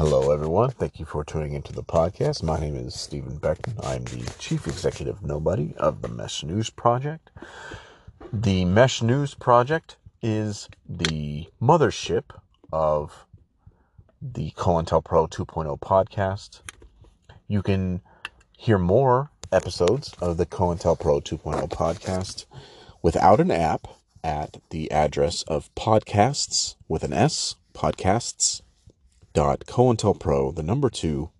Hello, everyone. Thank you for tuning into the podcast. My name is Stephen Beckman. I'm the Chief Executive Nobody of the Mesh News Project. The Mesh News Project is the mothership of the COINTELPRO 2.0 podcast. You can hear more episodes of the COINTELPRO 2.0 podcast without an app at the address of podcasts with an S, podcasts dot COINTELPRO, the number two,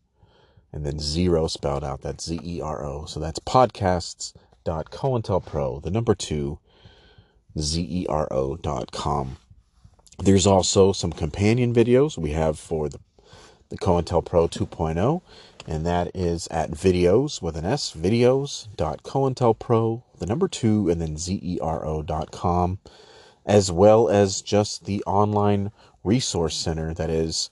and then zero spelled out. That's Z E R O. So that's podcasts dot COINTELPRO, the number two, Z E R O dot com. There's also some companion videos we have for the, the COINTELPRO 2.0, and that is at videos with an S, videos dot COINTELPRO, the number two, and then Z E R O dot com, as well as just the online resource center that is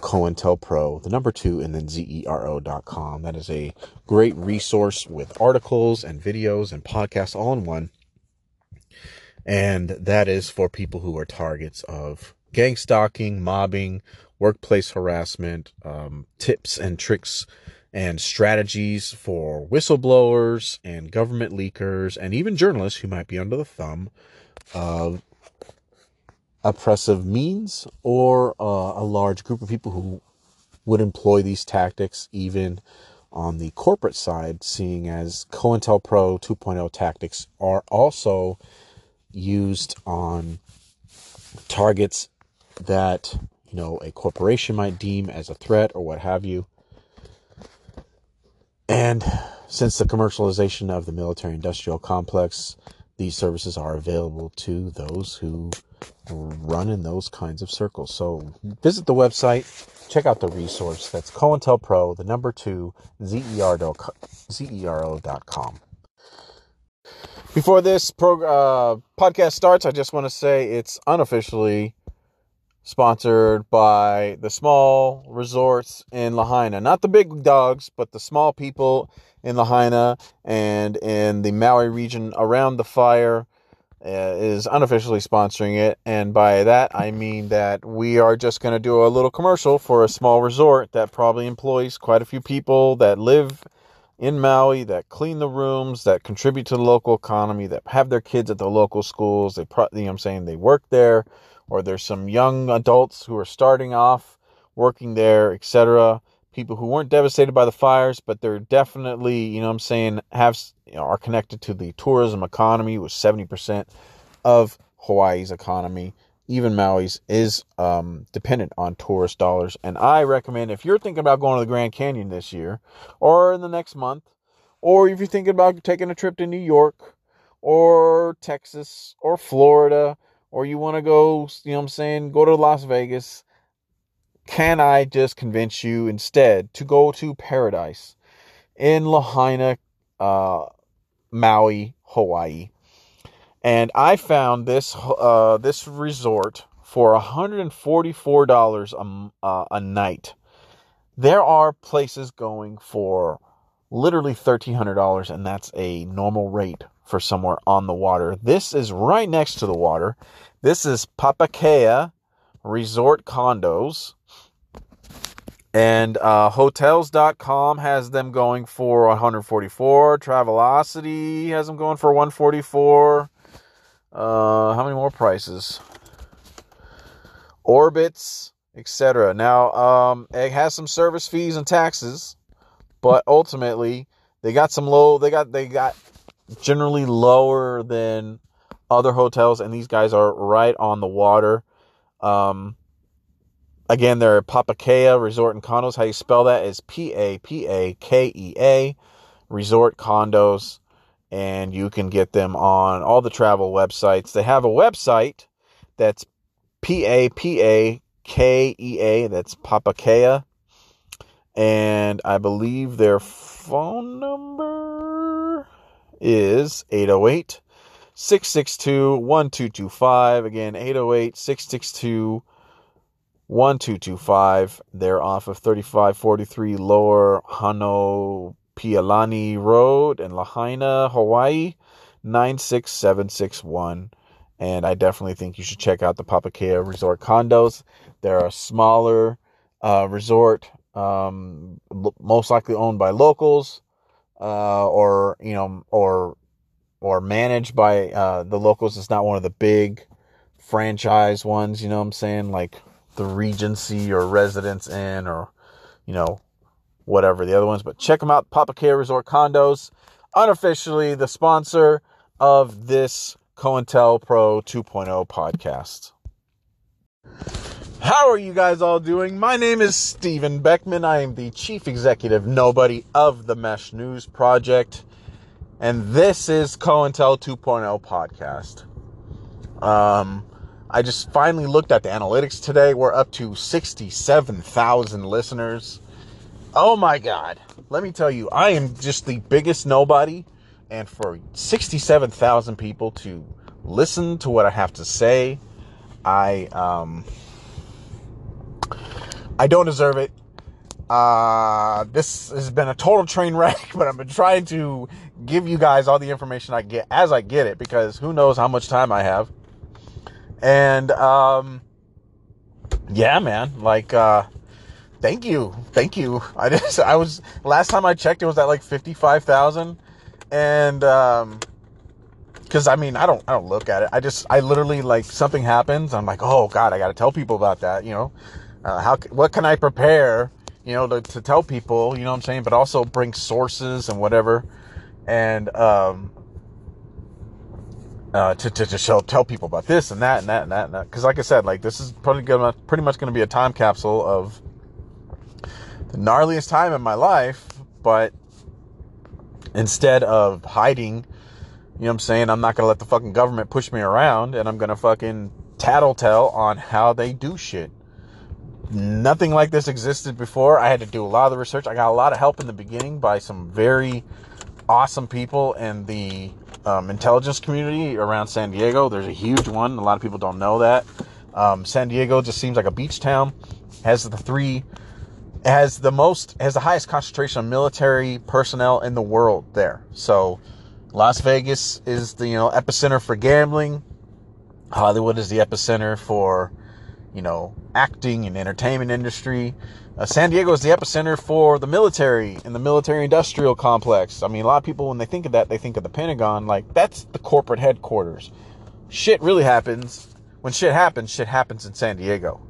COINTELPRO, the number two, and then zero.com. That is a great resource with articles and videos and podcasts all in one. And that is for people who are targets of gang stalking, mobbing, workplace harassment, um, tips and tricks and strategies for whistleblowers and government leakers and even journalists who might be under the thumb of oppressive means or uh, a large group of people who would employ these tactics even on the corporate side, seeing as COINTELPRO 2.0 tactics are also used on targets that you know a corporation might deem as a threat or what have you. And since the commercialization of the military industrial complex, these services are available to those who run in those kinds of circles. So visit the website, check out the resource. That's COINTELPRO, the number two, Z-E-R-O, Z-E-R-O.com. Before this uh, podcast starts, I just want to say it's unofficially sponsored by the small resorts in Lahaina. Not the big dogs, but the small people in Lahaina and in the Maui region around the fire Uh, is unofficially sponsoring it. And by that, I mean that we are just going to do a little commercial for a small resort that probably employs quite a few people that live in Maui, that clean the rooms, that contribute to the local economy, that have their kids at the local schools. They, pro- you know I'm saying, they work there, or there's some young adults who are starting off working there, etc. People who weren't devastated by the fires, but they're definitely, you know I'm saying, have you know, are connected to the tourism economy, with 70% of Hawaii's economy, even Maui's, is um, dependent on tourist dollars. And I recommend if you're thinking about going to the Grand Canyon this year or in the next month, or if you're thinking about taking a trip to New York or Texas or Florida, or you want to go, you know I'm saying, go to Las Vegas, can I just convince you instead to go to paradise in Lahaina, uh, Maui, Hawaii. And I found this uh, this resort for $144 a, uh, a night. There are places going for literally $1,300, and that's a normal rate for somewhere on the water. This is right next to the water. This is Papakea Resort Condos. And uh, hotels.com has them going for 144. Travelocity has them going for 144. Uh, how many more prices? Orbitz, etc. Now, um, it has some service fees and taxes, but ultimately they got some low. They got they got generally lower than other hotels, and these guys are right on the water. Um, Again, they're Papakea Resort and Condos. How you spell that is P A P A K E A Resort Condos. And you can get them on all the travel websites. They have a website that's P A P A K E A. That's Papakea. And I believe their phone number is 808 662 1225. Again, 808 662 1225. They're off of 3543 Lower Hano Honoapiilani Road in Lahaina, Hawaii, 96761. And I definitely think you should check out the Papakea Resort condos. They're a smaller uh, resort, um, most likely owned by locals, uh, or you know, or or managed by uh, the locals. It's not one of the big franchise ones. You know what I'm saying? Like the Regency or Residence Inn or you know whatever the other ones. But check them out. Papakea Resort Condos, unofficially the sponsor of this COINTELPRO 2.0 podcast. How are you guys all doing? My name is Stephen Beckman. I am the chief executive nobody of the Mesh News Project. And this is COINTEL 2.0 podcast. Um, I just finally looked at the analytics today. We're up to 67,000 listeners. Oh my God. Let me tell you, I am just the biggest nobody. And for 67,000 people to listen to what I have to say, I, um, I don't deserve it. Uh, this has been a total train wreck, but I've been trying to give you guys all the information I get as I get it because who knows how much time I have. And, um, yeah, man, like, uh, thank you. Thank you. I just, I was, last time I checked, it was at like 55,000. And, um, cause I mean, I don't, I don't look at it. I just, I literally like something happens. I'm like, oh God, I got to tell people about that, you know? Uh, how what can I prepare, you know, to, to tell people, you know what I'm saying, but also bring sources and whatever, and um, uh, to to, to show tell people about this and that and that and that and. Because like I said, like this is probably gonna pretty much gonna be a time capsule of the gnarliest time in my life, but instead of hiding, you know what I'm saying, I'm not gonna let the fucking government push me around, and I'm gonna fucking tattletale on how they do shit nothing like this existed before. I had to do a lot of the research. I got a lot of help in the beginning by some very awesome people in the um, intelligence community around San Diego. There's a huge one. A lot of people don't know that. Um, San Diego just seems like a beach town. Has the three, has the most, has the highest concentration of military personnel in the world there. So, Las Vegas is the you know epicenter for gambling. Hollywood is the epicenter for you know, acting and entertainment industry. Uh, San Diego is the epicenter for the military and the military industrial complex. I mean, a lot of people, when they think of that, they think of the Pentagon. Like, that's the corporate headquarters. Shit really happens. When shit happens, shit happens in San Diego.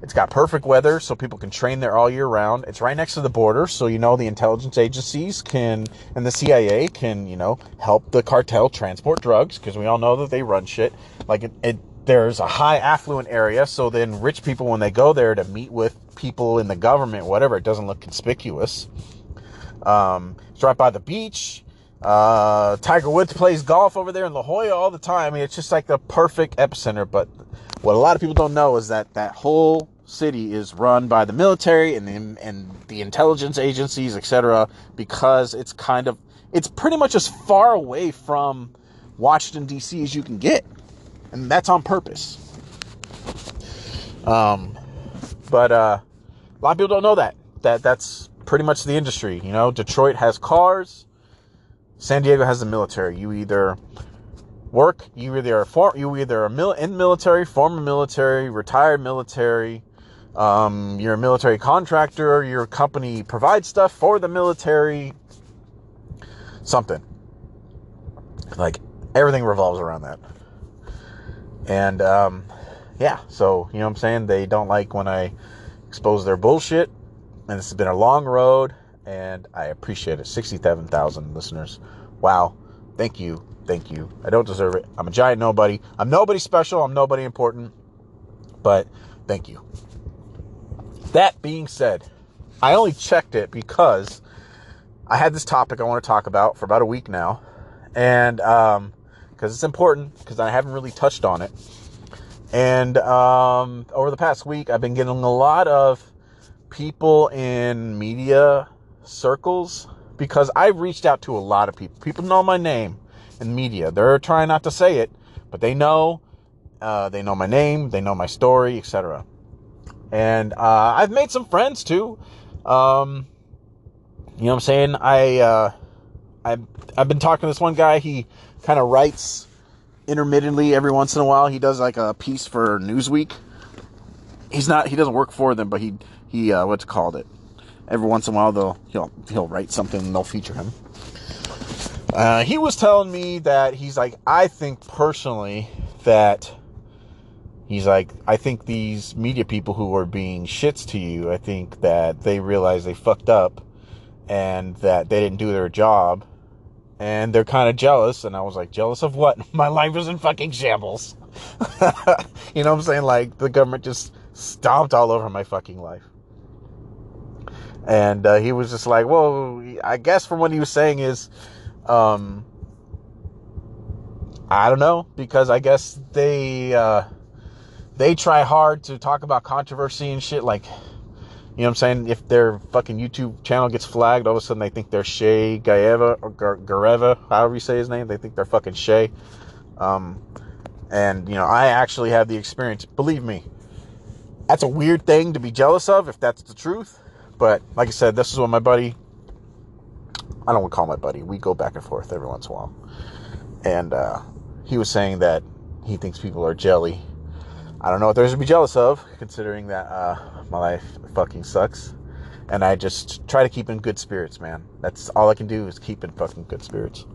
It's got perfect weather, so people can train there all year round. It's right next to the border, so you know the intelligence agencies can and the CIA can, you know, help the cartel transport drugs because we all know that they run shit. Like it, it there's a high affluent area, so then rich people, when they go there to meet with people in the government, whatever, it doesn't look conspicuous. Um, it's right by the beach. Uh, Tiger Woods plays golf over there in La Jolla all the time. I mean, it's just like the perfect epicenter. But what a lot of people don't know is that that whole city is run by the military and the, and the intelligence agencies, etc. Because it's kind of it's pretty much as far away from Washington D.C. as you can get and that's on purpose. Um, but uh, a lot of people don't know that. That that's pretty much the industry. You know, Detroit has cars. San Diego has the military. You either work, you either are for, you either are mil- in military, former military, retired military. Um, you're a military contractor. Your company provides stuff for the military. Something like everything revolves around that. And um, yeah, so you know what I'm saying? They don't like when I expose their bullshit. And this has been a long road, and I appreciate it. 67,000 listeners. Wow. Thank you. Thank you. I don't deserve it. I'm a giant nobody. I'm nobody special. I'm nobody important. But thank you. That being said, I only checked it because I had this topic I want to talk about for about a week now. And um, because it's important because I haven't really touched on it. And um, over the past week, I've been getting a lot of people in media circles because I've reached out to a lot of people. People know my name in media. They're trying not to say it, but they know. Uh, they know my name. They know my story, etc. And uh, I've made some friends too. Um, you know what I'm saying? I uh, I've I've been talking to this one guy. He kind of writes intermittently every once in a while. He does like a piece for Newsweek. he's not he doesn't work for them, but he he uh, what's called it. Every once in a while, they'll he'll he'll write something and they'll feature him. Uh, he was telling me that he's like, I think personally that he's like, I think these media people who are being shits to you, I think that they realize they fucked up and that they didn't do their job and they're kind of jealous. And I was like, jealous of what? My life is in fucking shambles. you know what I'm saying? Like the government just stomped all over my fucking life. And uh, he was just like, well, I guess from what he was saying is, um, I don't know, because I guess they, uh, they try hard to talk about controversy and shit. Like, you know what I'm saying? If their fucking YouTube channel gets flagged, all of a sudden they think they're Shay Gaeva or Gareva, however you say his name. They think they're fucking Shay. Um, and, you know, I actually have the experience. Believe me, that's a weird thing to be jealous of if that's the truth. But like I said, this is what my buddy, I don't want to call my buddy, we go back and forth every once in a while. And uh, he was saying that he thinks people are jelly. I don't know what there's to be jealous of, considering that uh, my life fucking sucks. And I just try to keep in good spirits, man. That's all I can do is keep in fucking good spirits.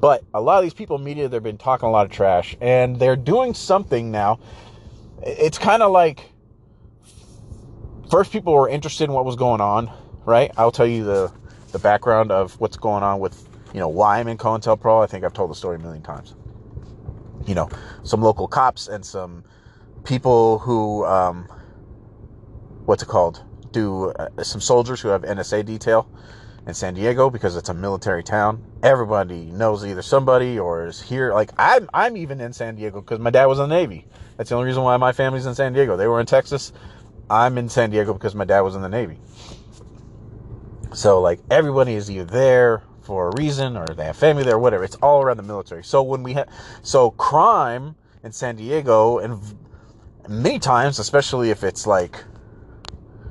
But a lot of these people in media, they've been talking a lot of trash, and they're doing something now. It's kind of like first people were interested in what was going on, right? I'll tell you the the background of what's going on with you know why I'm in COINTELPRO. I think I've told the story a million times. You know, some local cops and some people who um, what's it called? Do uh, some soldiers who have NSA detail in San Diego because it's a military town. Everybody knows either somebody or is here. Like I'm, I'm even in San Diego because my dad was in the Navy. That's the only reason why my family's in San Diego. They were in Texas. I'm in San Diego because my dad was in the Navy. So like everybody is either there for a reason or they have family there, whatever. It's all around the military. So when we have, so crime in San Diego and many times, especially if it's like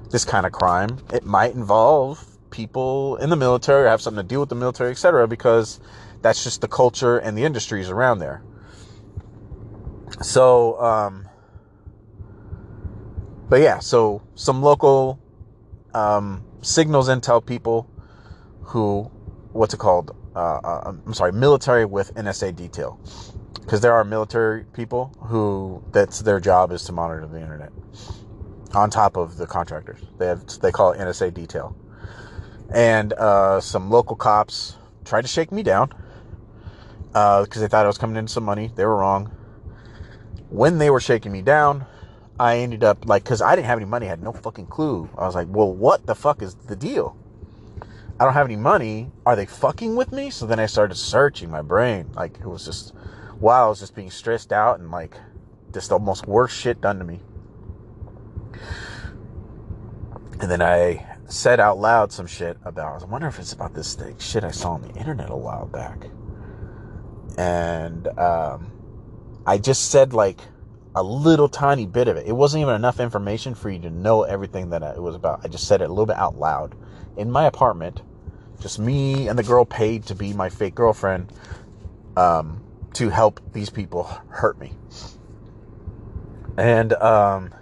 this kind of crime, it might involve people in the military or have something to deal with the military, etc. Because that's just the culture and the industries around there. So, um, but yeah, so some local um, signals intel people who, what's it called? Uh, uh, I'm sorry, military with NSA detail, because there are military people who that's their job is to monitor the internet on top of the contractors. They have they call it NSA detail, and uh, some local cops tried to shake me down because uh, they thought I was coming in some money. They were wrong. When they were shaking me down, I ended up like, cause I didn't have any money, I had no fucking clue. I was like, well, what the fuck is the deal? I don't have any money. Are they fucking with me? So then I started searching my brain. Like it was just, wow, I was just being stressed out and like just the most worst shit done to me. And then I said out loud some shit about, I wonder if it's about this thing, shit I saw on the internet a while back. And um, I just said like, a little tiny bit of it. It wasn't even enough information for you to know everything that it was about. I just said it a little bit out loud in my apartment. Just me and the girl paid to be my fake girlfriend um, to help these people hurt me. And um,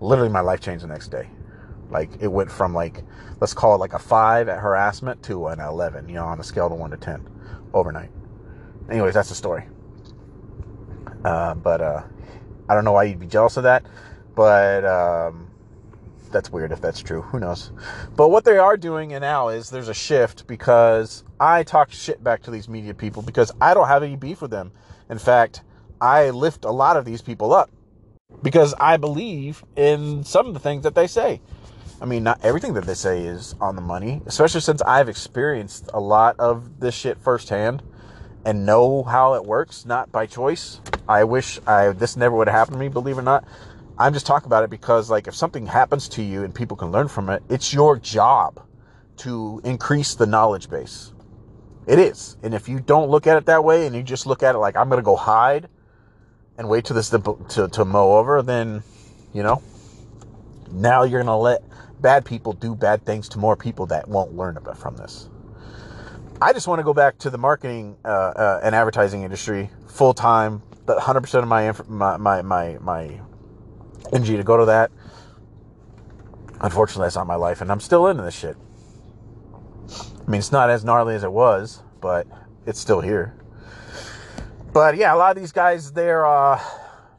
literally, my life changed the next day. Like, it went from like, let's call it like a five at harassment to an 11, you know, on a scale of one to 10 overnight. Anyways, that's the story. Uh, but uh, I don't know why you'd be jealous of that, but um, that's weird if that's true. Who knows? But what they are doing now is there's a shift because I talk shit back to these media people because I don't have any beef with them. In fact, I lift a lot of these people up because I believe in some of the things that they say. I mean, not everything that they say is on the money, especially since I've experienced a lot of this shit firsthand and know how it works, not by choice. I wish I this never would have happened to me, believe it or not. I'm just talking about it because like if something happens to you and people can learn from it, it's your job to increase the knowledge base. It is. And if you don't look at it that way and you just look at it like I'm going to go hide and wait till this to, to, to mow over, then, you know, now you're going to let bad people do bad things to more people that won't learn about from this. I just want to go back to the marketing uh, uh, and advertising industry full time. But 100% of my, my my my my energy to go to that. Unfortunately, that's not my life, and I'm still into this shit. I mean, it's not as gnarly as it was, but it's still here. But yeah, a lot of these guys, they're uh,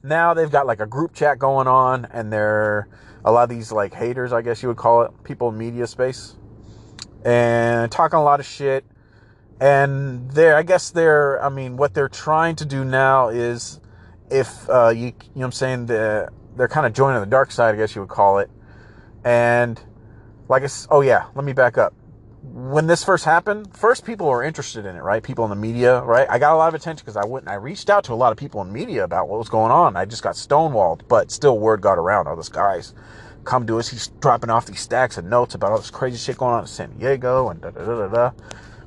now they've got like a group chat going on, and they're a lot of these like haters, I guess you would call it, people in media space, and talking a lot of shit. And they're, I guess they're, I mean, what they're trying to do now is, if uh, you, you know, what I'm saying, the, they're kind of joining the dark side, I guess you would call it. And like, I, oh yeah, let me back up when this first happened, first people were interested in it, right? People in the media, right? I got a lot of attention because I went and I reached out to a lot of people in media about what was going on. I just got stonewalled, but still word got around. Oh, this guy's come to us. He's dropping off these stacks of notes about all this crazy shit going on in San Diego and da da da da da.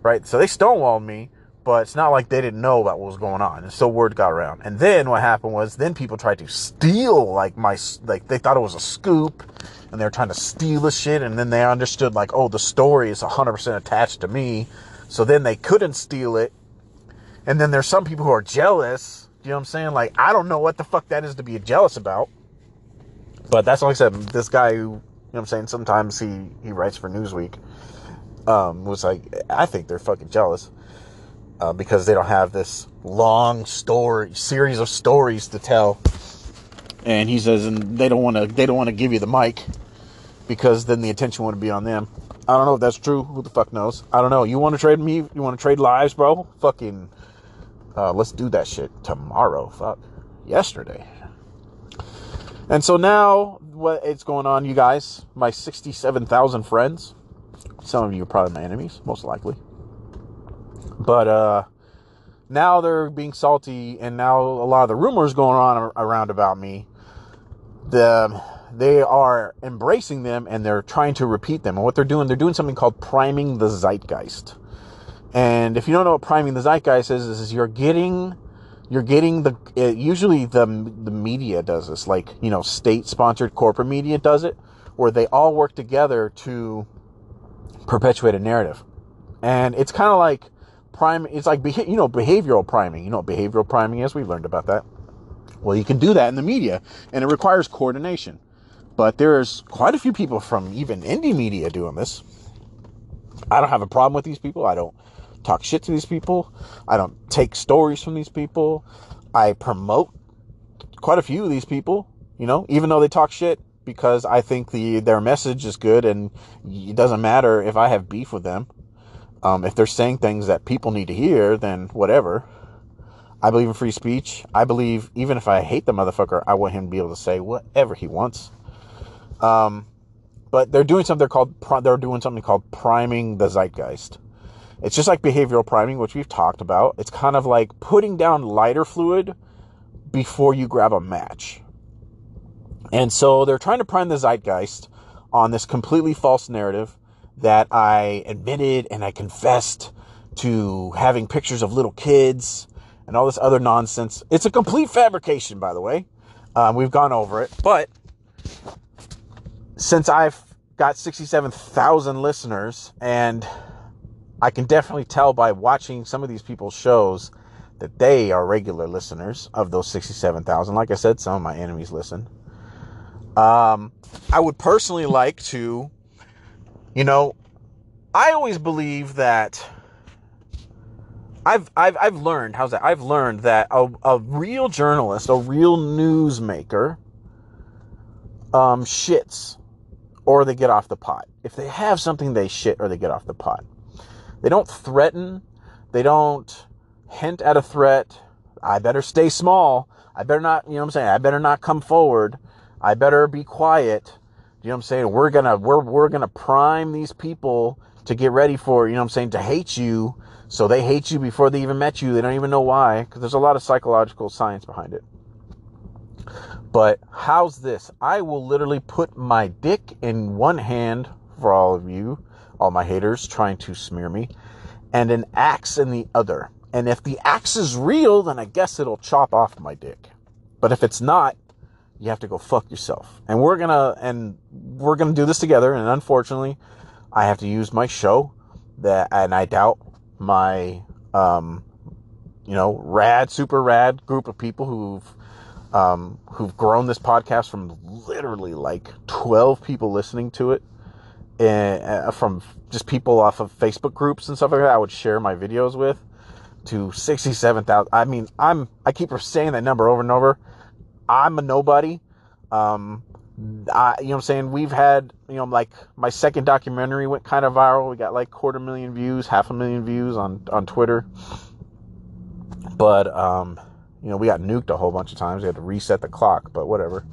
Right? So they stonewalled me, but it's not like they didn't know about what was going on. And so word got around. And then what happened was then people tried to steal like my like they thought it was a scoop and they were trying to steal the shit and then they understood like oh the story is 100% attached to me. So then they couldn't steal it. And then there's some people who are jealous you know what i'm saying? Like i don't know what the fuck that is to be jealous about. But that's like i said this guy who you know what i'm saying? Sometimes he he writes for newsweek um was like i think they're fucking jealous uh, because they don't have this long story series of stories to tell and he says, and they don't want to, they don't want to give you the mic because then the attention would be on them. I don't know if that's true. Who the fuck knows? I don't know. You want to trade me? You want to trade lives, bro? Fucking, uh, let's do that shit tomorrow. Fuck, yesterday. And so now, what it's going on, you guys? My sixty-seven thousand friends. Some of you are probably my enemies, most likely. But uh, now they're being salty, and now a lot of the rumors going on around about me the they are embracing them and they're trying to repeat them. And what they're doing, they're doing something called priming the zeitgeist. And if you don't know what priming the zeitgeist is, is you're getting you're getting the usually the the media does this, like you know, state sponsored corporate media does it, where they all work together to perpetuate a narrative. And it's kind of like prime. It's like you know behavioral priming. You know what behavioral priming is? We've learned about that. Well, you can do that in the media, and it requires coordination. But there's quite a few people from even indie media doing this. I don't have a problem with these people. I don't talk shit to these people. I don't take stories from these people. I promote quite a few of these people, you know, even though they talk shit because I think the their message is good and it doesn't matter if I have beef with them. Um, if they're saying things that people need to hear, then whatever. I believe in free speech. I believe even if I hate the motherfucker, I want him to be able to say whatever he wants. Um, but they're doing something they're called they're doing something called priming the zeitgeist. It's just like behavioral priming, which we've talked about. It's kind of like putting down lighter fluid before you grab a match. And so they're trying to prime the zeitgeist on this completely false narrative that I admitted and I confessed to having pictures of little kids and all this other nonsense. It's a complete fabrication, by the way. Um, we've gone over it. But since I've got 67,000 listeners, and I can definitely tell by watching some of these people's shows that they are regular listeners of those 67,000. Like I said, some of my enemies listen. Um, I would personally like to, you know, I always believe that I've I've I've learned how's that? I've learned that a, a real journalist, a real newsmaker, um, shits or they get off the pot. If they have something, they shit or they get off the pot. They don't threaten. They don't hint at a threat. I better stay small. I better not, you know what I'm saying? I better not come forward. I better be quiet. You know what I'm saying? We're gonna we're we're gonna prime these people to get ready for, you know what I'm saying, to hate you so they hate you before they even met you. They don't even know why, because there's a lot of psychological science behind it. But how's this? I will literally put my dick in one hand for all of you, all my haters trying to smear me, and an axe in the other. And if the axe is real, then I guess it'll chop off my dick. But if it's not, you have to go fuck yourself. And we're gonna and we're gonna do this together. And unfortunately, I have to use my show that, and I doubt my, um, you know, rad, super rad group of people who've um, who've grown this podcast from literally like 12 people listening to it and uh, from just people off of Facebook groups and stuff like that I would share my videos with to 67,000. I mean, I'm, I keep saying that number over and over. I'm a nobody. Um, I, you know what I'm saying? We've had, you know, like my second documentary went kind of viral. We got like quarter million views, half a million views on, on Twitter. But, um, you know, we got nuked a whole bunch of times. We had to reset the clock, but whatever.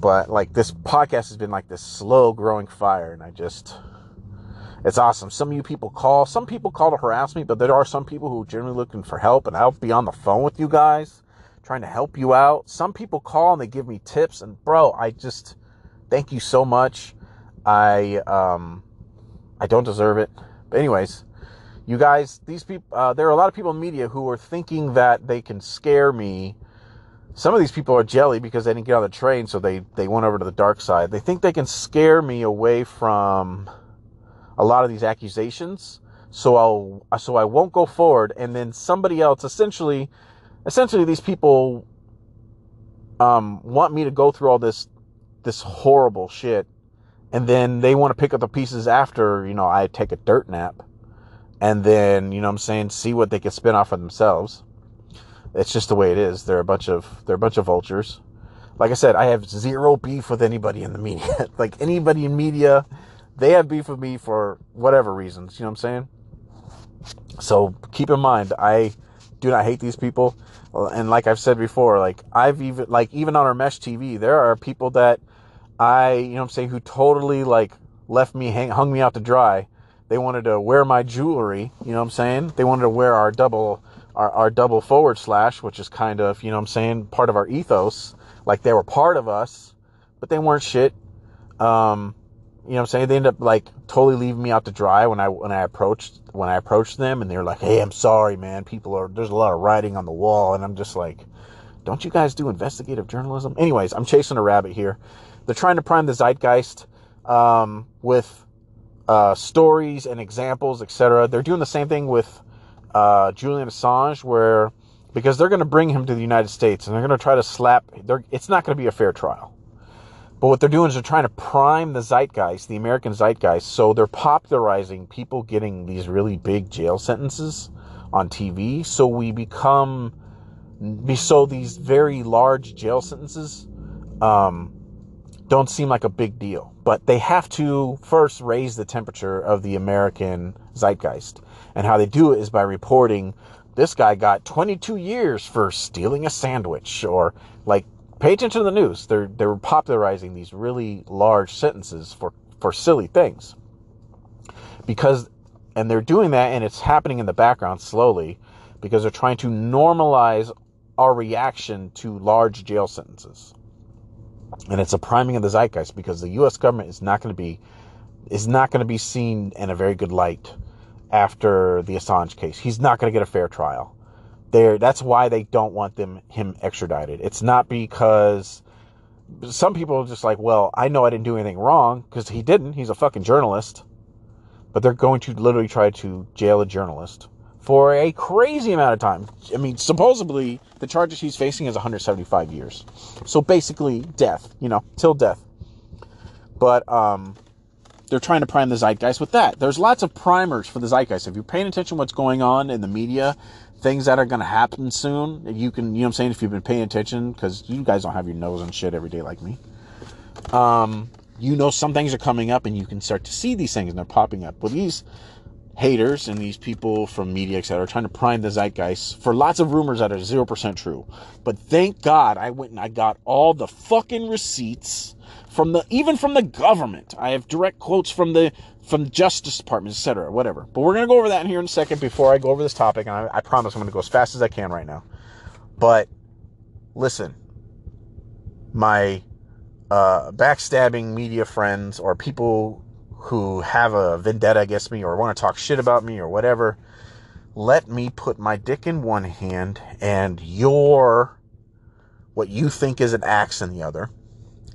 But like this podcast has been like this slow growing fire, and I just, it's awesome. Some of you people call, some people call to harass me, but there are some people who are generally looking for help, and I'll be on the phone with you guys trying to help you out. Some people call and they give me tips, and bro, I just thank you so much. I um, I don't deserve it, but anyways, you guys, these people, uh, there are a lot of people in media who are thinking that they can scare me. Some of these people are jelly because they didn't get on the train, so they, they went over to the dark side. They think they can scare me away from a lot of these accusations, so I'll so I won't go forward. And then somebody else, essentially, essentially, these people um, want me to go through all this this horrible shit, and then they want to pick up the pieces after you know I take a dirt nap and then you know I'm saying see what they can spin off of themselves. It's just the way it is. They're a bunch of they're a bunch of vultures. Like I said, I have zero beef with anybody in the media. like anybody in media, they have beef with me for whatever reasons. You know what I'm saying? So keep in mind, I do not hate these people. And like I've said before, like I've even like even on our mesh TV, there are people that I you know what I'm saying who totally like left me hang, hung me out to dry they wanted to wear my jewelry, you know what I'm saying? They wanted to wear our double our, our double forward slash, which is kind of, you know what I'm saying, part of our ethos. Like they were part of us, but they weren't shit. Um, you know what I'm saying? They ended up like totally leaving me out to dry when I when I approached when I approached them and they were like, Hey, I'm sorry, man. People are there's a lot of writing on the wall and I'm just like, Don't you guys do investigative journalism? Anyways, I'm chasing a rabbit here. They're trying to prime the zeitgeist um, with uh, stories and examples, etc. They're doing the same thing with uh, Julian Assange, where because they're going to bring him to the United States and they're going to try to slap. It's not going to be a fair trial. But what they're doing is they're trying to prime the zeitgeist, the American zeitgeist. So they're popularizing people getting these really big jail sentences on TV. So we become, so these very large jail sentences um, don't seem like a big deal. But they have to first raise the temperature of the American zeitgeist. And how they do it is by reporting this guy got 22 years for stealing a sandwich or like pay attention to the news. They're they're popularizing these really large sentences for for silly things. Because and they're doing that and it's happening in the background slowly because they're trying to normalize our reaction to large jail sentences and it's a priming of the zeitgeist because the U.S. government is not going to be is not going to be seen in a very good light after the Assange case. He's not going to get a fair trial. That's why they don't want them him extradited. It's not because some people are just like, well, I know I didn't do anything wrong because he didn't. He's a fucking journalist. But they're going to literally try to jail a journalist for a crazy amount of time. I mean, supposedly the charges he's facing is 175 years. So basically death, you know, till death. But um they're trying to prime the zeitgeist with that. There's lots of primers for the zeitgeist. If you're paying attention to what's going on in the media, things that are going to happen soon, you can, you know what I'm saying, if you've been paying attention, because you guys don't have your nose on shit every day like me. Um, you know some things are coming up and you can start to see these things and they're popping up. Well, these haters and these people from media, etc., are trying to prime the zeitgeist for lots of rumors that are 0% true. But thank God I went and I got all the fucking receipts from the, even from the government. I have direct quotes from the, from the Justice Department, etc., whatever. But we're going to go over that in here in a second before I go over this topic. And I, I promise I'm going to go as fast as I can right now. But listen, my uh, backstabbing media friends or people who have a vendetta against me or want to talk shit about me or whatever, let me put my dick in one hand and your what you think is an axe in the other.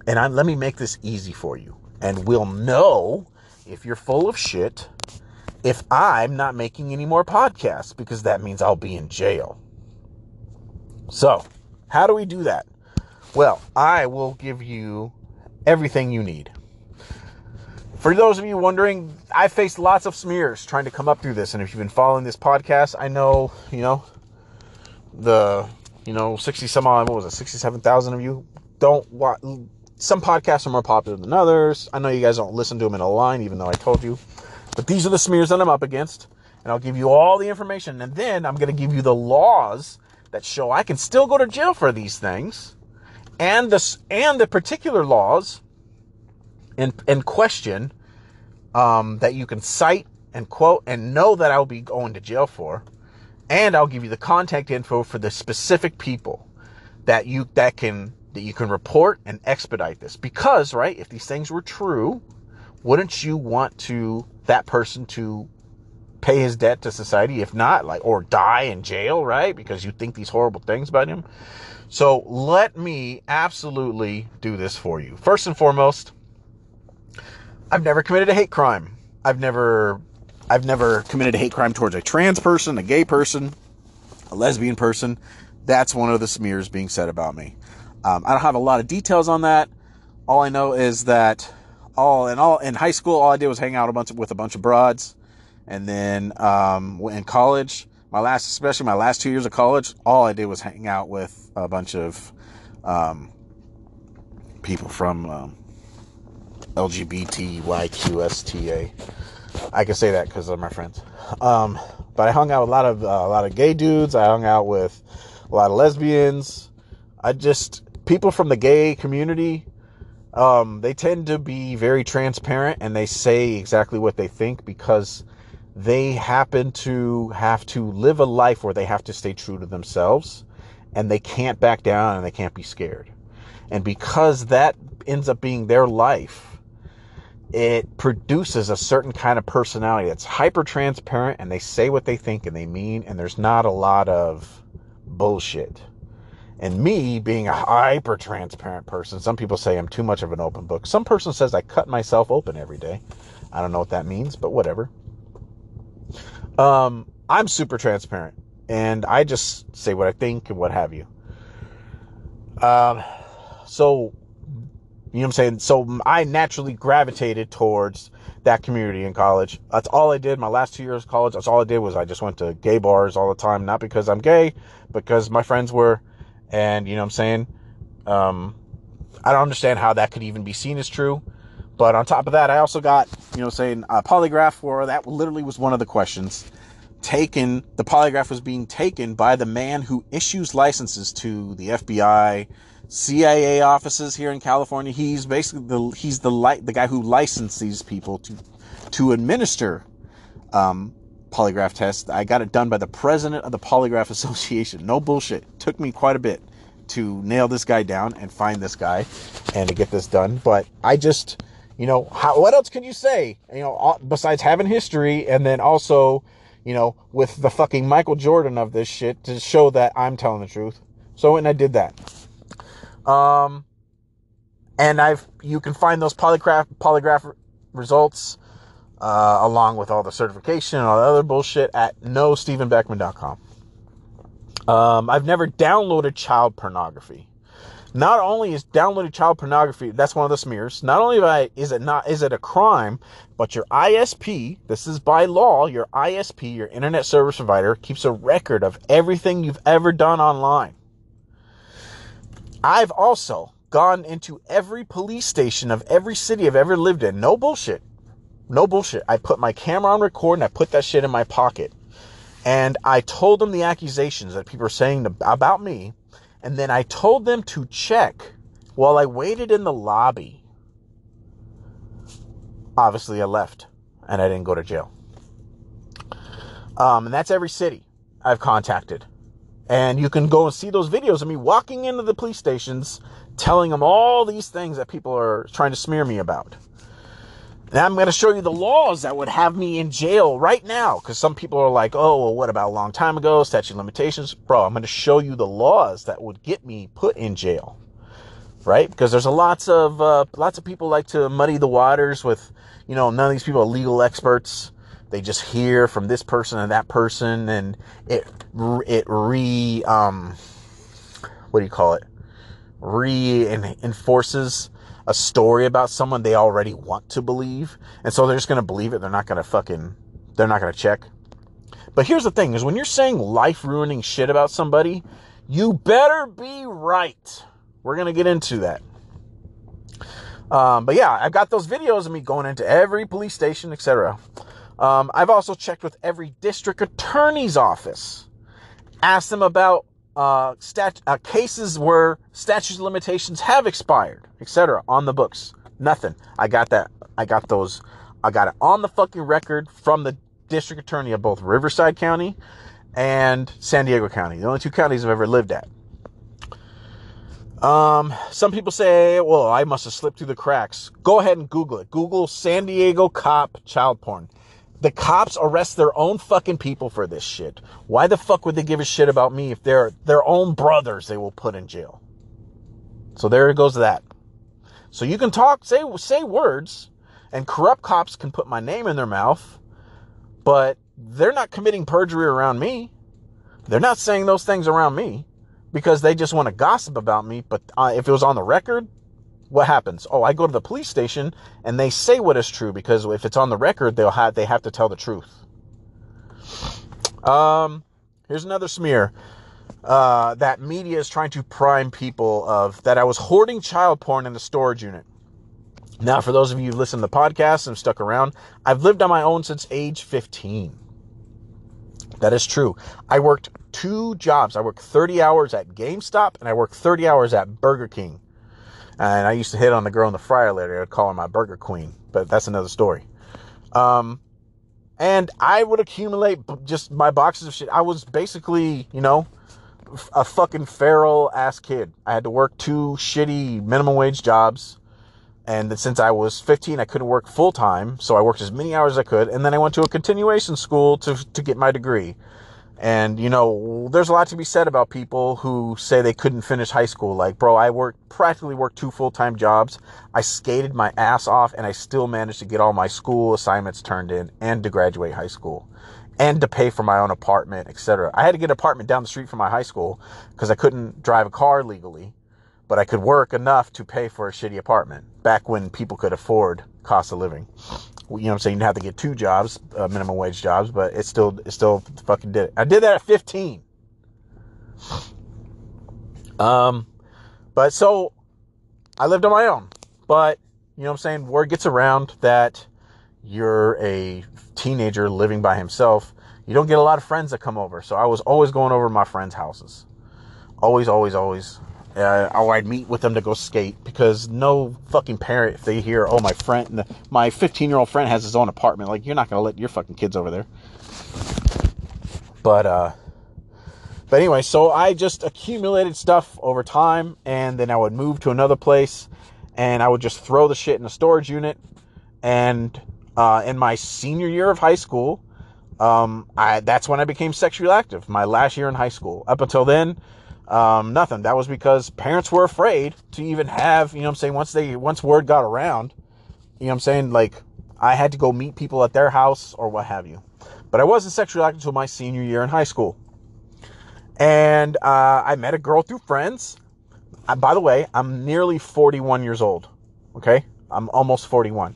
And I, let me make this easy for you. And we'll know if you're full of shit if I'm not making any more podcasts because that means I'll be in jail. So, how do we do that? Well, I will give you everything you need. For those of you wondering, I faced lots of smears trying to come up through this, and if you've been following this podcast, I know, you know, the, you know, 60 some odd, what was it, 67,000 of you don't watch, some podcasts are more popular than others. I know you guys don't listen to them in a line, even though I told you. But these are the smears that I'm up against, and I'll give you all the information, and then I'm going to give you the laws that show I can still go to jail for these things, and the, and the particular laws in, in question um, that you can cite and quote and know that I'll be going to jail for. And I'll give you the contact info for the specific people that you that can that you can report and expedite this. Because, right, if these things were true, wouldn't you want to that person to pay his debt to society if not like or die in jail right because you think these horrible things about him so let me absolutely do this for you first and foremost I've never committed a hate crime. I've never I've never committed a hate crime towards a trans person, a gay person, a lesbian person. That's one of the smears being said about me. Um, I don't have a lot of details on that. All I know is that all in all in high school, all I did was hang out a bunch of, with a bunch of broads, and then um, in college, my last, especially my last two years of college, all I did was hang out with a bunch of um, people from um, LGBTYQSTA. I can say that because of my friends. Um, but I hung out with a lot of uh, a lot of gay dudes. I hung out with a lot of lesbians. I just people from the gay community. Um, they tend to be very transparent and they say exactly what they think because they happen to have to live a life where they have to stay true to themselves and they can't back down and they can't be scared. And because that ends up being their life, it produces a certain kind of personality that's hyper transparent and they say what they think and they mean, and there's not a lot of bullshit. And me being a hyper transparent person, some people say I'm too much of an open book. Some person says I cut myself open every day. I don't know what that means, but whatever. Um, I'm super transparent and I just say what I think and what have you. Um, so you know what I'm saying? So I naturally gravitated towards that community in college. That's all I did. My last two years of college, that's all I did was I just went to gay bars all the time. Not because I'm gay, because my friends were. And you know what I'm saying? Um, I don't understand how that could even be seen as true. But on top of that, I also got, you know, saying a polygraph for that literally was one of the questions taken. The polygraph was being taken by the man who issues licenses to the FBI, CIA offices here in California. He's basically the he's the li- the guy who licensed these people to to administer um, polygraph test. I got it done by the president of the Polygraph Association. No bullshit. It took me quite a bit to nail this guy down and find this guy and to get this done. But I just, you know, how, what else can you say? You know, besides having history and then also, you know, with the fucking Michael Jordan of this shit to show that I'm telling the truth. So, and I did that. Um, and I've you can find those polygraph polygraph results uh, along with all the certification and all the other bullshit at nostephenbeckman.com. Um, I've never downloaded child pornography. Not only is downloading child pornography, that's one of the smears. Not only I, is it not is it a crime, but your ISP, this is by law, your ISP, your internet service provider, keeps a record of everything you've ever done online. I've also gone into every police station of every city I've ever lived in. No bullshit. No bullshit. I put my camera on record and I put that shit in my pocket. And I told them the accusations that people are saying about me. And then I told them to check while I waited in the lobby. Obviously, I left and I didn't go to jail. Um, and that's every city I've contacted. And you can go and see those videos of me walking into the police stations telling them all these things that people are trying to smear me about. And I'm going to show you the laws that would have me in jail right now. Because some people are like, oh, well, what about a long time ago? Statute limitations. Bro, I'm going to show you the laws that would get me put in jail. Right? Because there's a lots of, uh, lots of people like to muddy the waters with, you know, none of these people are legal experts they just hear from this person and that person and it it re um what do you call it Re reinforces a story about someone they already want to believe. And so they're just going to believe it. They're not going to fucking, they're not going to check. But here's the thing is when you're saying life ruining shit about somebody, you better be right. We're going to get into that. Um, but yeah, I've got those videos of me going into every police station, etc. Um, I've also checked with every district attorney's office, asked them about uh, stat- uh, cases where statute of limitations have expired, etc. on the books. Nothing. I got that. I got those. I got it on the fucking record from the district attorney of both Riverside County and San Diego County, the only two counties I've ever lived at. Um, some people say, well, I must have slipped through the cracks. Go ahead and Google it. Google San Diego cop child porn. The cops arrest their own fucking people for this shit. Why the fuck would they give a shit about me if they're their own brothers they will put in jail? So there it goes that. So you can talk, say say words, and corrupt cops can put my name in their mouth, but they're not committing perjury around me. They're not saying those things around me because they just want to gossip about me. But uh, if it was on the record, what happens? Oh, I go to the police station and they say what is true because if it's on the record, they'll have they have to tell the truth. Um, here's another smear. Uh, that media is trying to prime people of that I was hoarding child porn in the storage unit. Now, for those of you who listen to the podcast and stuck around, I've lived on my own since age 15. That is true. I worked two jobs. I worked 30 hours at GameStop and I worked 30 hours at Burger King. And I used to hit on the girl in the fryer later. I'd call her my Burger Queen, but that's another story. Um, and I would accumulate just my boxes of shit. I was basically, you know, a fucking feral ass kid. I had to work two shitty minimum wage jobs. And since I was 15, I couldn't work full time. So I worked as many hours as I could. And then I went to a continuation school to, to get my degree. And, you know, there's a lot to be said about people who say they couldn't finish high school. Like, bro, I worked, practically worked two full time jobs. I skated my ass off and I still managed to get all my school assignments turned in and to graduate high school and to pay for my own apartment, etc. I had to get an apartment down the street from my high school because I couldn't drive a car legally, but I could work enough to pay for a shitty apartment back when people could afford cost of living you know what I'm saying? You have to get two jobs, uh, minimum wage jobs, but it still, it still fucking did it. I did that at 15. Um, but so I lived on my own, but you know what I'm saying? Word gets around that you're a teenager living by himself. You don't get a lot of friends that come over. So I was always going over my friends' houses. Always, always, always uh, or I'd meet with them to go skate because no fucking parent, if they hear, oh, my friend, my 15 year old friend has his own apartment, like, you're not going to let your fucking kids over there. But, uh, but anyway, so I just accumulated stuff over time and then I would move to another place and I would just throw the shit in a storage unit. And, uh, in my senior year of high school, um, I, that's when I became sexually active, my last year in high school. Up until then, um, nothing. That was because parents were afraid to even have, you know I'm saying, once they, once word got around, you know I'm saying, like, I had to go meet people at their house or what have you. But I wasn't sexually active until my senior year in high school. And uh, I met a girl through friends. Uh, by the way, I'm nearly 41 years old. Okay? I'm almost 41.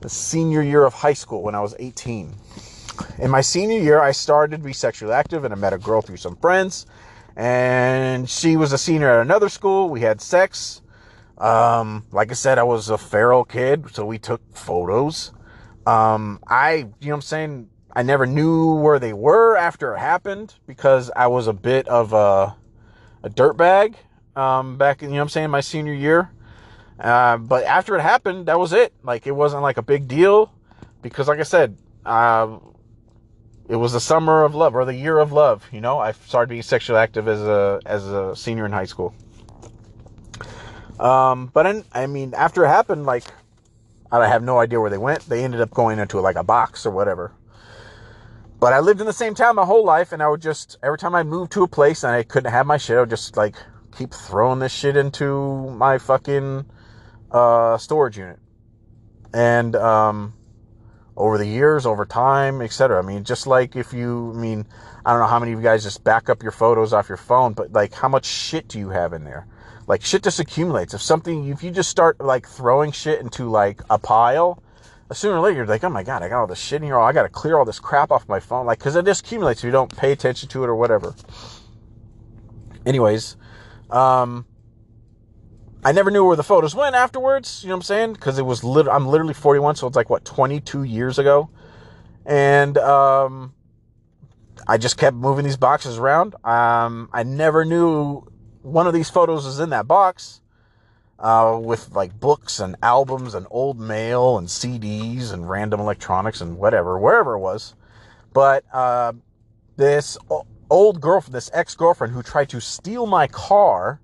The senior year of high school when I was 18. In my senior year, I started to be sexually active and I met a girl through some friends and she was a senior at another school. We had sex. Um, like I said, I was a feral kid, so we took photos. Um, I, you know what I'm saying? I never knew where they were after it happened because I was a bit of a, a dirtbag, um, back in, you know what I'm saying, my senior year. Uh, but after it happened, that was it. Like, it wasn't like a big deal because, like I said, uh, it was the summer of love or the year of love. You know, I started being sexually active as a as a senior in high school. Um, but in, I mean, after it happened, like I have no idea where they went. They ended up going into like a box or whatever. But I lived in the same town my whole life, and I would just every time I moved to a place and I couldn't have my shit, I would just like keep throwing this shit into my fucking uh, storage unit. And um, over the years, over time, etc. I mean, just like if you, I mean, I don't know how many of you guys just back up your photos off your phone, but like how much shit do you have in there? Like shit just accumulates. If something, if you just start like throwing shit into like a pile, sooner or later you're like, oh my god, I got all this shit in here. I got to clear all this crap off my phone, like because it just accumulates. If you don't pay attention to it or whatever. Anyways, um, I never knew where the photos went afterwards. You know what I'm saying? Because it was lit- I'm literally 41, so it's like what 22 years ago, and um, I just kept moving these boxes around. Um, I never knew one of these photos was in that box. Uh, with like books and albums and old mail and CDs and random electronics and whatever, wherever it was. But uh, this old girlfriend, this ex girlfriend who tried to steal my car,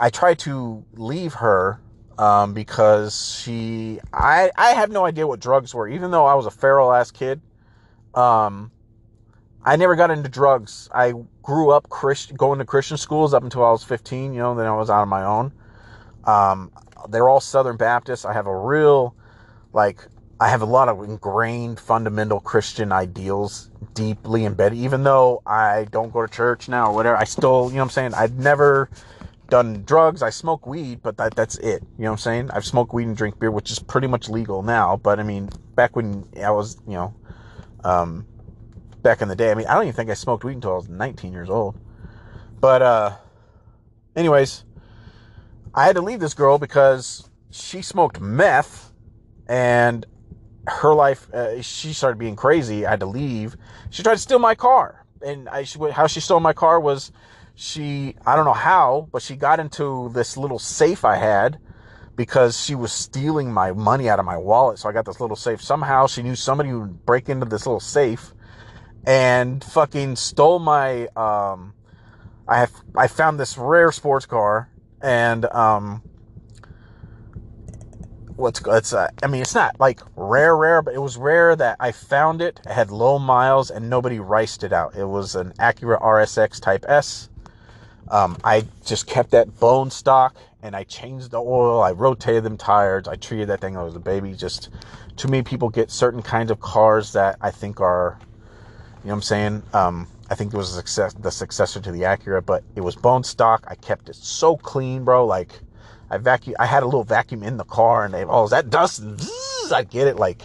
I tried to leave her um, because she, I, I have no idea what drugs were, even though I was a feral ass kid. Um, I never got into drugs. I grew up Christ, going to Christian schools up until I was 15, you know, then I was out on my own. Um, they're all Southern Baptists. I have a real, like, I have a lot of ingrained fundamental Christian ideals deeply embedded, even though I don't go to church now or whatever. I still, you know what I'm saying? I've never done drugs. I smoke weed, but that, that's it. You know what I'm saying? I've smoked weed and drink beer, which is pretty much legal now. But I mean, back when I was, you know, um, back in the day. I mean, I don't even think I smoked weed until I was 19 years old. But, uh, anyways, I had to leave this girl because she smoked meth and her life, uh, she started being crazy. I had to leave. She tried to steal my car. And I, she, how she stole my car was she, I don't know how, but she got into this little safe I had because she was stealing my money out of my wallet. So I got this little safe. Somehow she knew somebody would break into this little safe and fucking stole my um I have I found this rare sports car and um what's it's uh, I mean it's not like rare rare but it was rare that I found it. It had low miles and nobody riced it out. It was an Acura RSX Type S. Um, I just kept that bone stock and I changed the oil. I rotated them tires. I treated that thing like a baby. Just too many people get certain kinds of cars that I think are you know what I'm saying? Um, I think it was success, the successor to the Acura, but it was bone stock. I kept it so clean, bro. Like I vacuum, I had a little vacuum in the car, and they, oh, is that dust? I get it. Like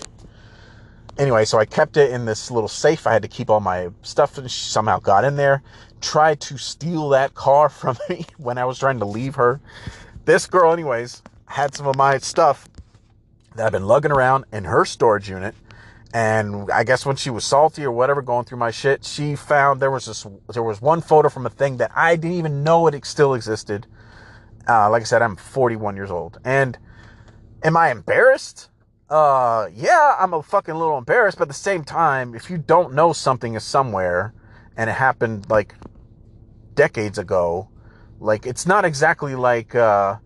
anyway, so I kept it in this little safe. I had to keep all my stuff, and she somehow got in there. Tried to steal that car from me when I was trying to leave her. This girl, anyways, had some of my stuff that I've been lugging around in her storage unit and I guess when she was salty or whatever going through my shit, she found there was this there was one photo from a thing that I didn't even know it still existed. Uh, like I said, I'm 41 years old, and am I embarrassed? Uh, yeah, I'm a fucking little embarrassed, but at the same time, if you don't know something is somewhere and it happened like decades ago, like it's not exactly like uh,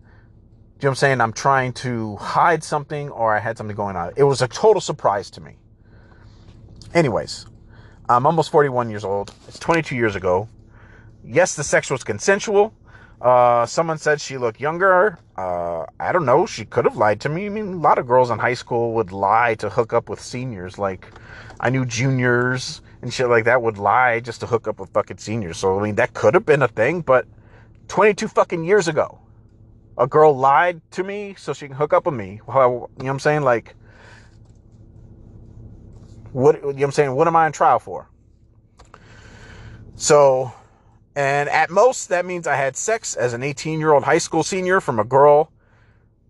you know what I'm saying? I'm trying to hide something or I had something going on. It was a total surprise to me. Anyways, I'm almost 41 years old. It's 22 years ago. Yes, the sex was consensual. Uh, someone said she looked younger. Uh, I don't know. She could have lied to me. I mean, a lot of girls in high school would lie to hook up with seniors. Like, I knew juniors and shit like that would lie just to hook up with fucking seniors. So, I mean, that could have been a thing, but 22 fucking years ago, a girl lied to me so she can hook up with me. Well, you know what I'm saying? Like, what, you know what I'm saying? What am I on trial for? So, and at most, that means I had sex as an 18 year old high school senior from a girl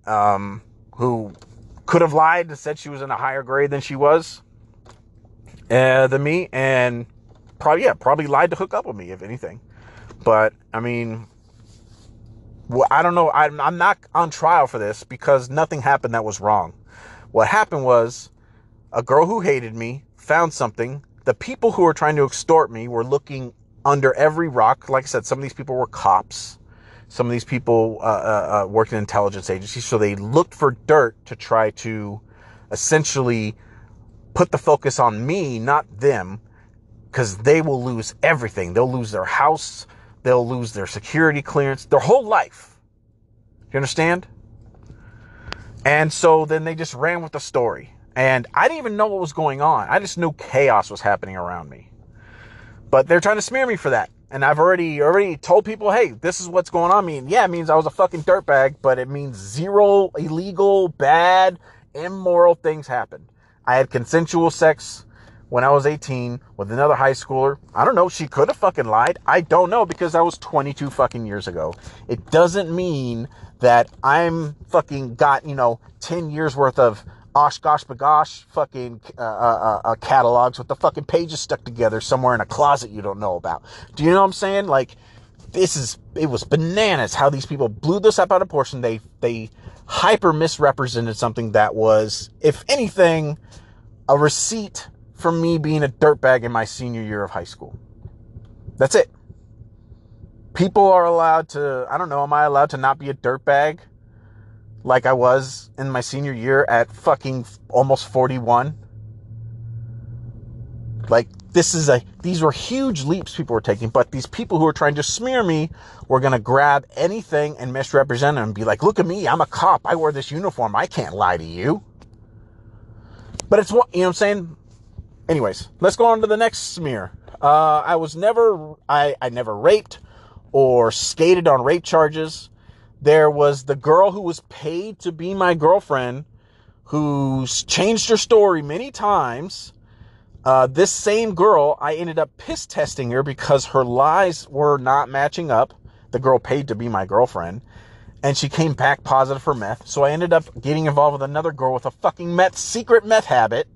um, who could have lied and said she was in a higher grade than she was uh, than me, and probably yeah, probably lied to hook up with me if anything. But I mean, well, I don't know. I'm, I'm not on trial for this because nothing happened that was wrong. What happened was a girl who hated me found something. The people who were trying to extort me were looking under every rock. Like I said, some of these people were cops. Some of these people uh, uh, uh, worked in intelligence agencies. So they looked for dirt to try to essentially put the focus on me, not them, because they will lose everything. They'll lose their house. They'll lose their security clearance, their whole life. You understand? And so then they just ran with the story. And I didn't even know what was going on. I just knew chaos was happening around me. But they're trying to smear me for that. And I've already already told people, hey, this is what's going on. I mean, yeah, it means I was a fucking dirtbag, but it means zero illegal, bad, immoral things happened. I had consensual sex when I was 18 with another high schooler. I don't know. She could have fucking lied. I don't know because that was 22 fucking years ago. It doesn't mean that I'm fucking got, you know, 10 years worth of OshKosh B'gosh fucking uh, uh, uh, catalogs with the fucking pages stuck together somewhere in a closet you don't know about. Do you know what I'm saying? Like, this is, it was bananas how these people blew this up out of proportion. They, they hyper misrepresented something that was, if anything, a receipt for me being a dirtbag in my senior year of high school. That's it. People are allowed to, I don't know, am I allowed to not be a dirtbag? Like I was in my senior year at fucking almost 41. Like this is a these were huge leaps people were taking, but these people who were trying to smear me were gonna grab anything and misrepresent it and be like, look at me, I'm a cop, I wear this uniform, I can't lie to you. But it's what you know what I'm saying? Anyways, let's go on to the next smear. Uh, I was never I, I never raped or skated on rape charges. There was the girl who was paid to be my girlfriend who's changed her story many times. Uh, this same girl, I ended up piss testing her because her lies were not matching up. The girl paid to be my girlfriend. And she came back positive for meth. So I ended up getting involved with another girl with a fucking meth, secret meth habit.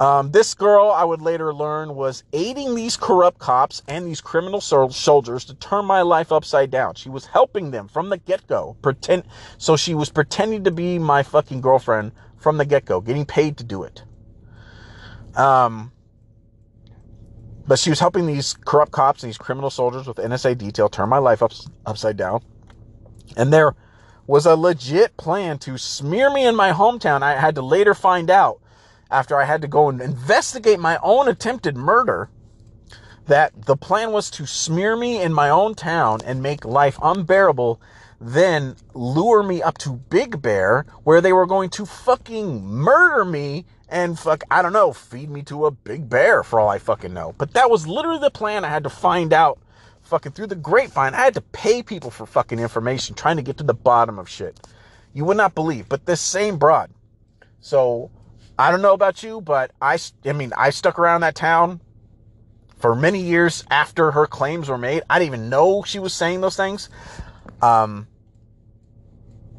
Um, this girl, I would later learn, was aiding these corrupt cops and these criminal soldiers to turn my life upside down. She was helping them from the get go. Pretend, so she was pretending to be my fucking girlfriend from the get go, getting paid to do it. Um, but she was helping these corrupt cops and these criminal soldiers with NSA detail turn my life up, upside down. And there was a legit plan to smear me in my hometown. I had to later find out after I had to go and investigate my own attempted murder that the plan was to smear me in my own town and make life unbearable, then lure me up to Big Bear where they were going to fucking murder me and fuck, I don't know, feed me to a big bear for all I fucking know. But that was literally the plan I had to find out fucking through the grapevine. I had to pay people for fucking information trying to get to the bottom of shit. You would not believe, but this same broad. So I don't know about you, but I, I mean, I stuck around that town for many years after her claims were made. I didn't even know she was saying those things. Um,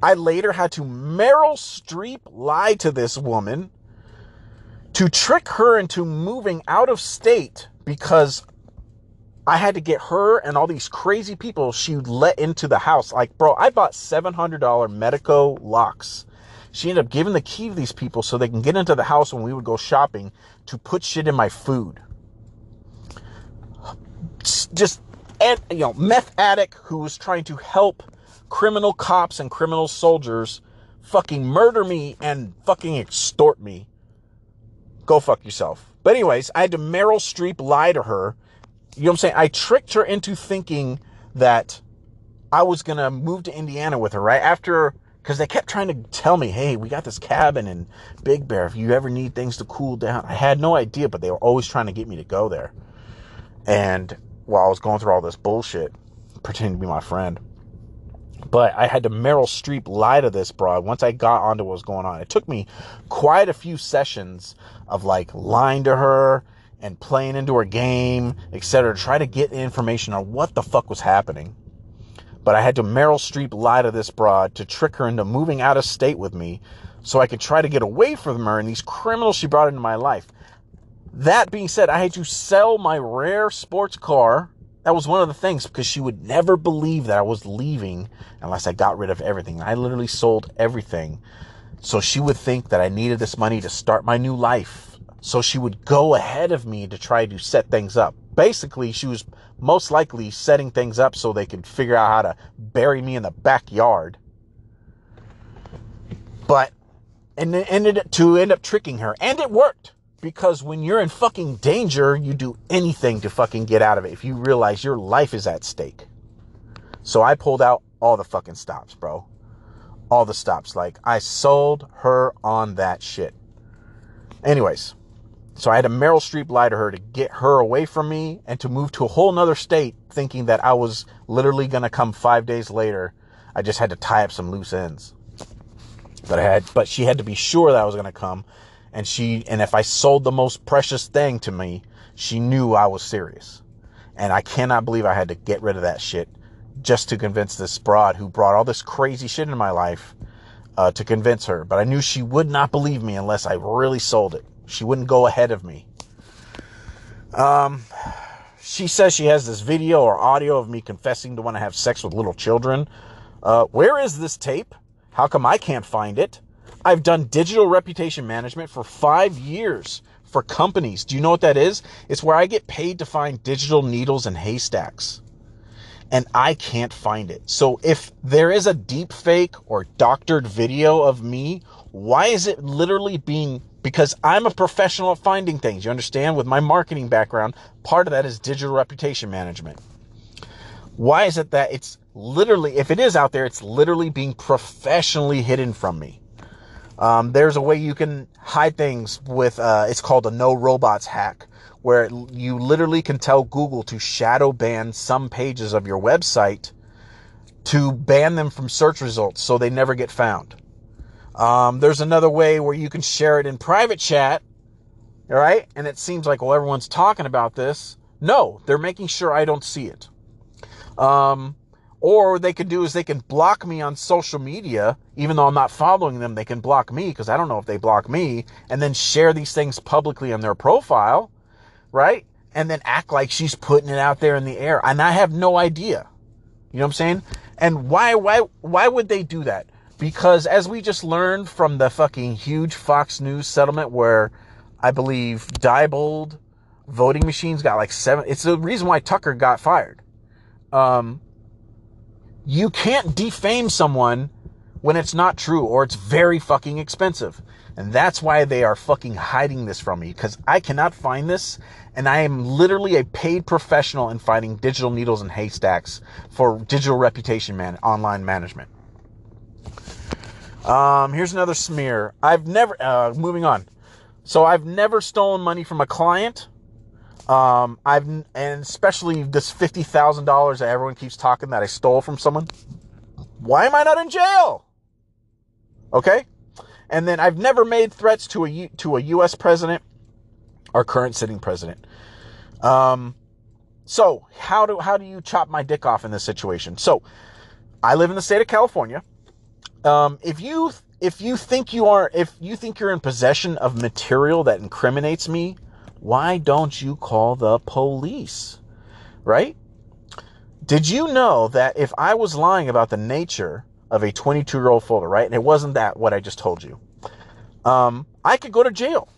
I later had to Meryl Streep lie to this woman to trick her into moving out of state because I had to get her and all these crazy people she'd let into the house. Like, bro, I bought $700 Medeco locks she ended up giving the key to these people so they can get into the house when we would go shopping to put shit in my food. Just, you know, meth addict who was trying to help criminal cops and criminal soldiers fucking murder me and fucking extort me. Go fuck yourself. But anyways, I had to Meryl Streep lie to her. You know what I'm saying? I tricked her into thinking that I was going to move to Indiana with her, right? After because they kept trying to tell me, hey, we got this cabin in Big Bear. If you ever need things to cool down, I had no idea, but they were always trying to get me to go there. And while I was going through all this bullshit, pretending to be my friend, but I had to Meryl Streep lie to this broad once I got onto what was going on. It took me quite a few sessions of like lying to her and playing into her game, etc., to try to get information on what the fuck was happening. But I had to Meryl Streep lie to this broad to trick her into moving out of state with me so I could try to get away from her and these criminals she brought into my life. That being said, I had to sell my rare sports car. That was one of the things because she would never believe that I was leaving unless I got rid of everything. I literally sold everything. So she would think that I needed this money to start my new life. So she would go ahead of me to try to set things up. Basically, she was most likely setting things up so they could figure out how to bury me in the backyard. But and it ended to end up tricking her, and it worked because when you're in fucking danger, you do anything to fucking get out of it if you realize your life is at stake. So I pulled out all the fucking stops, bro. All the stops. Like I sold her on that shit. Anyways, so I had a Meryl Streep lie to her to get her away from me and to move to a whole nother state, thinking that I was literally going to come five days later. I just had to tie up some loose ends. But I had, but she had to be sure that I was going to come. And she, and if I sold the most precious thing to me, she knew I was serious. And I cannot believe I had to get rid of that shit just to convince this broad who brought all this crazy shit in my life uh, to convince her. But I knew she would not believe me unless I really sold it. She wouldn't go ahead of me. Um, she says she has this video or audio of me confessing to want to have sex with little children. Uh, where is this tape? How come I can't find it? I've done digital reputation management for five years for companies. Do you know what that is? It's where I get paid to find digital needles and haystacks. And I can't find it. So if there is a deep fake or doctored video of me, why is it literally being because I'm a professional at finding things. You understand? With my marketing background, part of that is digital reputation management. Why is it that it's literally, if it is out there, it's literally being professionally hidden from me? Um, there's a way you can hide things with, uh, it's called a no robots hack, where you literally can tell Google to shadow ban some pages of your website to ban them from search results so they never get found. Um, there's another way where you can share it in private chat, all right? And it seems like, well, everyone's talking about this. No, they're making sure I don't see it. Um, or they can do is they can block me on social media, even though I'm not following them. They can block me because I don't know if they block me, and then share these things publicly on their profile, right? And then act like she's putting it out there in the air, and I have no idea. You know what I'm saying? And why, why, why would they do that? Because as we just learned from the fucking huge Fox News settlement where I believe Diebold voting machines got like seven, it's the reason why Tucker got fired. Um, you can't defame someone when it's not true or it's very fucking expensive. And that's why they are fucking hiding this from me because I cannot find this. And I am literally a paid professional in finding digital needles and haystacks for digital reputation man, online management. Um, here's another smear. I've never, uh, moving on. So I've never stolen money from a client. Um, I've, and especially this $50,000 that everyone keeps talking that I stole from someone. Why am I not in jail? Okay. And then I've never made threats to a, to a U.S. president or current sitting president. Um, so how do, how do you chop my dick off in this situation? So I live in the state of California. Um, if you if you think you are if you think you're in possession of material that incriminates me, why don't you call the police? Right? Did you know that if I was lying about the nature of a 22 year old folder, right, and it wasn't that what I just told you, um, I could go to jail.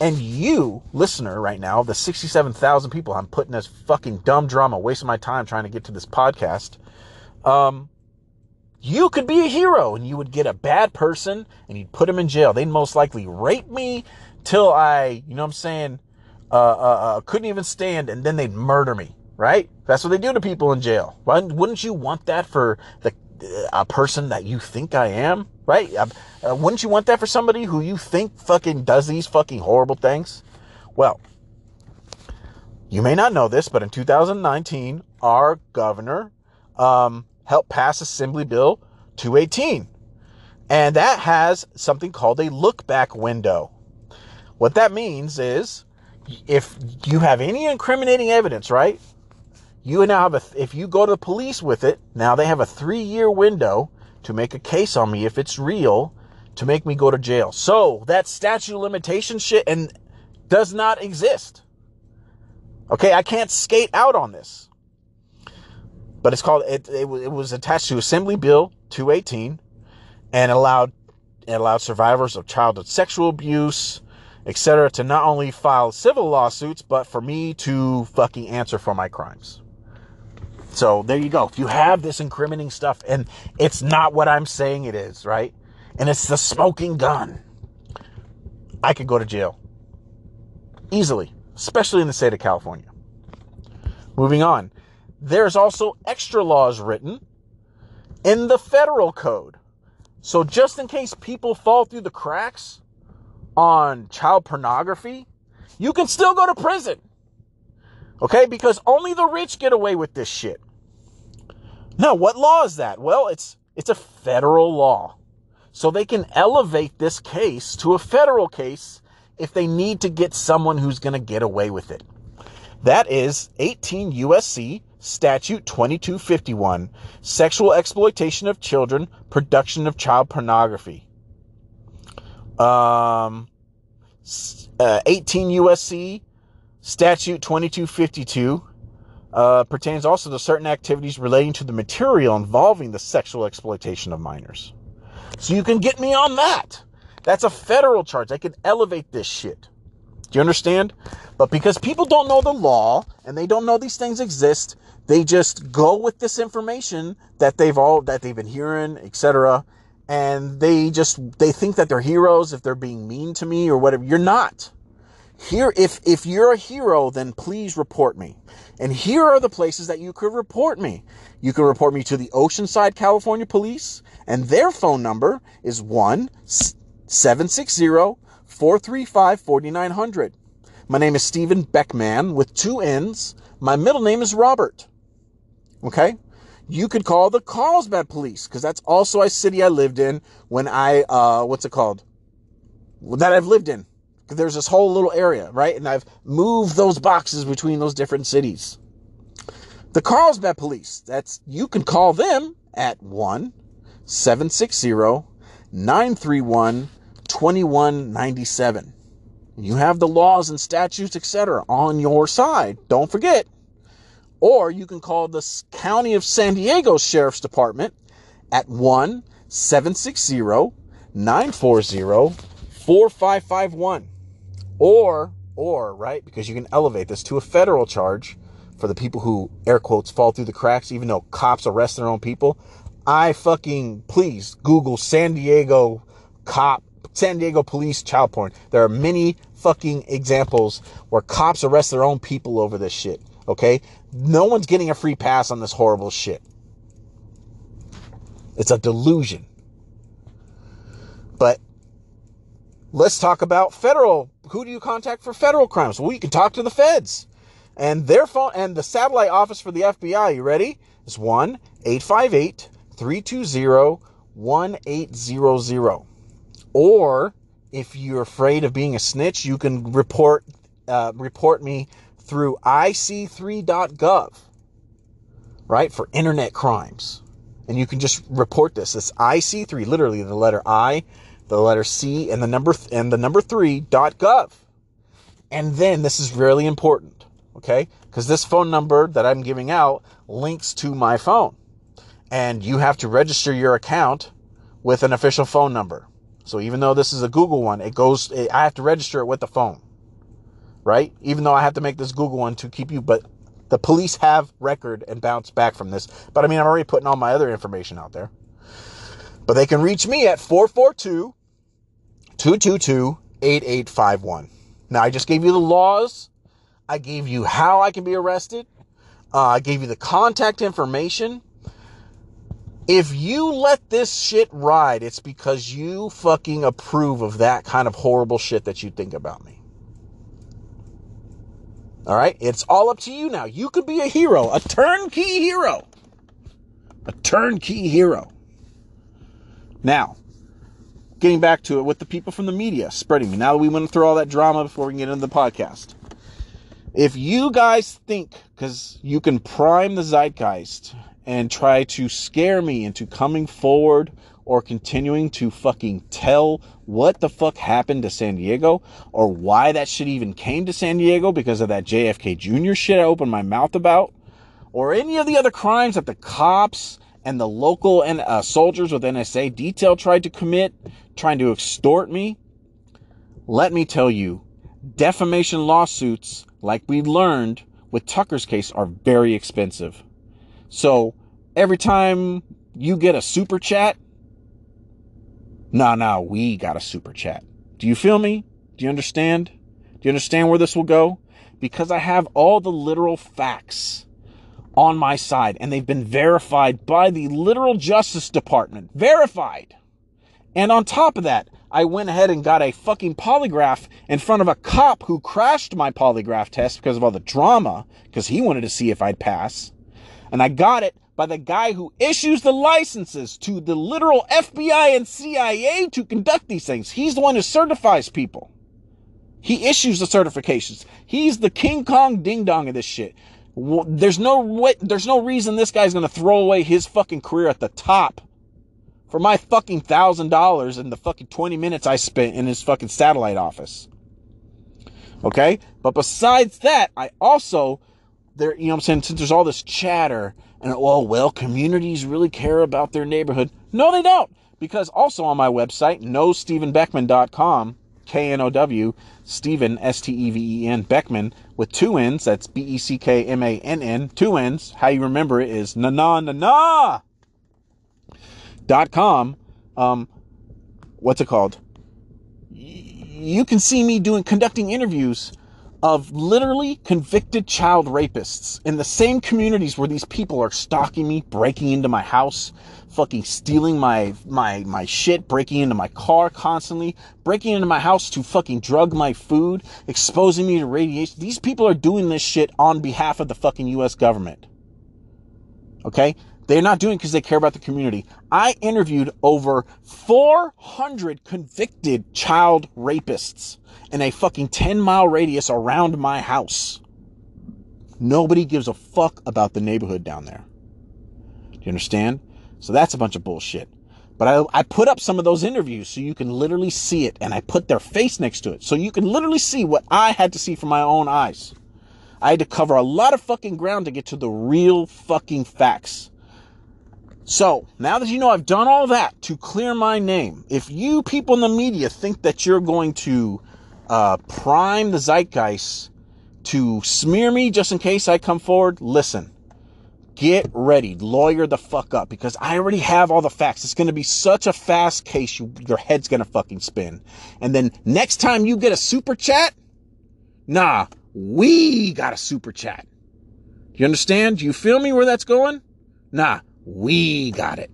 And you, listener, right now, the 67,000 people I'm putting this fucking dumb drama, wasting my time trying to get to this podcast, um, you could be a hero and you would get a bad person and you'd put him in jail. They'd most likely rape me till I, you know what I'm saying, uh, uh, uh, couldn't even stand and then they'd murder me, right? That's what they do to people in jail. Wouldn't you want that for the, a person that you think I am, right? Uh, uh, wouldn't you want that for somebody who you think fucking does these fucking horrible things? Well, you may not know this, but in 2019, our governor, um, helped pass Assembly Bill 218. And that has something called a look back window. What that means is if you have any incriminating evidence, right? You now have a, if you go to the police with it, now they have a three year window to make a case on me if it's real to make me go to jail. So that statute limitation shit and does not exist. Okay. I can't skate out on this but it's called it, it, it was attached to Assembly Bill 218 and allowed it allowed survivors of childhood sexual abuse, etc., to not only file civil lawsuits, but for me to fucking answer for my crimes. So there you go. If you have this incriminating stuff and it's not what I'm saying it is, right? And it's the smoking gun, I could go to jail easily, especially in the state of California. Moving on there's also extra laws written in the federal code. So just in case people fall through the cracks, on child pornography, you can still go to prison. Okay? Because only the rich get away with this shit. Now, what law is that? Well, it's it's a federal law. So they can elevate this case to a federal case if they need to get someone who's going to get away with it. That is 18 USC Statute 2251, sexual exploitation of children, production of child pornography. Um, uh, 18 USC Statute 2252 uh, pertains also to certain activities relating to the material involving the sexual exploitation of minors. So you can get me on that. That's a federal charge. I can elevate this shit. Do you understand? But because people don't know the law and they don't know these things exist, they just go with this information that they've all that they've been hearing, etc. And they just they think that they're heroes if they're being mean to me or whatever. You're not. Here if if you're a hero, then please report me. And here are the places that you could report me. You can report me to the Oceanside, California Police, and their phone number is 1 760 435 4900. My name is Stephen Beckman with two N's. My middle name is Robert. Okay? You could call the Carlsbad Police because that's also a city I lived in when I, uh, what's it called? That I've lived in. There's this whole little area, right? And I've moved those boxes between those different cities. The Carlsbad Police, that's, you can call them at 1 760 931 2197. You have the laws and statutes, etc., on your side. Don't forget. Or you can call the County of San Diego Sheriff's Department at 1 760 940 4551. Or, or, right, because you can elevate this to a federal charge for the people who, air quotes, fall through the cracks, even though cops arrest their own people. I fucking, please Google San Diego cop, San Diego police child porn. There are many fucking examples where cops arrest their own people over this shit. Okay? No one's getting a free pass on this horrible shit. It's a delusion. But let's talk about federal. Who do you contact for federal crimes? Well, you can talk to the feds. And their phone and the satellite office for the FBI, you ready? Is 1 858 320 1800. Or if you're afraid of being a snitch, you can report uh, report me through ic3.gov, right, for internet crimes. And you can just report this. It's IC3, literally the letter I, the letter C, and the number th- and the number three dot gov. And then this is really important, okay? Because this phone number that I'm giving out links to my phone. And you have to register your account with an official phone number. So even though this is a Google one, it goes, I have to register it with the phone right? Even though I have to make this Google one to keep you, but the police have record and bounce back from this. But I mean, I'm already putting all my other information out there. But they can reach me at 442 222 8851. Now, I just gave you the laws. I gave you how I can be arrested. Uh, I gave you the contact information. If you let this shit ride, it's because you fucking approve of that kind of horrible shit that you think about me. All right. It's all up to you now. You could be a hero, a turnkey hero, a turnkey hero. Now, getting back to it with the people from the media spreading me. Now that we went through all that drama before we get into the podcast. If you guys think, because you can prime the zeitgeist and try to scare me into coming forward or continuing to fucking tell what the fuck happened to San Diego or why that shit even came to San Diego because of that JFK Jr. shit I opened my mouth about or any of the other crimes that the cops and the local and uh, soldiers with NSA detail tried to commit, trying to extort me. Let me tell you, defamation lawsuits, like we learned with Tucker's case, are very expensive. So every time you get a super chat, nah, nah, we got a super chat. Do you feel me? Do you understand? Do you understand where this will go? Because I have all the literal facts on my side and they've been verified by the literal justice department. Verified. And on top of that, I went ahead and got a fucking polygraph in front of a cop who crashed my polygraph test because of all the drama, because he wanted to see if I'd pass. And I got it by the guy who issues the licenses to the literal FBI and CIA to conduct these things. He's the one who certifies people. He issues the certifications. He's the King Kong ding dong of this shit. There's no way, there's no reason this guy's gonna throw away his fucking career at the top for my fucking thousand dollars and the fucking 20 minutes I spent in his fucking satellite office. Okay? But besides that, I also there, you know I'm saying, since there's all this chatter and oh well, communities really care about their neighborhood. No, they don't. Because also on my website, knowstevenbeckman.com, K-N-O-W, Steven, S-T-E-V-E-N, Beckman, with two N's, that's B-E-C-K-M-A-N-N, two N's, how you remember it is na na na na dot com, um, what's it called? You can see me doing, conducting interviews of literally convicted child rapists in the same communities where these people are stalking me, breaking into my house, fucking stealing my my my shit, breaking into my car constantly, breaking into my house to fucking drug my food, exposing me to radiation. These people are doing this shit on behalf of the fucking US government. Okay? They're not doing it because they care about the community. I interviewed over 400 convicted child rapists in a fucking 10 mile radius around my house. Nobody gives a fuck about the neighborhood down there. Do you understand? So that's a bunch of bullshit. But I, I put up some of those interviews so you can literally see it, and I put their face next to it so you can literally see what I had to see from my own eyes. I had to cover a lot of fucking ground to get to the real fucking facts. So now that you know I've done all that to clear my name, if you people in the media think that you're going to uh, prime the zeitgeist to smear me just in case I come forward, listen, get ready, lawyer the fuck up because I already have all the facts. It's going to be such a fast case, you, your head's going to fucking spin. And then next time you get a super chat, nah, we got a super chat. You understand? Do you feel me where that's going? Nah, we got it.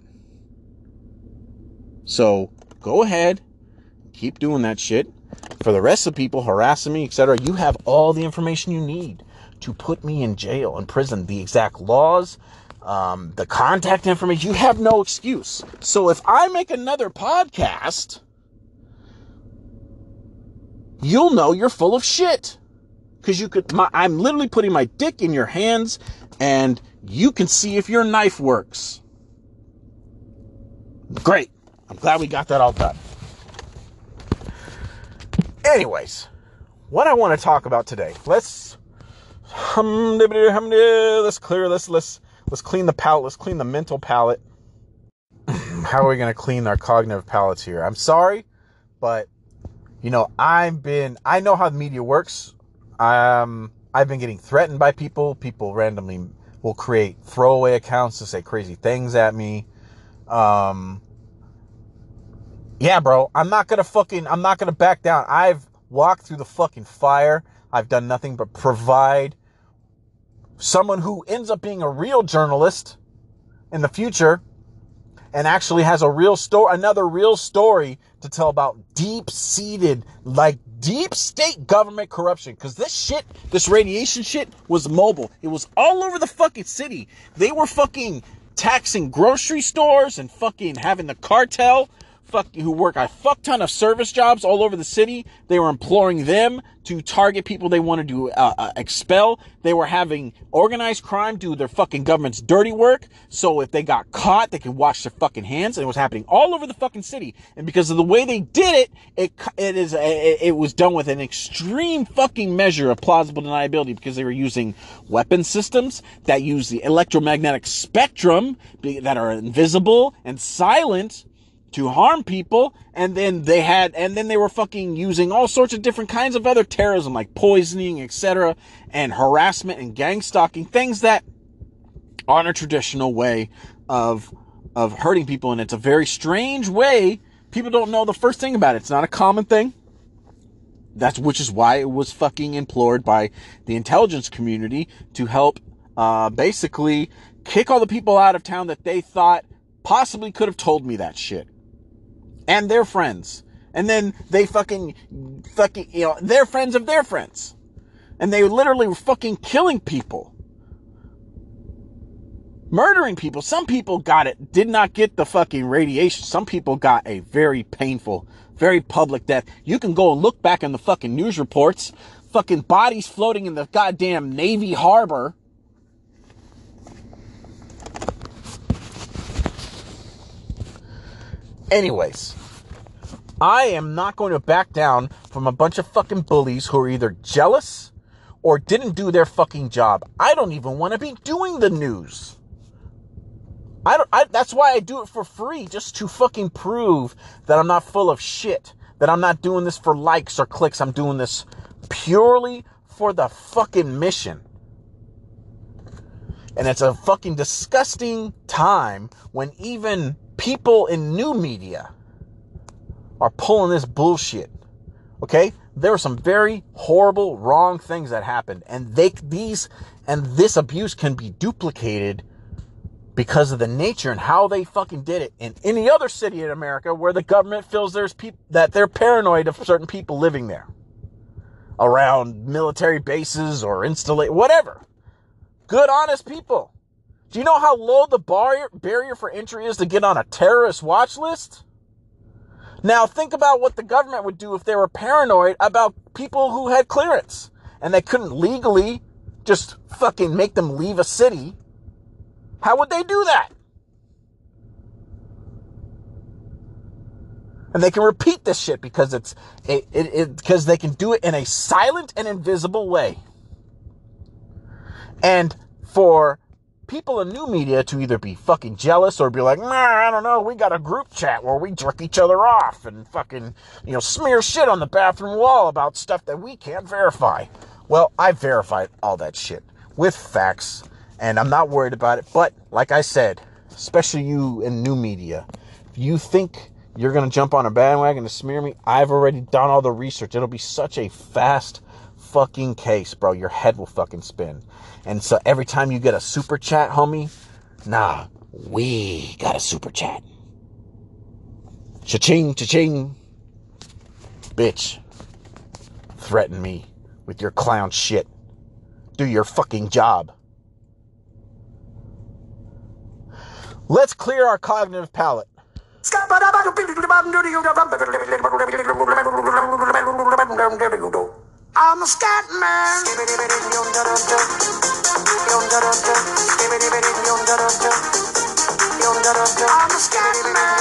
So go ahead, keep doing that shit. For the rest of people harassing me, etc., you have all the information you need to put me in jail, in prison, the exact laws, um, the contact information. You have no excuse. So if I make another podcast, you'll know you're full of shit. Because you could, my, I'm literally putting my dick in your hands and you can see if your knife works. Great. I'm glad we got that all done. Anyways, what I want to talk about today. Let's let's clear this. Let's let's clean the palate. Let's clean the mental palate. How are we to clean our cognitive palates here? I'm sorry, but you know, I've been I know how the media works. Um I've been getting threatened by people. People randomly will create throwaway accounts to say crazy things at me. Um, yeah, bro, I'm not gonna fucking, I'm not gonna back down. I've walked through the fucking fire. I've done nothing but provide someone who ends up being a real journalist in the future and actually has a real story, another real story to tell about deep seated, like deep state government corruption. Cause this shit, this radiation shit was mobile. It was all over the fucking city. They were fucking taxing grocery stores and fucking having the cartel fuck who work a fuck ton of service jobs all over the city. They were imploring them to target people they wanted to uh, uh, expel. They were having organized crime do their fucking government's dirty work. So if they got caught, they could wash their fucking hands. And it was happening all over the fucking city. And because of the way they did it, it it is it, it was done with an extreme fucking measure of plausible deniability because they were using weapon systems that use the electromagnetic spectrum that are invisible and silent to harm people and then they had and then they were fucking using all sorts of different kinds of other terrorism like poisoning etc and harassment and gang stalking things that aren't a traditional way of of hurting people. And it's a very strange way. People don't know the first thing about it. It's not a common thing. That's which is why it was fucking implored by the intelligence community to help uh, basically kick all the people out of town that they thought possibly could have told me that shit and their friends And then they fucking, fucking, you know, they're friends of their friends. And they literally were fucking killing people. Murdering people. Some people got it, did not get the fucking radiation. Some people got a very painful, very public death. You can go and look back in the fucking news reports. Fucking bodies floating in the goddamn Navy harbor. Anyways, I am not going to back down from a bunch of fucking bullies who are either jealous or didn't do their fucking job. I don't even want to be doing the news. I don't, I, that's why I do it for free, just to fucking prove that I'm not full of shit. That I'm not doing this for likes or clicks. I'm doing this purely for the fucking mission. And it's a fucking disgusting time when even people in new media are pulling this bullshit. Okay? There were some very horrible, wrong things that happened. And they, these, and this abuse can be duplicated because of the nature and how they fucking did it in any other city in America where the government feels there's people that they're paranoid of certain people living there around military bases or installate whatever. Good, honest people. Do you know how low the bar- barrier for entry is to get on a terrorist watch list? Now think about what the government would do if they were paranoid about people who had clearance and they couldn't legally just fucking make them leave a city. How would they do that? And they can repeat this shit because it's it, it, because they can do it in a silent and invisible way. And for people in new media to either be fucking jealous or be like, nah, I don't know, we got a group chat where we jerk each other off and fucking, you know, smear shit on the bathroom wall about stuff that we can't verify. Well, I verified all that shit with facts and I'm not worried about it. But like I said, especially you in new media, if you think you're going to jump on a bandwagon to smear me, I've already done all the research. It'll be such a fast fucking case, bro. Your head will fucking spin. And so every time you get a super chat, homie, nah, we got a super chat. Cha-ching, cha-ching. Bitch. Threaten me with your clown shit. Do your fucking job. Let's clear our cognitive palate. I'm a scat man. I'm a scat man.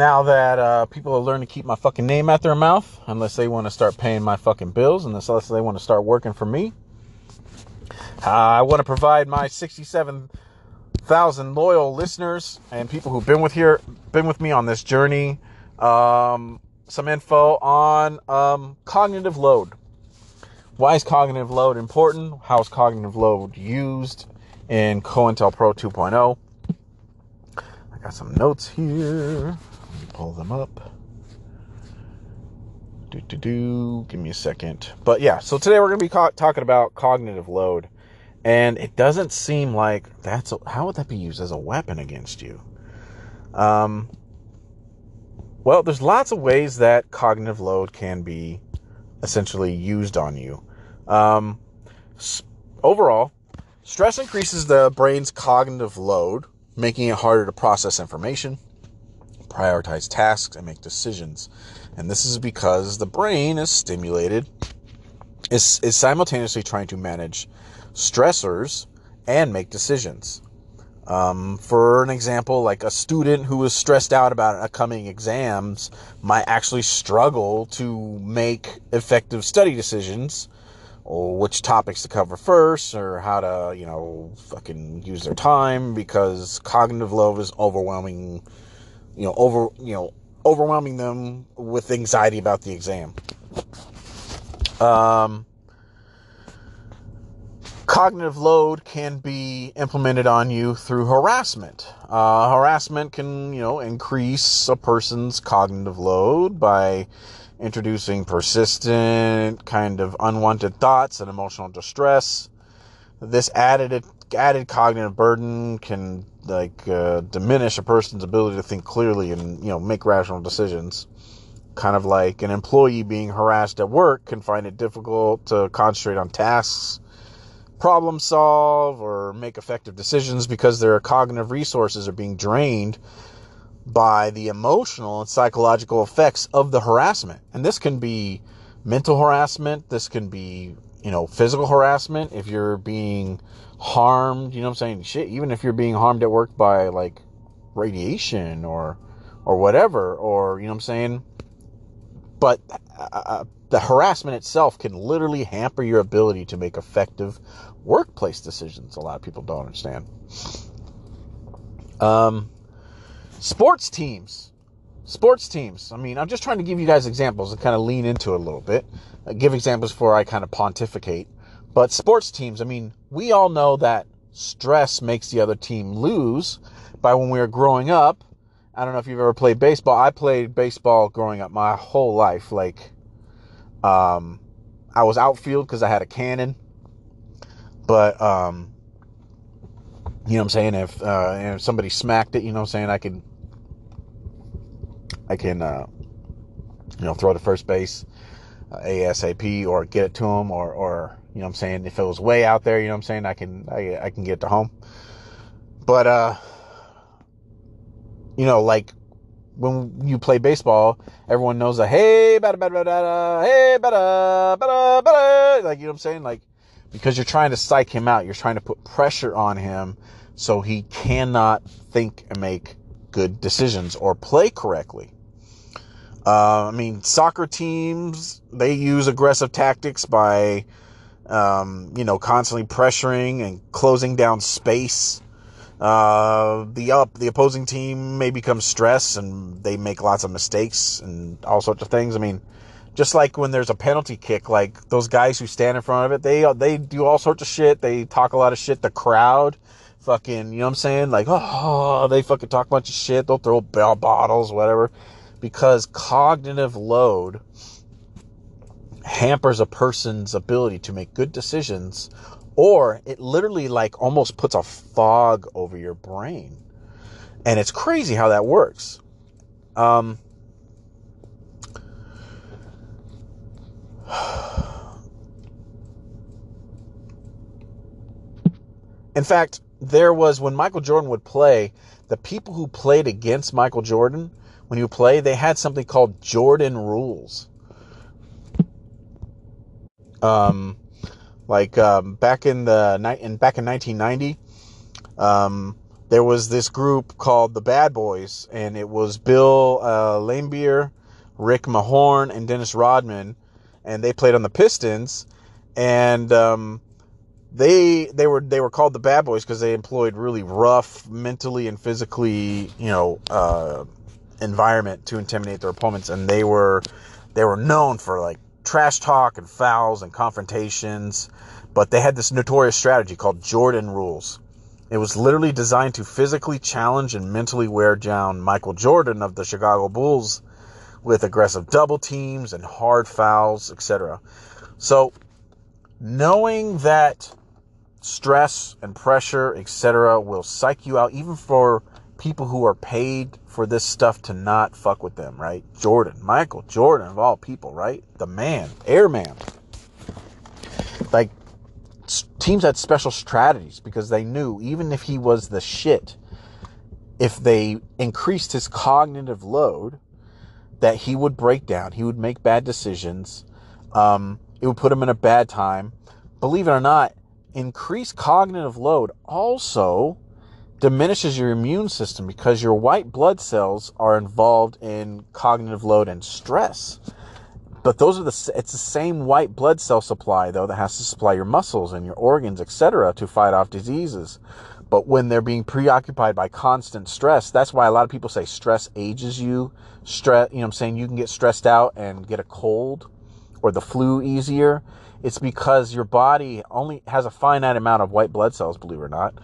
Now that uh, people have learned to keep my fucking name out their mouth, unless they want to start paying my fucking bills, and unless they want to start working for me, uh, I want to provide my 67,000 loyal listeners and people who've been with here, been with me on this journey, um, some info on um, cognitive load. Why is cognitive load important? How is cognitive load used in COINTELPRO 2.0? I got some notes here. Pull them up. Do do do. Give me a second. But yeah, so today we're going to be co- talking about cognitive load, and it doesn't seem like that's a, how would that be used as a weapon against you? Um. Well, there's lots of ways that cognitive load can be essentially used on you. Um, s- overall, stress increases the brain's cognitive load, making it harder to process information, prioritize tasks, and make decisions. And this is because the brain is stimulated, is, is simultaneously trying to manage stressors and make decisions. Um, for an example, like a student who is stressed out about upcoming exams might actually struggle to make effective study decisions or which topics to cover first or how to, you know, fucking use their time because cognitive load is overwhelming, you know, over, you know, overwhelming them with anxiety about the exam. Um, cognitive load can be implemented on you through harassment. Uh, harassment can, you know, increase a person's cognitive load by introducing persistent, kind of unwanted thoughts and emotional distress. This added added cognitive burden can like uh, diminish a person's ability to think clearly and you know make rational decisions. Kind of like an employee being harassed at work can find it difficult to concentrate on tasks problem solve or make effective decisions because their cognitive resources are being drained by the emotional and psychological effects of the harassment. And this can be mental harassment, this can be, you know, physical harassment if you're being harmed, you know what I'm saying? Shit, even if you're being harmed at work by like radiation or or whatever or you know what I'm saying? But uh, the harassment itself can literally hamper your ability to make effective workplace decisions. A lot of people don't understand. Um, sports teams. Sports teams. I mean, I'm just trying to give you guys examples and kind of lean into it a little bit. I give examples before I kind of pontificate. But sports teams, I mean, we all know that stress makes the other team lose. By when we were growing up, I don't know if you've ever played baseball. I played baseball growing up my whole life. Like, um, I was outfield because I had a cannon. But, um, you know what I'm saying? If, uh, if somebody smacked it, you know what I'm saying? I could, I can, uh, you know, throw to first base uh, ASAP or get it to him or, or, you know I'm saying? If it was way out there, you know I'm saying? I can, I, I can get to home. But, uh, you know, like when you play baseball, everyone knows that, hey, bada, bada, bada, hey, bada, bada, bada. Like, you know what I'm saying? Like, because you're trying to psych him out, you're trying to put pressure on him so he cannot think and make good decisions or play correctly. Uh, I mean, soccer teams, they use aggressive tactics by, um, you know, constantly pressuring and closing down space. Uh, the up, the opposing team may become stressed and they make lots of mistakes and all sorts of things. I mean, just like when there's a penalty kick, like those guys who stand in front of it, they, they do all sorts of shit. They talk a lot of shit. The crowd fucking, you know what I'm saying? Like, oh, they fucking talk a bunch of shit. They'll throw bottles, whatever. Because cognitive load hampers a person's ability to make good decisions or it literally like almost puts a fog over your brain. And it's crazy how that works. Um, in fact there was when michael jordan would play the people who played against michael jordan when you play they had something called jordan rules. Um, like um, back in the night in back in 1990, um, there was this group called the Bad Boys, and it was Bill uh, Laimbeer, Rick Mahorn, and Dennis Rodman, and they played on the Pistons, and um, they they were they were called the Bad Boys because they employed really rough, mentally and physically, you know, uh, environment to intimidate their opponents, and they were they were known for like trash talk and fouls and confrontations, but they had this notorious strategy called Jordan Rules. It was literally designed to physically challenge and mentally wear down Michael Jordan of the Chicago Bulls with aggressive double teams and hard fouls, etc. So, knowing that stress and pressure, etc., will psych you out, even for people who are paid for this stuff to not fuck with them, right? Jordan, Michael Jordan, of all people, right? The man, airman. Like, teams had special strategies because they knew even if he was the shit, if they increased his cognitive load, that he would break down, he would make bad decisions, um, it would put him in a bad time. Believe it or not, increased cognitive load also diminishes your immune system because your white blood cells are involved in cognitive load and stress. But those are the it's the same white blood cell supply though that has to supply your muscles and your organs, etc., to fight off diseases. But when they're being preoccupied by constant stress, that's why a lot of people say stress ages you. Stress, you know I'm saying? You can get stressed out and get a cold or the flu easier. It's because your body only has a finite amount of white blood cells, believe it or not.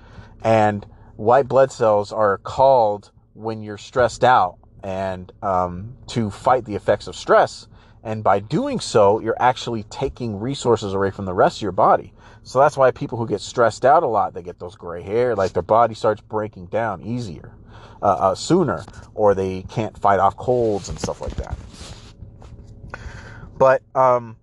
And white blood cells are called when you're stressed out and um, to fight the effects of stress. And by doing so, you're actually taking resources away from the rest of your body. So that's why people who get stressed out a lot, they get those gray hair, like their body starts breaking down easier, uh, uh, sooner, or they can't fight off colds and stuff like that. But um,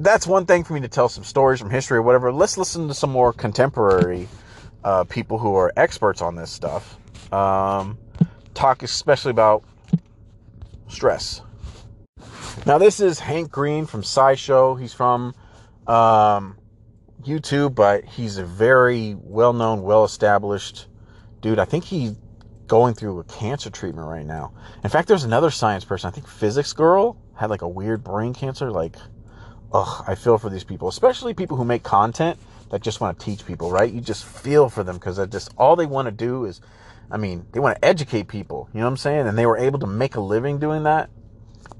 that's one thing for me to tell some stories from history or whatever. Let's listen to some more contemporary uh, people who are experts on this stuff. Um, talk especially about stress. Now, this is Hank Green from SciShow. He's from um, YouTube, but he's a very well known, well established dude. I think he's going through a cancer treatment right now. In fact, there's another science person, I think Physics Girl, had like a weird brain cancer. Like, ugh, I feel for these people, especially people who make content that just want to teach people, right? You just feel for them because just all they want to do is, I mean, they want to educate people. You know what I'm saying? And they were able to make a living doing that,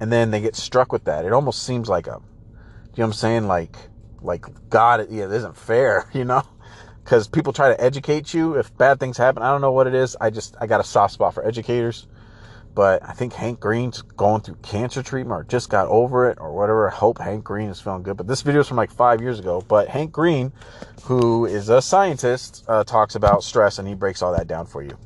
and then they get struck with that. It almost seems like a, you know what I'm saying? Like, like God, yeah, it isn't fair, you know? Because people try to educate you if bad things happen. I don't know what it is. I just I got a soft spot for educators but I think Hank Green's going through cancer treatment or just got over it or whatever. I hope Hank Green is feeling good. But this video is from like five years ago. But Hank Green, who is a scientist, uh, talks about stress and he breaks all that down for you.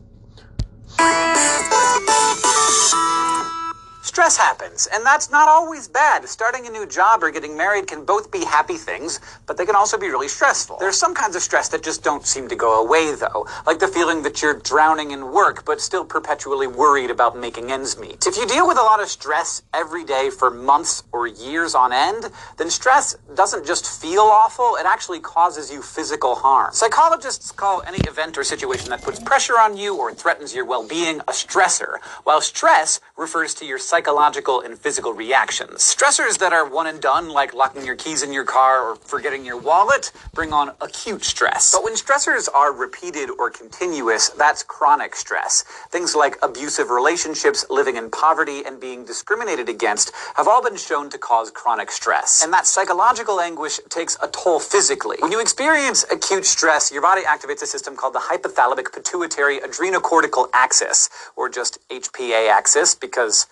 Stress happens, and that's not always bad. Starting a new job or getting married can both be happy things, but they can also be really stressful. There's some kinds of stress that just don't seem to go away, though, like the feeling that you're drowning in work, but still perpetually worried about making ends meet. If you deal with a lot of stress every day for months or years on end, then stress doesn't just feel awful, it actually causes you physical harm. Psychologists call any event or situation that puts pressure on you or threatens your well being a stressor, while stress refers to your psychological psychological and physical reactions. Stressors that are one and done, like locking your keys in your car or forgetting your wallet, bring on acute stress. But when stressors are repeated or continuous, that's chronic stress. Things like abusive relationships, living in poverty, and being discriminated against have all been shown to cause chronic stress. And that psychological anguish takes a toll physically. When you experience acute stress, your body activates a system called the hypothalamic pituitary adrenocortical axis, or just HPA axis, because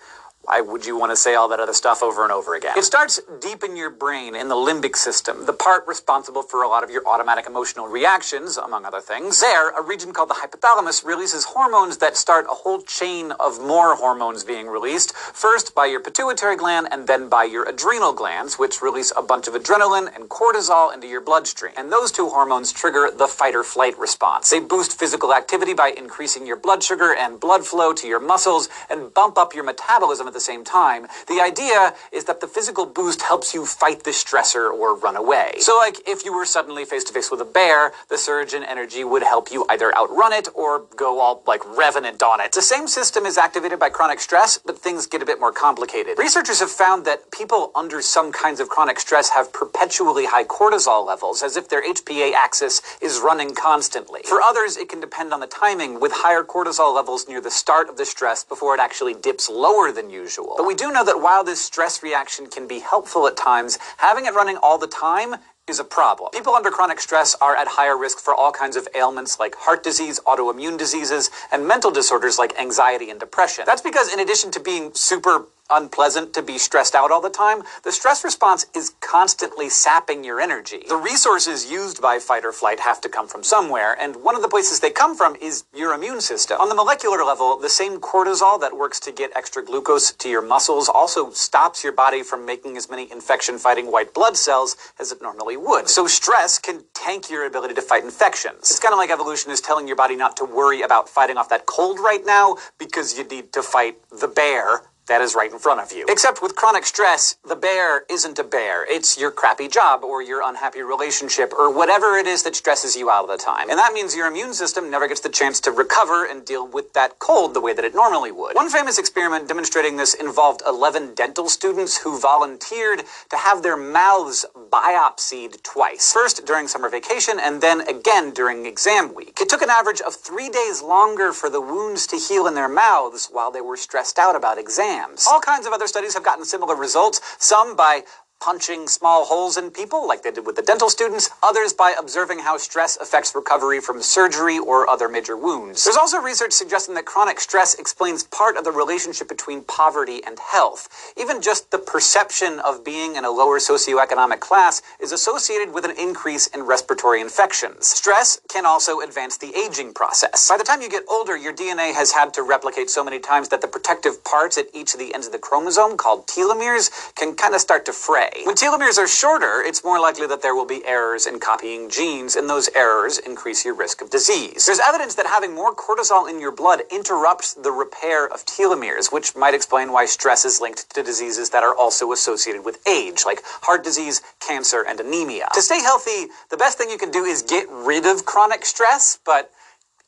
why would you want to say all that other stuff over and over again? It starts deep in your brain, in the limbic system, the part responsible for a lot of your automatic emotional reactions, among other things. There, a region called the hypothalamus releases hormones that start a whole chain of more hormones being released, first by your pituitary gland and then by your adrenal glands, which release a bunch of adrenaline and cortisol into your bloodstream. And those two hormones trigger the fight or flight response. They boost physical activity by increasing your blood sugar and blood flow to your muscles and bump up your metabolism at the same time. The idea is that the physical boost helps you fight the stressor or run away. So, like, if you were suddenly face to face with a bear, the surge in energy would help you either outrun it or go all, like, revenant on it. The same system is activated by chronic stress, but things get a bit more complicated. Researchers have found that people under some kinds of chronic stress have perpetually high cortisol levels, as if their HPA axis is running constantly. For others, it can depend on the timing, with higher cortisol levels near the start of the stress before it actually dips lower than usual But we do know that while this stress reaction can be helpful at times, having it running all the time is a problem. People under chronic stress are at higher risk for all kinds of ailments like heart disease, autoimmune diseases, and mental disorders like anxiety and depression. That's because in addition to being super unpleasant to be stressed out all the time, the stress response is constantly sapping your energy. The resources used by fight or flight have to come from somewhere, and one of the places they come from is your immune system. On the molecular level, the same cortisol that works to get extra glucose to your muscles also stops your body from making as many infection fighting white blood cells as it normally would. So stress can tank your ability to fight infections. It's kind of like evolution is telling your body not to worry about fighting off that cold right now because you need to fight the bear that is right in front of you. Except with chronic stress, the bear isn't a bear. It's your crappy job or your unhappy relationship or whatever it is that stresses you out all the time. And that means your immune system never gets the chance to recover and deal with that cold the way that it normally would. One famous experiment demonstrating this involved 11 dental students who volunteered to have their mouths biopsied twice. First during summer vacation and then again during exam week. It took an average of three days longer for the wounds to heal in their mouths while they were stressed out about exams All kinds of other studies have gotten similar results, some by punching small holes in people, like they did with the dental students, others by observing how stress affects recovery from surgery or other major wounds. There's also research suggesting that chronic stress explains part of the relationship between poverty and health. Even just the perception of being in a lower socioeconomic class is associated with an increase in respiratory infections. Stress can also advance the aging process. By the time you get older, your DNA has had to replicate so many times that the protective parts at each of the ends of the chromosome, called telomeres, can kind of start to fray. When telomeres are shorter, it's more likely that there will be errors in copying genes, and those errors increase your risk of disease. There's evidence that having more cortisol in your blood interrupts the repair of telomeres, which might explain why stress is linked to diseases that are also associated with age, like heart disease, cancer, and anemia. To stay healthy, the best thing you can do is get rid of chronic stress, but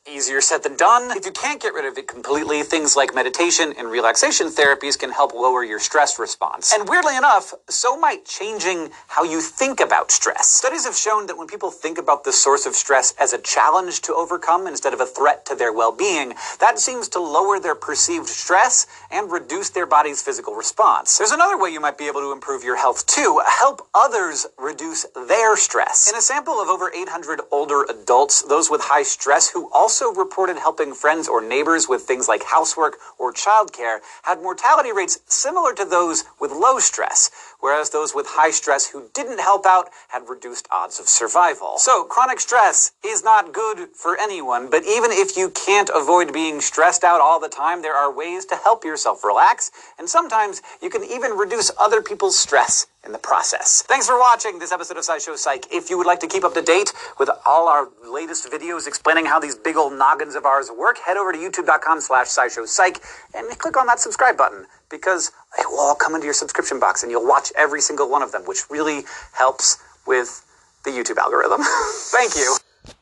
easier said than done. If you can't get rid of it completely, things like meditation and relaxation therapies can help lower your stress response. And weirdly enough, so might changing how you think about stress. Studies have shown that when people think about the source of stress as a challenge to overcome instead of a threat to their well-being, that seems to lower their perceived stress and reduce their body's physical response. There's another way you might be able to improve your health too. Help others reduce their stress. In a sample of over 800 older adults, those with high stress who also also reported helping friends or neighbors with things like housework or childcare had mortality rates similar to those with low stress, whereas those with high stress who didn't help out had reduced odds of survival. So, chronic stress is not good for anyone, but even if you can't avoid being stressed out all the time, there are ways to help yourself relax, and sometimes you can even reduce other people's stress in the process. Thanks for watching this episode of SciShow Psych. If you would like to keep up to date with all our latest videos explaining how these big old noggins of ours work, head over to youtube.com slash SciShow Psych and click on that subscribe button because it will all come into your subscription box and you'll watch every single one of them, which really helps with the YouTube algorithm. Thank you.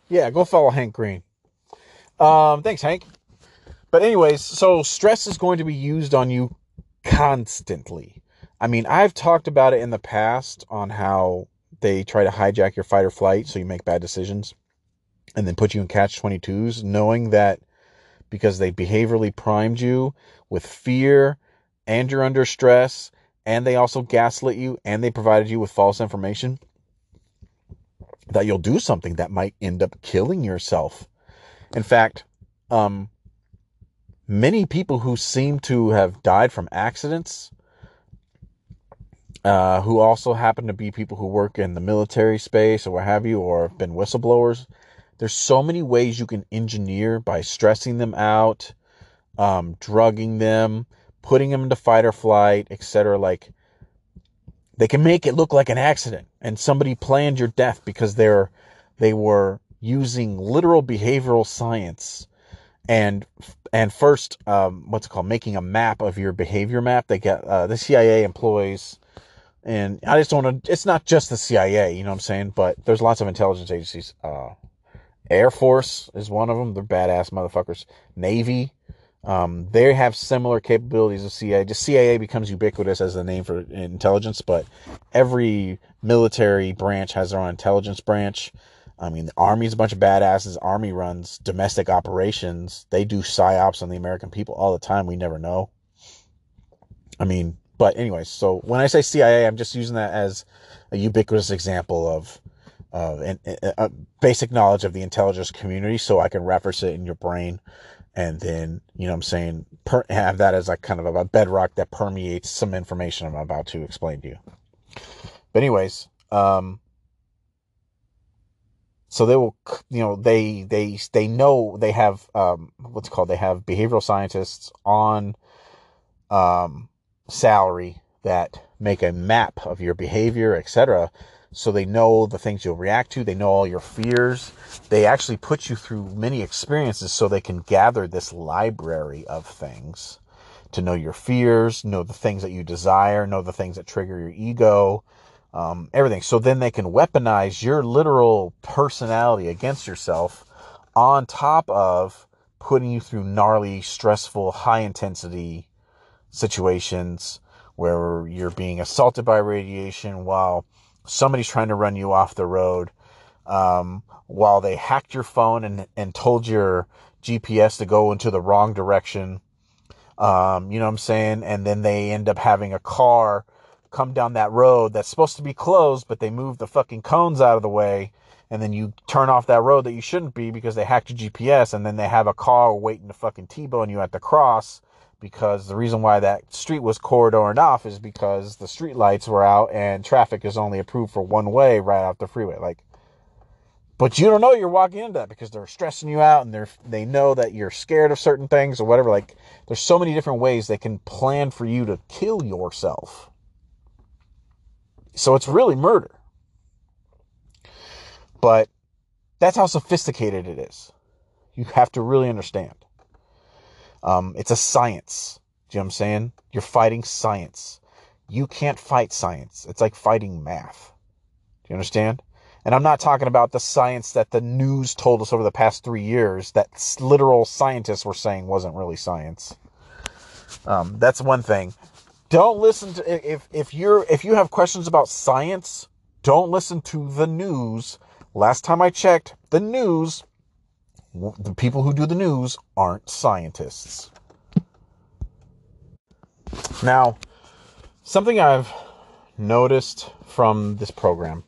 Yeah, go follow Hank Green. Um, thanks, Hank. But anyways, so stress is going to be used on you constantly. I mean, I've talked about it in the past on how they try to hijack your fight or flight so you make bad decisions and then put you in catch 22s, knowing that because they behaviorally primed you with fear and you're under stress and they also gaslit you and they provided you with false information that you'll do something that might end up killing yourself. In fact, um, many people who seem to have died from accidents, uh, who also happen to be people who work in the military space or what have you, or have been whistleblowers, there's so many ways you can engineer by stressing them out, um, drugging them, putting them into fight or flight, etc. Like they can make it look like an accident and somebody planned your death because they're they were using literal behavioral science and and first um, what's it called making a map of your behavior map. They get uh, the cia employs and i just don't want to it's not just the cia you know what i'm saying? But there's lots of intelligence agencies uh, air force is one of them. They're badass motherfuckers. Navy um, they have similar capabilities of CIA. Just CIA becomes ubiquitous as the name for intelligence, but every military branch has their own intelligence branch. I mean, the Army's a bunch of badasses. Army runs domestic operations. They do psyops on the American people all the time. We never know. I mean, but anyways, so when I say CIA, I'm just using that as a ubiquitous example of uh, a basic knowledge of the intelligence community, so I can reference it in your brain and then you know i'm saying per- have that as like kind of a bedrock that permeates some information i'm about to explain to you. But anyways um so they will you know they they they know they have um what's called? They have behavioral scientists on um salary that make a map of your behavior etc so they know the things you'll react to. They know all your fears. They actually put you through many experiences so they can gather this library of things to know your fears, know the things that you desire, know the things that trigger your ego, um, everything. So then they can weaponize your literal personality against yourself on top of putting you through gnarly, stressful, high intensity situations where you're being assaulted by radiation while somebody's trying to run you off the road um, while they hacked your phone and, and told your GPS to go into the wrong direction. Um, you know what I'm saying? And then they end up having a car come down that road that's supposed to be closed, but they move the fucking cones out of the way. And then you turn off that road that you shouldn't be because they hacked your GPS. And then they have a car waiting to fucking T-bone you at the cross because the reason why that street was corridored off is because the street lights were out and traffic is only approved for one way right off the freeway. Like, but you don't know you're walking into that because they're stressing you out and they're they know that you're scared of certain things or whatever. Like, there's so many different ways they can plan for you to kill yourself. So it's really murder. But that's how sophisticated it is. You have to really understand. Um, it's a science. Do you know what I'm saying? You're fighting science. You can't fight science. It's like fighting math. Do you understand? And I'm not talking about the science that the news told us over the past three years that literal scientists were saying wasn't really science. Um, that's one thing. Don't listen to if if you're if you have questions about science, don't listen to the news. Last time I checked, the news the people who do the news aren't scientists. Now, something I've noticed from this program,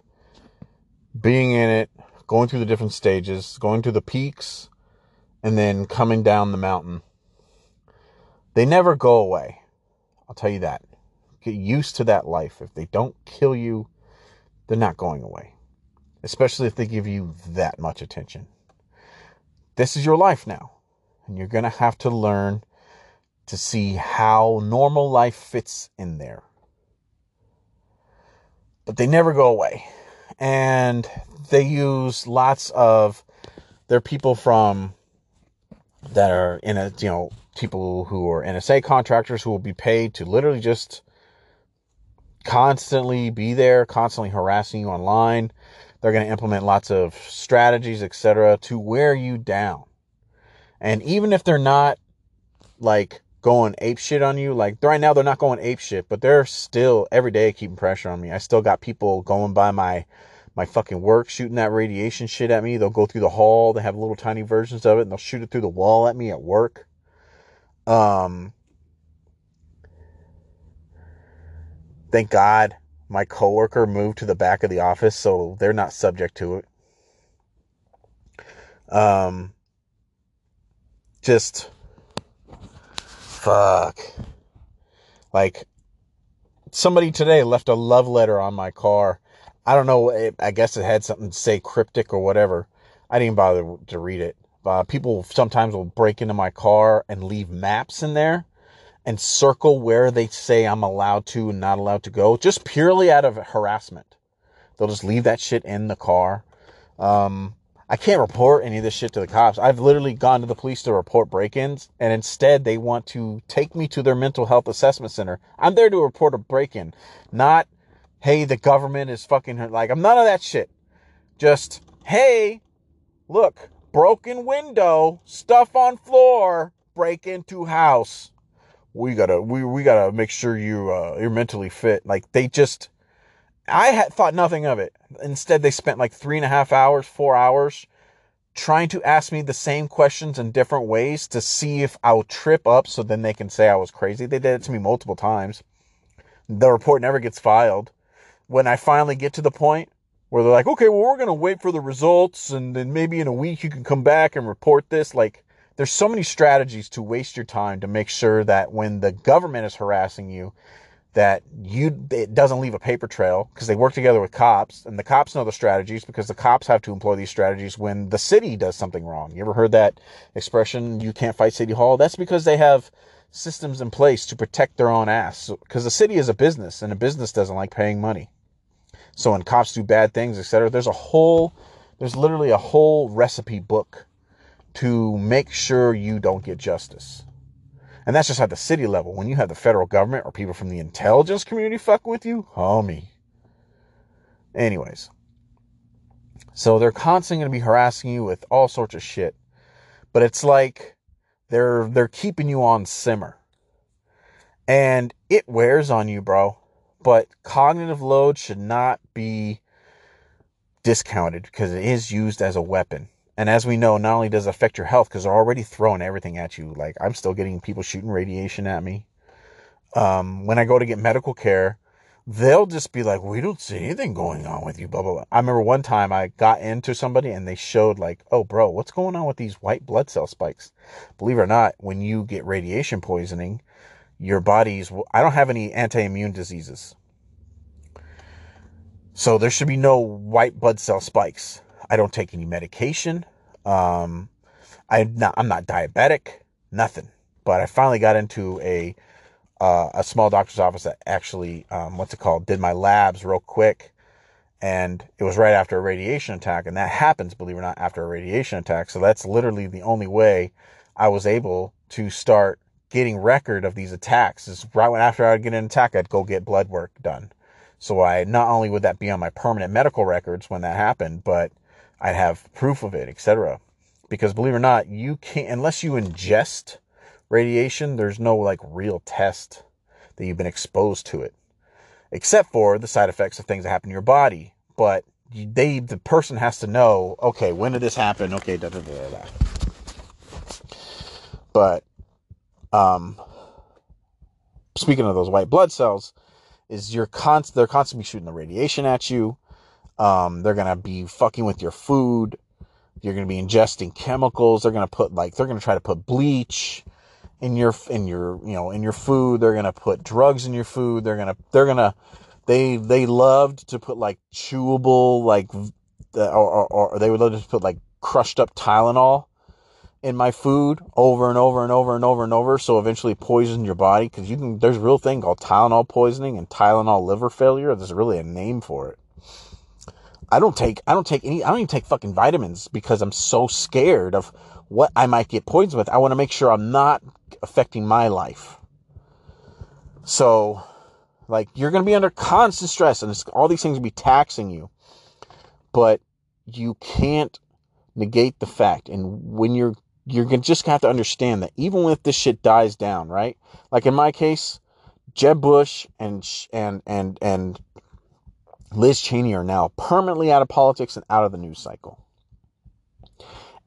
being in it, going through the different stages, going through the peaks, and then coming down the mountain, they never go away. I'll tell you that. Get used to that life. If they don't kill you, they're not going away, especially if they give you that much attention this is your life now. And you're going to have to learn to see how normal life fits in there. But they never go away. And they use lots of, they're people from, that are in a, you know, people who are NSA contractors who will be paid to literally just constantly be there, constantly harassing you online. They're going to implement lots of strategies, etc., to wear you down. And even if they're not like going ape shit on you. Like right now, they're not going ape shit, but they're still every day keeping pressure on me. I still got people going by my my fucking work shooting that radiation shit at me. They'll go through the hall. They have little tiny versions of it, and they'll shoot it through the wall at me at work. Um, thank God my coworker moved to the back of the office, so they're not subject to it. Um, just fuck. Like somebody today left a love letter on my car. I don't know. I guess it had something to say cryptic or whatever. I didn't bother to read it. Uh, people sometimes will break into my car and leave maps in there and circle where they say I'm allowed to and not allowed to go, just purely out of harassment. They'll just leave that shit in the car. Um, I can't report any of this shit to the cops. I've literally gone to the police to report break-ins, and instead they want to take me to their mental health assessment center. I'm there to report a break-in, not, hey, the government is fucking like I'm none of that shit. Just, hey, look, broken window, stuff on floor, break into house. We gotta, we we gotta make sure you uh, you're mentally fit. Like they just I had thought nothing of it. Instead, they spent like three and a half hours, four hours trying to ask me the same questions in different ways to see if I'll trip up so then they can say I was crazy. They did it to me multiple times. The report never gets filed. When I finally get to the point where they're like, okay, well, we're to wait for the results and then maybe in a week you can come back and report this. Like, there's so many strategies to waste your time to make sure that when the government is harassing you, that you it doesn't leave a paper trail because they work together with cops and the cops know the strategies because the cops have to employ these strategies when the city does something wrong. You ever heard that expression you can't fight city hall? That's because they have systems in place to protect their own ass because the city is a business and a business doesn't like paying money. So when cops do bad things, etc., there's a whole there's literally a whole recipe book to make sure you don't get justice. And that's just at the city level. When you have the federal government or people from the intelligence community fucking with you, homie. Anyways. So they're constantly going to be harassing you with all sorts of shit. But it's like they're they're keeping you on simmer. And it wears on you, bro. But cognitive load should not be discounted because it is used as a weapon. And as we know, not only does it affect your health because they're already throwing everything at you. Like I'm still getting people shooting radiation at me. Um, when I go to get medical care, they'll just be like, "We don't see anything going on with you." Blah blah blah. I remember one time I got into somebody and they showed like, "Oh, bro, what's going on with these white blood cell spikes?" Believe it or not, when you get radiation poisoning, your body's. I don't have any anti-immune diseases, so there should be no white blood cell spikes. I don't take any medication. Um, I'm not, I'm not diabetic, nothing. But I finally got into a, uh, a small doctor's office that actually, um, what's it called, did my labs real quick. And it was right after a radiation attack. And that happens, believe it or not, after a radiation attack. So that's literally the only way I was able to start getting record of these attacks. Is right when after I'd get an attack, I'd go get blood work done. So I not only would that be on my permanent medical records when that happened, but I'd have proof of it, etc. Because believe it or not, you can't, unless you ingest radiation, there's no like real test that you've been exposed to it, except for the side effects of things that happen in your body. But they, the person has to know, okay, when did this happen? Okay, da da da da. But, um, speaking of those white blood cells, is you're const, they're constantly shooting the radiation at you. Um, they're going to be fucking with your food. You're going to be ingesting chemicals. They're going to put like, they're going to try to put bleach in your, in your, you know, in your food. They're going to put drugs in your food. They're going to, they're going to, they, they loved to put like chewable, like, or, or, or they would love to put like crushed up Tylenol in my food over and over and over and over and over. So eventually poison your body. Cause you can, there's a real thing called Tylenol poisoning and Tylenol liver failure. There's really a name for it. I don't take I don't take any I don't even take fucking vitamins because I'm so scared of what I might get poisoned with. I want to make sure I'm not affecting my life. So like you're going to be under constant stress and all these things will be taxing you. But you can't negate the fact and when you're you're gonna just have to understand that even if this shit dies down, right? Like in my case, Jeb Bush and and and and Liz Cheney are now permanently out of politics and out of the news cycle.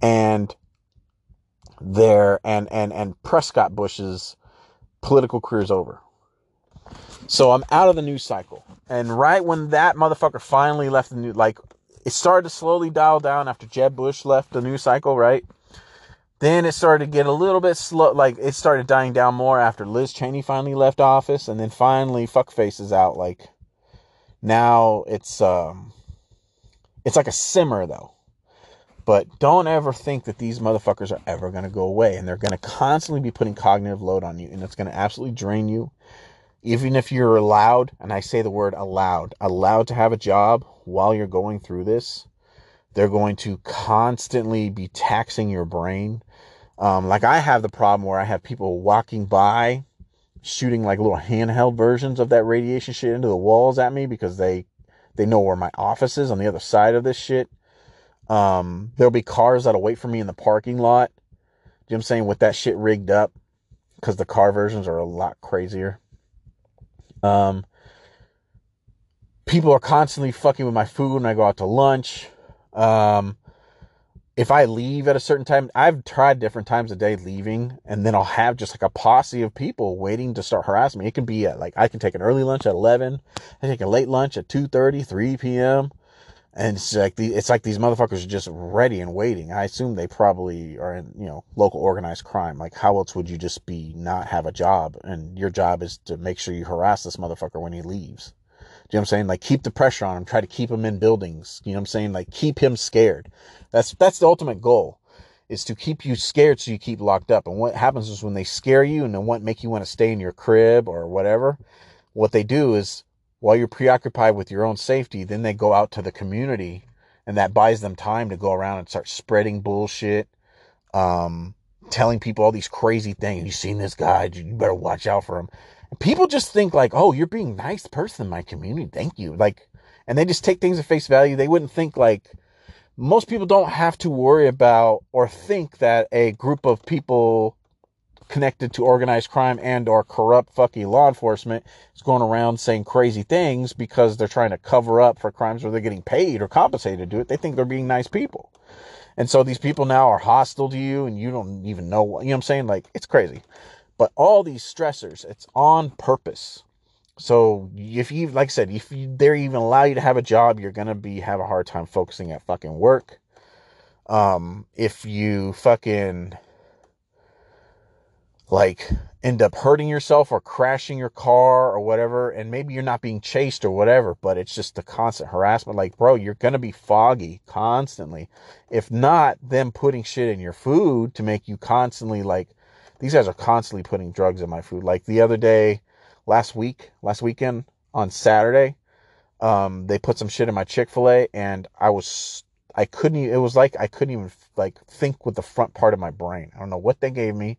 And there and and and Prescott Bush's political career is over. So I'm out of the news cycle. And right when that motherfucker finally left the news, like it started to slowly dial down after Jeb Bush left the news cycle, right? Then it started to get a little bit slow, like it started dying down more after Liz Cheney finally left office, and then finally fuckface is out. Like now it's um, it's like a simmer though. But don't ever think that these motherfuckers are ever gonna go away, and they're gonna constantly be putting cognitive load on you, and it's gonna absolutely drain you. Even if you're allowed, and I say the word allowed, allowed to have a job while you're going through this, they're going to constantly be taxing your brain um, like I have the problem where I have people walking by shooting like little handheld versions of that radiation shit into the walls at me because they they know where my office is on the other side of this shit. Um, there'll be cars that'll wait for me in the parking lot. You know what I'm saying? With that shit rigged up because the car versions are a lot crazier. Um, people are constantly fucking with my food when I go out to lunch. Um, if I leave at a certain time, I've tried different times a day leaving, and then I'll have just like a posse of people waiting to start harassing me. It can be at like I can take an early lunch at eleven, I take a late lunch at 2:30, 3 p.m. And it's like the it's like these motherfuckers are just ready and waiting. I assume they probably are in, you know, local organized crime. Like how else would you just be not have a job and your job is to make sure you harass this motherfucker when he leaves? You know what I'm saying? Like keep the pressure on him, try to keep him in buildings. You know what I'm saying? Like keep him scared. That's that's the ultimate goal. Is to keep you scared so you keep locked up. And what happens is when they scare you and then want make you want to stay in your crib or whatever, what they do is while you're preoccupied with your own safety, then they go out to the community and that buys them time to go around and start spreading bullshit. Um, telling people all these crazy things. You seen this guy? You better watch out for him people just think like, oh, you're being nice person in my community. Thank you. Like, and they just take things at face value. They wouldn't think like most people don't have to worry about or think that a group of people connected to organized crime and or corrupt fucking law enforcement is going around saying crazy things because they're trying to cover up for crimes where they're getting paid or compensated to do it. They think they're being nice people. And so these people now are hostile to you and you don't even know, you know what I'm saying? Like, it's crazy. But all these stressors, it's on purpose. So if you, like I said, if they're even allow you to have a job, you're gonna be have a hard time focusing at fucking work. Um, if you fucking like end up hurting yourself or crashing your car or whatever, and maybe you're not being chased or whatever, but it's just the constant harassment. Like, bro, you're gonna be foggy constantly. If not, them putting shit in your food to make you constantly like these guys are constantly putting drugs in my food. Like the other day, last week, last weekend on Saturday, um, they put some shit in my Chick Fil A, and I was, I couldn't. It was like I couldn't even like think with the front part of my brain. I don't know what they gave me,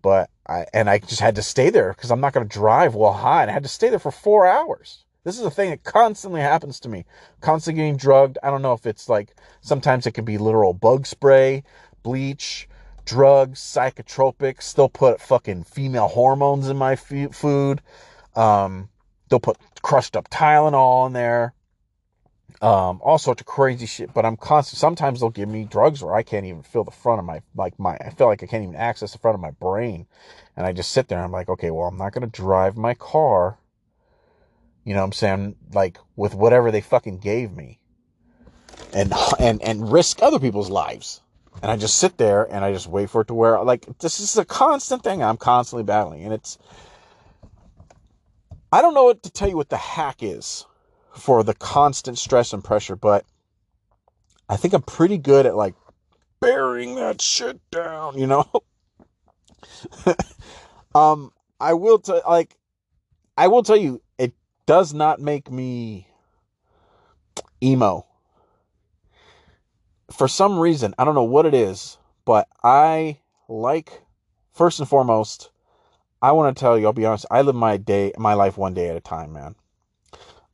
but I and I just had to stay there because I'm not going to drive while high. And I had to stay there for four hours. This is a thing that constantly happens to me. Constantly getting drugged. I don't know if it's like sometimes it can be literal bug spray, bleach, drugs, psychotropics. They'll put fucking female hormones in my food. Um, they'll put crushed up Tylenol in there. Um, all sorts of crazy shit. But I'm constant. Sometimes they'll give me drugs where I can't even feel the front of my like my. I feel like I can't even access the front of my brain, and I just sit there. I'm like, okay, well, I'm not gonna drive my car. You know what I'm saying? Like with whatever they fucking gave me, and and and risk other people's lives and I just sit there and I just wait for it to wear. Like this is a constant thing I'm constantly battling, and it's. I don't know what to tell you what the hack is for the constant stress and pressure, but I think I'm pretty good at like bearing that shit down, you know. um, I will tell like, I will tell you, it does not make me emo for some reason, I don't know what it is, but I like first and foremost, I want to tell you, I'll be honest, I live my day my life one day at a time, man.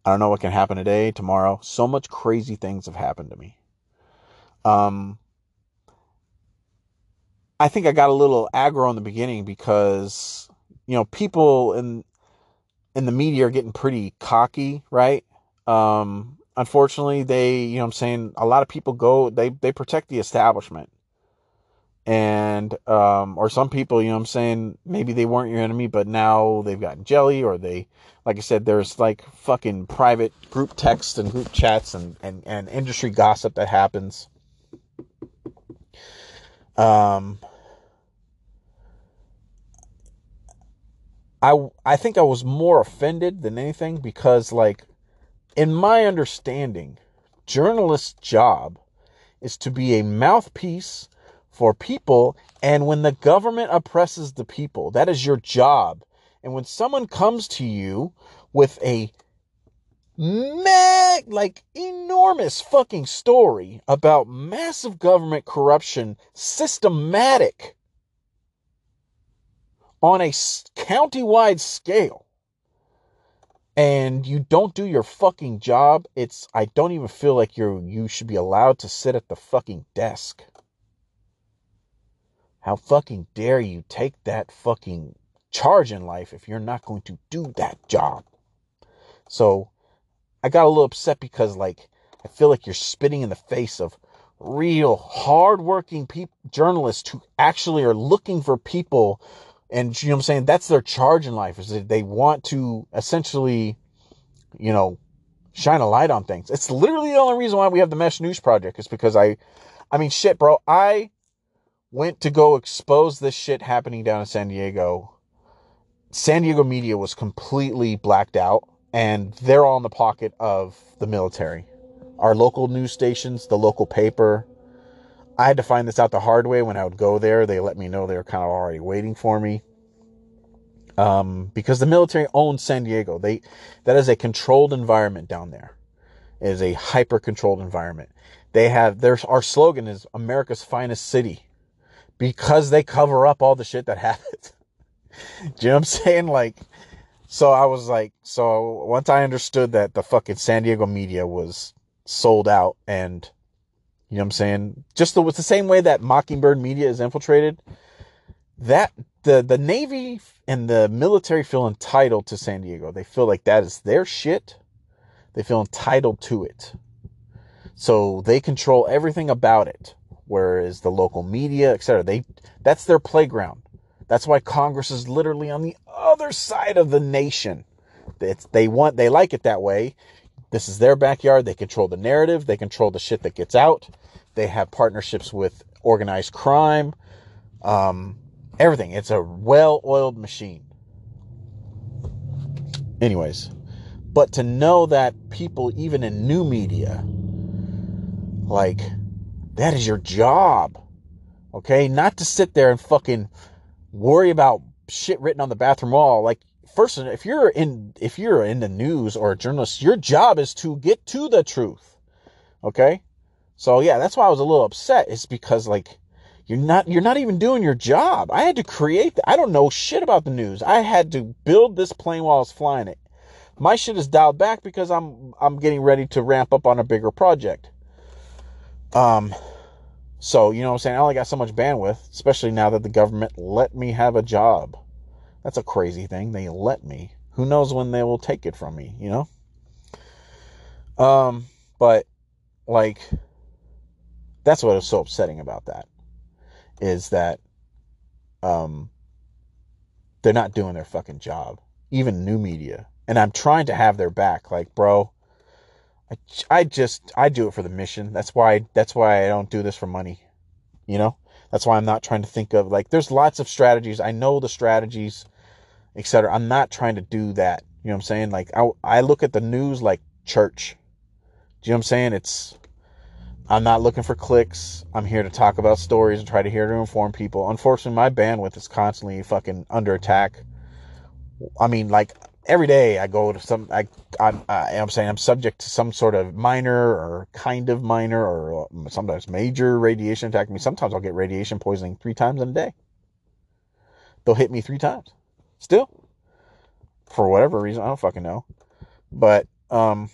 I don't know what can happen today, tomorrow. So much crazy things have happened to me. Um I think I got a little aggro in the beginning because you know people in in the media are getting pretty cocky, right? Um, unfortunately, they you know I'm saying a lot of people go they they protect the establishment. And um or some people you know what i'm saying maybe they weren't your enemy but now they've gotten jelly or they like i said there's like fucking private group texts and group chats and and, and industry gossip that happens. Um i i think i was more offended than anything because like in my understanding journalist's job is to be a mouthpiece for people. And when the government oppresses the people, that is your job. And when someone comes to you with a mag, like enormous fucking story about massive government corruption, systematic on a county-wide scale, and you don't do your fucking job, it's I don't even feel like you're you should be allowed to sit at the fucking desk. How fucking dare you take that fucking charge in life if you're not going to do that job? So I got a little upset because, like, I feel like you're spitting in the face of real hardworking people, journalists who actually are looking for people. And you know what I'm saying? That's their charge in life is that they want to essentially, you know, shine a light on things. It's literally the only reason why we have the Mesh News Project is because I, I mean, shit, bro. I went to go expose this shit happening down in San Diego, San Diego media was completely blacked out and they're all in the pocket of the military. Our local news stations, the local paper. I had to find this out the hard way when I would go there. They let me know they were kind of already waiting for me. Um, because the military owns San Diego. They that is a controlled environment down there. It is a hyper controlled environment. They have there's our slogan is America's finest city because they cover up all the shit that happens. Do you know what I'm saying? Like, so I was like, so once I understood that the fucking San Diego media was sold out and, you know what I'm saying? Just the, the same way that Mockingbird media is infiltrated, that the, the Navy and the military feel entitled to San Diego. They feel like that is their shit. They feel entitled to it. So they control everything about it whereas the local media, etc., they that's their playground. That's why Congress is literally on the other side of the nation. It's, they want they like it that way. This is their backyard. They control the narrative. They control the shit that gets out. They have partnerships with organized crime. Um, everything. It's a well-oiled machine. Anyways, but to know that people, even in new media, like that is your job. Okay? Not to sit there and fucking worry about shit written on the bathroom wall. Like, first, if you're in, if you're in the news or a journalist, your job is to get to the truth. Okay? So yeah, that's why I was a little upset. It's because like, you're not, you're not even doing your job. I had to create, the, I don't know shit about the news. I had to build this plane while I was flying it. My shit is dialed back because I'm, I'm getting ready to ramp up on a bigger project. Um, so, you know what I'm saying? I only got so much bandwidth, especially now that the government let me have a job. That's a crazy thing. They let me. Who knows when they will take it from me, you know? Um, but like that's what is so upsetting about that is that um they're not doing their fucking job. Even new media. And I'm trying to have their back. Like, bro, I, I just I do it for the mission. That's why that's why I don't do this for money. You know? That's why I'm not trying to think of like there's lots of strategies. I know the strategies, etc. I'm not trying to do that. You know what I'm saying? Like I I look at the news like church. Do you know what I'm saying? It's I'm not looking for clicks. I'm here to talk about stories and try to hear to inform people. Unfortunately, my bandwidth is constantly fucking under attack. I mean, like every day I go to some, I, I'm, I'm saying I'm subject to some sort of minor or kind of minor or uh, sometimes major radiation attack me. Sometimes I'll get radiation poisoning three times in a day. They'll hit me three times. Still, for whatever reason, I don't fucking know. But, um,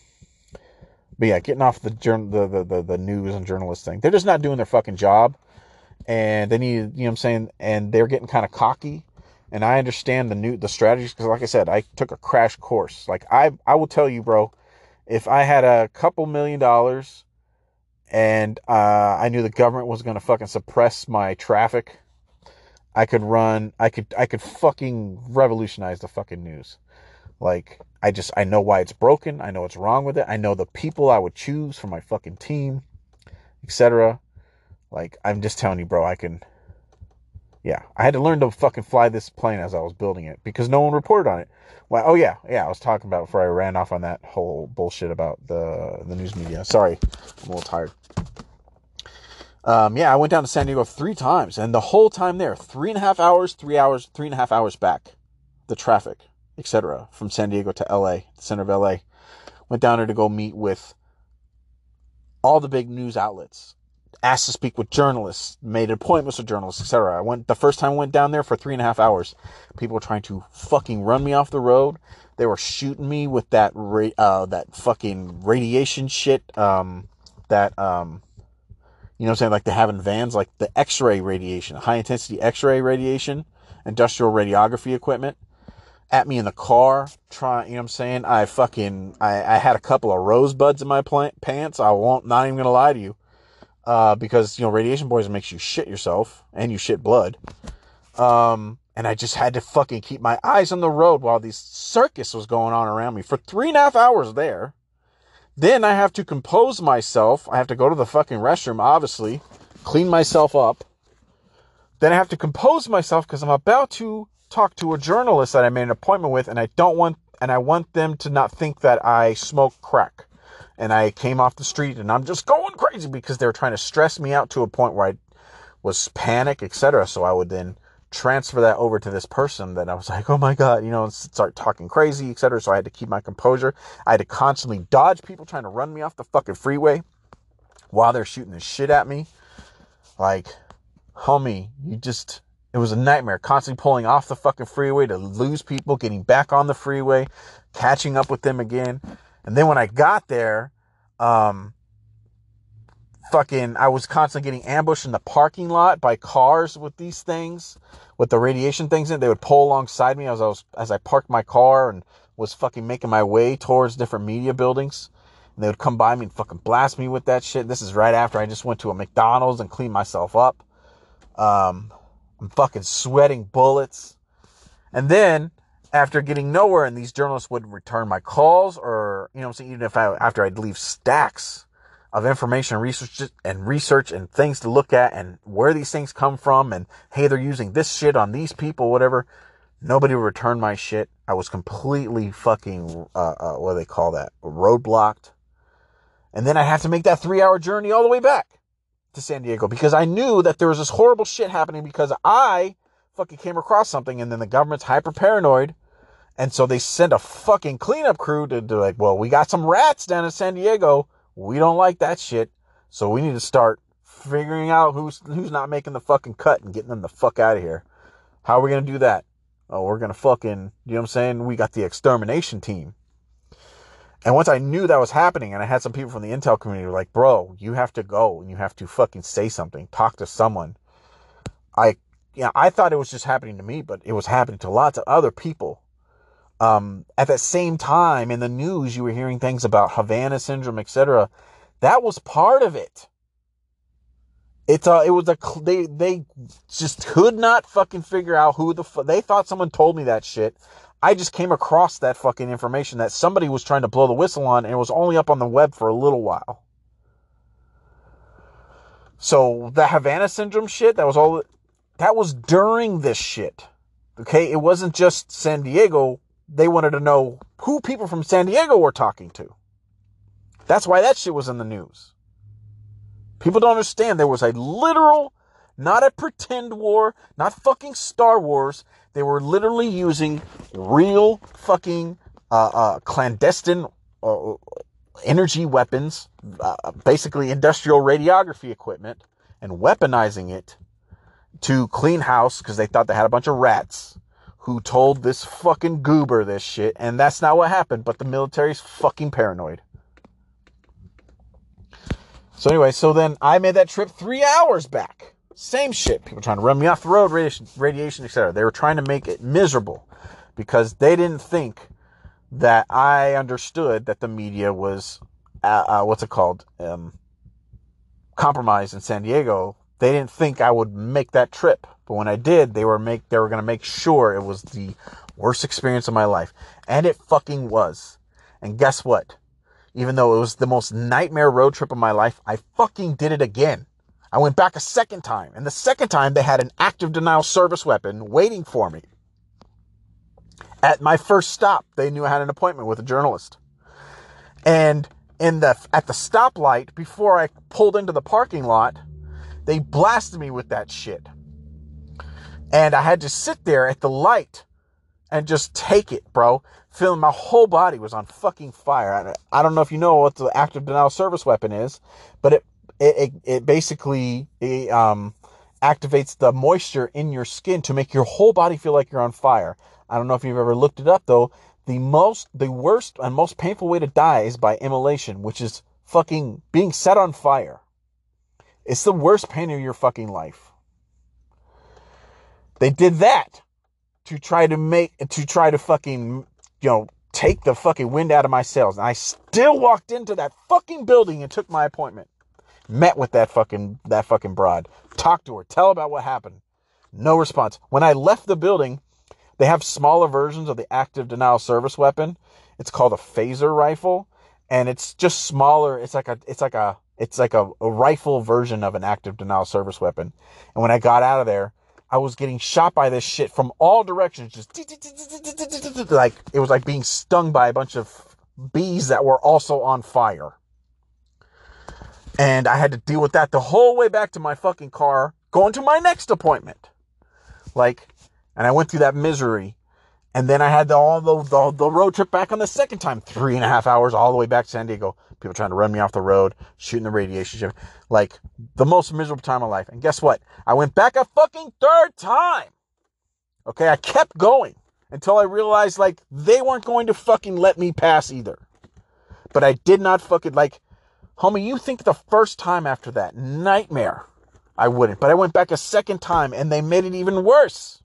but yeah, getting off the, the, the, the, the news and journalist thing. They're just not doing their fucking job. and they need, you know what I'm saying, and they're getting kind of cocky. And I understand the new the strategies because, like I said, I took a crash course. Like I, I will tell you, bro, if I had a couple million dollars and uh, I knew the government was going to fucking suppress my traffic, I could run, I could, I could fucking revolutionize the fucking news. Like, I just, I know why it's broken. I know what's wrong with it. I know the people I would choose for my fucking team, etc. Like, I'm just telling you, bro, I can, yeah, I had to learn to fucking fly this plane as I was building it because no one reported on it. Well, oh yeah, yeah, I was talking about before I ran off on that whole bullshit about the the news media. Sorry, I'm a little tired. Um, yeah, I went down to San Diego three times, and the whole time there, three and a half hours, three hours, three and a half hours back, the traffic, etc., from San Diego to LA, the center of LA. Went down there to go meet with all the big news outlets, asked to speak with journalists, made appointments with journalists, etc. I went the first time I went down there for three and a half hours. People were trying to fucking run me off the road. They were shooting me with that ra- uh, that fucking radiation shit. Um, that um, you know, what I'm saying like they have in vans, like the X-ray radiation, high intensity X-ray radiation, industrial radiography equipment. At me in the car, trying, you know what I'm saying? I fucking, I, I had a couple of rosebuds in my plant, pants. I won't, not even gonna lie to you uh, because you know radiation poison makes you shit yourself and you shit blood. Um, and I just had to fucking keep my eyes on the road while this circus was going on around me for three and a half hours there. Then I have to compose myself. I have to go to the fucking restroom, obviously, clean myself up. Then I have to compose myself because I'm about to talk to a journalist that I made an appointment with, and I don't want and I want them to not think that I smoke crack and I came off the street and I'm just going crazy because they were trying to stress me out to a point where I was panic, etc. So I would then transfer that over to this person that I was like, oh my God, you know, start talking crazy, etc. So I had to keep my composure. I had to constantly dodge people trying to run me off the fucking freeway while they're shooting the shit at me. Like, homie, you just, it was a nightmare. Constantly pulling off the fucking freeway to lose people, getting back on the freeway, catching up with them again. And then when I got there, um, fucking, I was constantly getting ambushed in the parking lot by cars with these things, with the radiation things in. They would pull alongside me as I was, as I parked my car and was fucking making my way towards different media buildings. And they would come by me and fucking blast me with that shit. This is right after I just went to a McDonald's and cleaned myself up. Um, I'm fucking sweating bullets. And then after getting nowhere and these journalists would return my calls or, you know I'm saying, even if I, after I'd leave stacks of information research and research and things to look at and where these things come from and, hey, they're using this shit on these people, whatever. Nobody would return my shit. I was completely fucking, uh, uh, what do they call that? Roadblocked. And then I have to make that three hour journey all the way back to San Diego because I knew that there was this horrible shit happening because I fucking came across something and then the government's hyper paranoid and so they sent a fucking cleanup crew to do like, well, we got some rats down in San Diego. We don't like that shit. So we need to start figuring out who's who's not making the fucking cut and getting them the fuck out of here. How are we gonna do that? Oh, we're gonna fucking, you know what I'm saying? We got the extermination team. And once I knew that was happening, and I had some people from the intel community were like, bro, you have to go and you have to fucking say something, talk to someone. I, yeah, I thought it was just happening to me, but it was happening to lots of other people um, at that same time in the news, you were hearing things about Havana syndrome, etc. That was part of it. It's uh, it was a they they just could not fucking figure out who the they thought someone told me that shit. I just came across that fucking information that somebody was trying to blow the whistle on, and it was only up on the web for a little while. So the Havana syndrome shit, that was all. That was during this shit. Okay, it wasn't just San Diego they wanted to know who people from San Diego were talking to. That's why that shit was in the news. People don't understand there was a literal, not a pretend war, not fucking Star Wars. They were literally using real fucking uh, uh, clandestine uh, energy weapons, uh, basically industrial radiography equipment, and weaponizing it to clean house because they thought they had a bunch of rats who told this fucking goober this shit, and that's not what happened, but the military's fucking paranoid. So anyway, so then I made that trip three hours back. Same shit. People trying to run me off the road, radiation, radiation, etc. They were trying to make it miserable because they didn't think that I understood that the media was, uh, uh, what's it called, um, compromised in San Diego. They didn't think I would make that trip, but when I did, they were make they were gonna make sure it was the worst experience of my life, and it fucking was. And guess what? Even though it was the most nightmare road trip of my life, I fucking did it again. I went back a second time, and the second time they had an active denial service weapon waiting for me. At my first stop, they knew I had an appointment with a journalist. And in the at the stoplight before I pulled into the parking lot, they blasted me with that shit. And I had to sit there at the light and just take it, bro. Feeling my whole body was on fucking fire. I, I don't know if you know what the active denial service weapon is, but it it it, it basically it, um activates the moisture in your skin to make your whole body feel like you're on fire. I don't know if you've ever looked it up though. The most, the worst and most painful way to die is by immolation, which is fucking being set on fire. It's the worst pain of your fucking life. They did that to try to make, to try to fucking, you know, take the fucking wind out of my sails. And I still walked into that fucking building and took my appointment. Met with that fucking, that fucking broad. Talked to her. Tell about what happened. No response. When I left the building, they have smaller versions of the active denial service weapon. It's called a phaser rifle and it's just smaller. It's like a, it's like a, it's like a, a rifle version of an active denial service weapon. And when I got out of there, I was getting shot by this shit from all directions. Just like, it was like being stung by a bunch of bees that were also on fire. And I had to deal with that the whole way back to my fucking car, going to my next appointment. Like, and I went through that misery. And then I had the, all the, the, the road trip back on the second time, three and a half hours all the way back to San Diego. People trying to run me off the road, shooting the radiation ship. Like the most miserable time of life. And guess what? I went back a fucking third time. Okay. I kept going until I realized like they weren't going to fucking let me pass either. But I did not fucking like, homie, you think the first time after that nightmare, I wouldn't, but I went back a second time and they made it even worse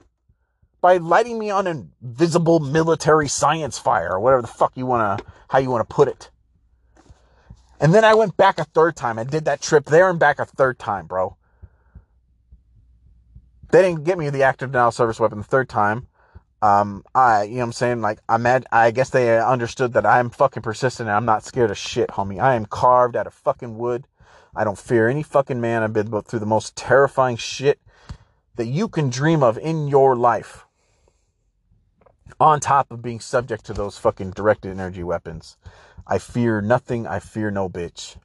by lighting me on an invisible military science fire or whatever the fuck you want to how you want to put it. And then I went back a third time. I did that trip there and back a third time, bro. They didn't get me the active denial service weapon the third time. Um, I, you know what I'm saying? Like, I'm at, I guess they understood that I'm fucking persistent and I'm not scared of shit, homie. I am carved out of fucking wood. I don't fear any fucking man. I've been through the most terrifying shit that you can dream of in your life on top of being subject to those fucking directed energy weapons. I fear nothing. I fear no bitch.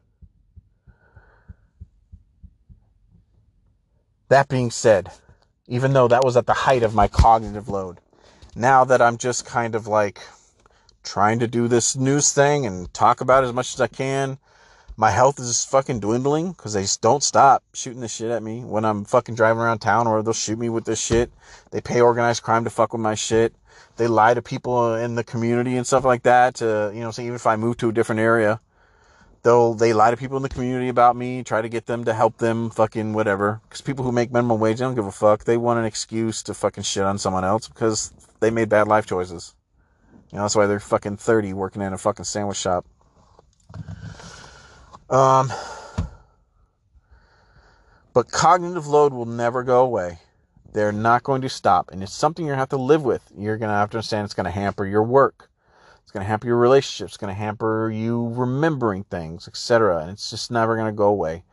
That being said, even though that was at the height of my cognitive load, now that I'm just kind of like trying to do this news thing and talk about as much as I can, my health is fucking dwindling because they just don't stop shooting this shit at me when I'm fucking driving around town or they'll shoot me with this shit. They pay organized crime to fuck with my shit. They lie to people in the community and stuff like that to, you know, say even if I move to a different area, they'll, they lie to people in the community about me, try to get them to help them fucking whatever. Cause people who make minimum wage, they don't give a fuck. They want an excuse to fucking shit on someone else because they made bad life choices. You know, that's why they're fucking 30 working in a fucking sandwich shop. Um, but cognitive load will never go away. They're not going to stop. And it's something you're going to have to live with. You're going to have to understand it's going to hamper your work. It's going to hamper your relationships. It's going to hamper you remembering things, etc. And it's just never going to go away.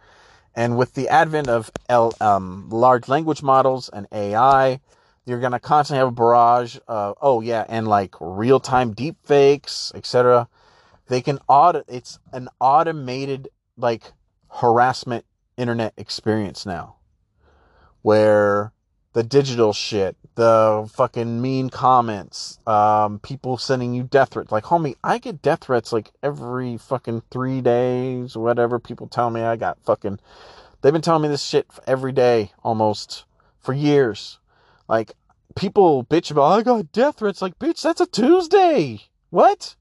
And with the advent of L, um, large language models and AI, you're going to constantly have a barrage of, oh yeah, and like real time deep fakes, etc. They can audit, it's an automated like harassment internet experience now where the digital shit, the fucking mean comments, um, people sending you death threats. Like, homie, I get death threats like every fucking three days, whatever. People tell me I got fucking, they've been telling me this shit every day almost for years. Like, people bitch about, I got death threats. Like, bitch, that's a Tuesday. What?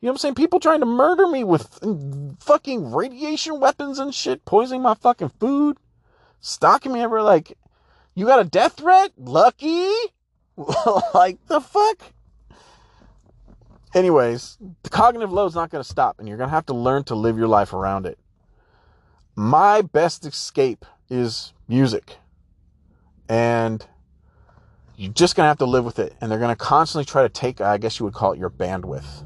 You know what I'm saying? People trying to murder me with fucking radiation weapons and shit, poisoning my fucking food. stalking me ever like, you got a death threat? Lucky? like the fuck? Anyways, the cognitive load's not going to stop, and you're going to have to learn to live your life around it. My best escape is music. And you're just going to have to live with it. And they're going to constantly try to take, I guess you would call it your bandwidth.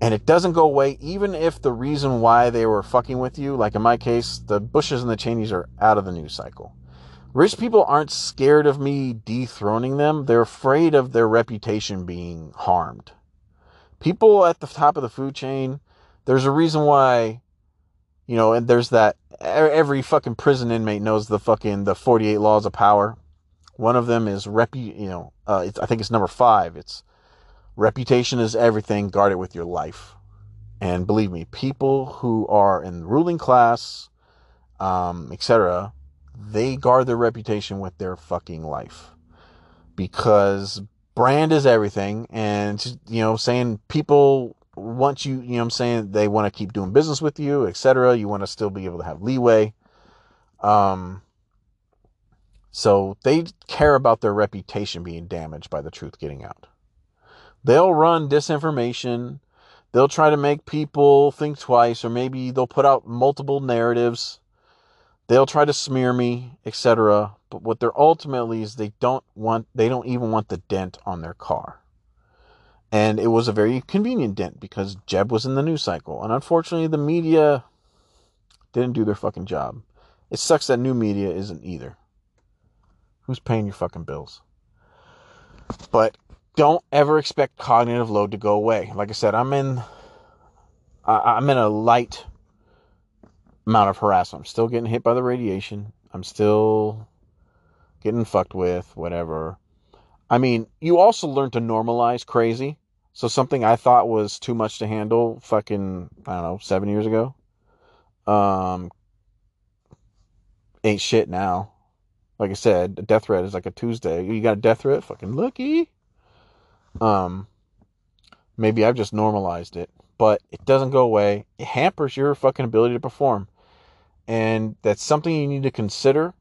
And it doesn't go away, even if the reason why they were fucking with you, like in my case, the Bushes and the Cheneys are out of the news cycle. Rich people aren't scared of me dethroning them. They're afraid of their reputation being harmed. People at the top of the food chain, there's a reason why, you know, and there's that every fucking prison inmate knows the fucking the 48 laws of power. One of them is rep, you know, uh, I think it's number five. It's reputation is everything. Guard it with your life. And believe me, people who are in the ruling class, um, etc., they guard their reputation with their fucking life. Because brand is everything and you know saying people want you you know i'm saying they want to keep doing business with you etc you want to still be able to have leeway. Um so they care about their reputation being damaged by the truth getting out. They'll run disinformation. They'll try to make people think twice or maybe they'll put out multiple narratives they'll try to smear me, etc. But what they're ultimately is they don't want they don't even want the dent on their car. And it was a very convenient dent because Jeb was in the news cycle. And unfortunately the media didn't do their fucking job. It sucks that new media isn't either. Who's paying your fucking bills? But don't ever expect cognitive load to go away. Like I said, I'm in I'm in a light amount of harassment. I'm still getting hit by the radiation. I'm still getting fucked with, whatever. I mean, you also learn to normalize crazy. So something I thought was too much to handle fucking, I don't know, seven years ago. Um, ain't shit now. Like I said, a death threat is like a Tuesday. You got a death threat? Fucking lucky. Um, maybe I've just normalized it but it doesn't go away. It hampers your fucking ability to perform. And that's something you need to consider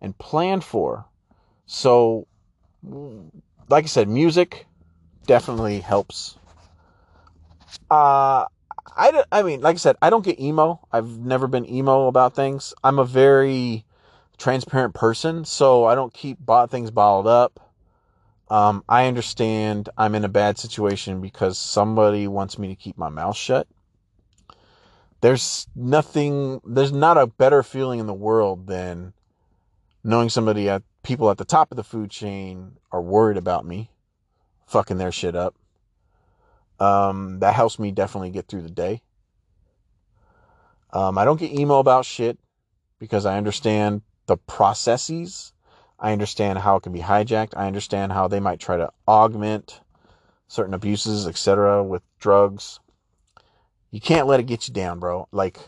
and plan for. So, like I said, music definitely helps. Uh, I, I mean, like I said, I don't get emo. I've never been emo about things. I'm a very transparent person, so I don't keep things bottled up. Um, I understand I'm in a bad situation because somebody wants me to keep my mouth shut. There's nothing, there's not a better feeling in the world than knowing somebody at people at the top of the food chain are worried about me fucking their shit up. Um, that helps me definitely get through the day. Um, I don't get emo about shit because I understand the processes I understand how it can be hijacked. I understand how they might try to augment certain abuses, etc., with drugs. You can't let it get you down, bro. Like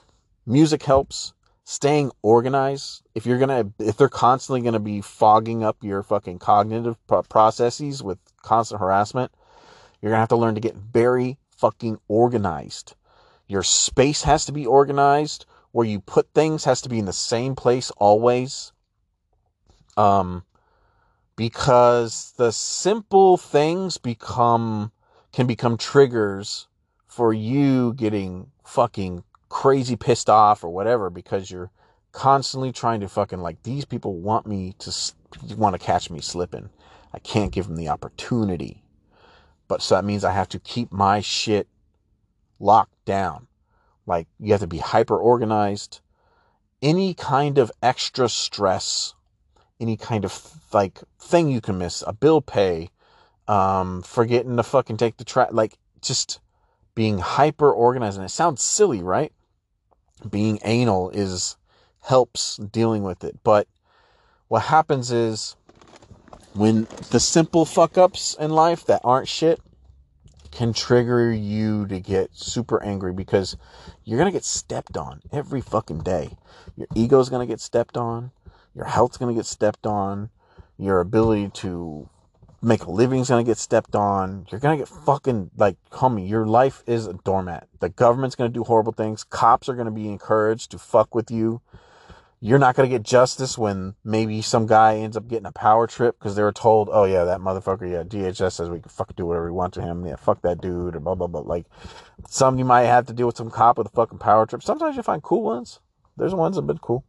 music helps. Staying organized. If you're gonna, if they're constantly gonna be fogging up your fucking cognitive processes with constant harassment, you're gonna have to learn to get very fucking organized. Your space has to be organized. Where you put things has to be in the same place always um, because the simple things become can become triggers for you getting fucking crazy pissed off or whatever because you're constantly trying to fucking like these people want me to want to catch me slipping. I can't give them the opportunity. But so that means I have to keep my shit locked down. Like you have to be hyper organized. Any kind of extra stress any kind of like thing you can miss, a bill pay, um, forgetting to fucking take the track, like just being hyper organized. And it sounds silly, right? Being anal is helps dealing with it. But what happens is when the simple fuck ups in life that aren't shit can trigger you to get super angry because you're going to get stepped on every fucking day. Your ego's going to get stepped on. Your health's going to get stepped on. Your ability to make a living is going to get stepped on. You're going to get fucking, like, homie, your life is a doormat. The government's going to do horrible things. Cops are going to be encouraged to fuck with you. you're not going to get justice when maybe some guy ends up getting a power trip because they were told, oh, yeah, that motherfucker, yeah, DHS says we can fucking do whatever we want to him. Yeah, fuck that dude, or blah, blah, blah. Like, some you might have to deal with some cop with a fucking power trip. Sometimes you find cool ones. There's ones that have been cool.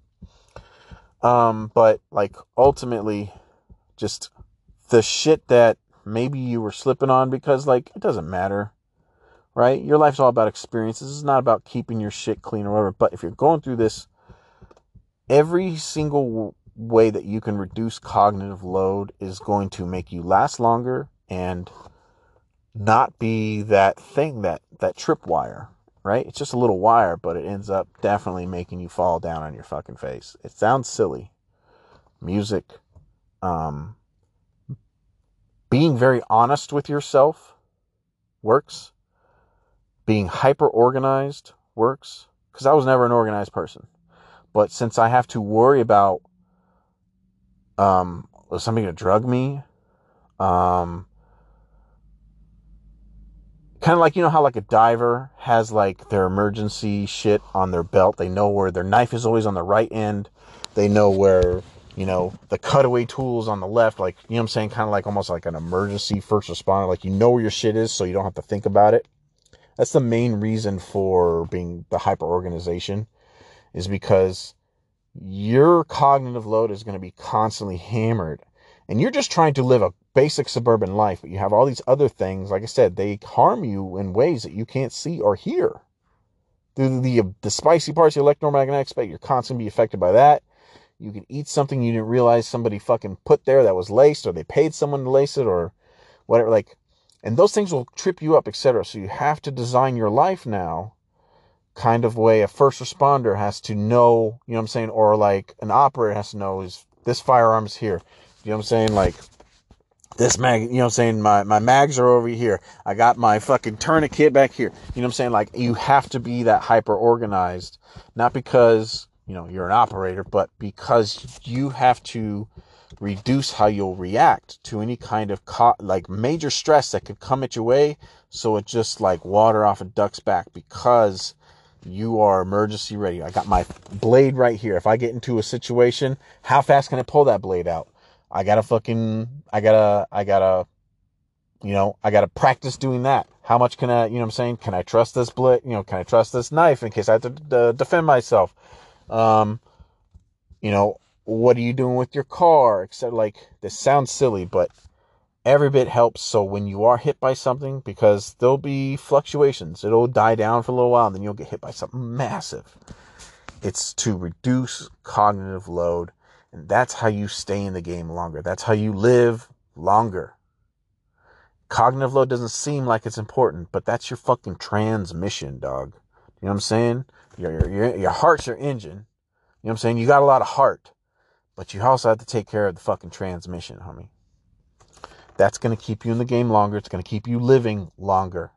Um, but, like, ultimately, just the shit that maybe you were slipping on because, like, it doesn't matter, right? Your life's all about experiences. It's not about keeping your shit clean or whatever. But if you're going through this, every single way that you can reduce cognitive load is going to make you last longer and not be that thing that that tripwire right it's just a little wire but it ends up definitely making you fall down on your fucking face it sounds silly music um being very honest with yourself works being hyper organized works because i was never an organized person but since I have to worry about um, is somebody gonna drug me? Um, kind of like you know how like a diver has like their emergency shit on their belt. They know where their knife is always on the right end. They know where you know the cutaway tools on the left. Like you know what I'm saying, kind of like almost like an emergency first responder. Like you know where your shit is, so you don't have to think about it. That's the main reason for being the hyper organization is because your cognitive load is going to be constantly hammered. And you're just trying to live a basic suburban life, but you have all these other things. Like I said, they harm you in ways that you can't see or hear. The, the, the spicy parts, of the electromagnetic spectrum, you're constantly affected by that. You can eat something you didn't realize somebody fucking put there that was laced, or they paid someone to lace it, or whatever. Like, and those things will trip you up, etc. So you have to design your life now kind of way a first responder has to know, you know what I'm saying, or like an operator has to know is this firearm is here. You know what I'm saying? Like this mag, you know what I'm saying? My, my mags are over here. I got my fucking tourniquet back here. You know what I'm saying? Like you have to be that hyper organized, not because, you know, you're an operator, but because you have to reduce how you'll react to any kind of co- like major stress that could come at your way. So it just like water off a duck's back because you are emergency ready. I got my blade right here. If I get into a situation, how fast can I pull that blade out? I gotta fucking, I gotta, I gotta, you know, I gotta practice doing that. How much can I, you know I'm saying? Can I trust this blade? You know, can I trust this knife in case I have to defend myself? Um, you know, what are you doing with your car? Except like, this sounds silly, but every bit helps. So when you are hit by something, because there'll be fluctuations, it'll die down for a little while, and then you'll get hit by something massive. It's to reduce cognitive load, and that's how you stay in the game longer. That's how you live longer. Cognitive load doesn't seem like it's important, but that's your fucking transmission, dog. You know what I'm saying? Your, your, your, heart's your engine. You know what I'm saying? You got a lot of heart, but you also have to take care of the fucking transmission, homie. That's going to keep you in the game longer. It's going to keep you living longer,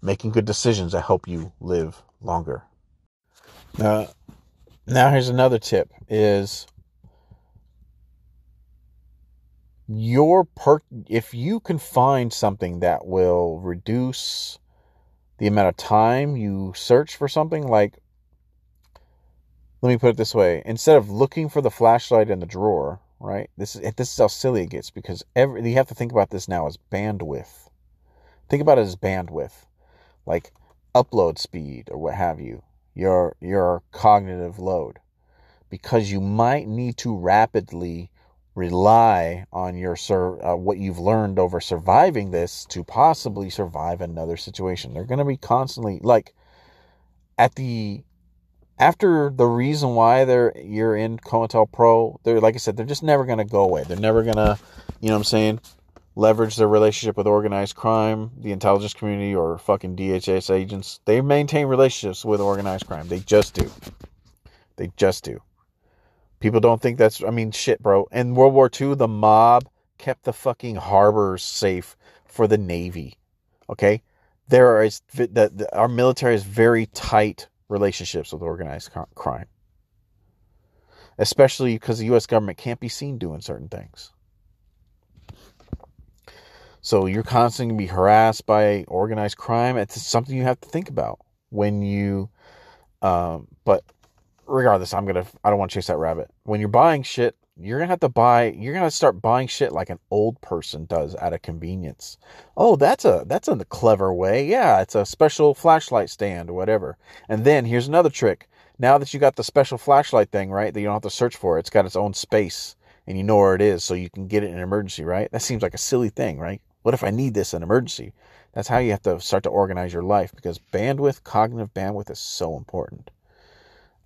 making good decisions that help you live longer. Now, now here's another tip is your per if you can find something that will reduce the amount of time you search for something like let me put it this way instead of looking for the flashlight in the drawer right? This is this is how silly it gets because every you have to think about this now as bandwidth. Think about it as bandwidth, like upload speed or what have you. Your your cognitive load, because you might need to rapidly rely on your sur- uh, what you've learned over surviving this to possibly survive another situation. They're going to be constantly like at the after the reason why they're you're in COINTELPRO, they're like I said, they're just never gonna go away. They're never gonna, you know what I'm saying, leverage their relationship with organized crime, the intelligence community, or fucking DHS agents. They maintain relationships with organized crime. They just do. They just do. People don't think that's I mean shit, bro. In World War II, the mob kept the fucking harbors safe for the Navy. Okay? There is the, our military is very tight relationships with organized crime. Especially because the U.S. government can't be seen doing certain things. So you're constantly going to be harassed by organized crime. It's something you have to think about when you. Um, but regardless, I'm gonna. I don't want to chase that rabbit. When you're buying shit, you're gonna have to buy. You're gonna start buying shit like an old person does out of convenience. Oh, that's a that's a clever way. Yeah, it's a special flashlight stand or whatever. And then here's another trick. Now that you got the special flashlight thing, right? That you don't have to search for. It. It's got its own space, and you know where it is, so you can get it in an emergency, right? That seems like a silly thing, right? What if I need this in emergency? That's how you have to start to organize your life because bandwidth, cognitive bandwidth, is so important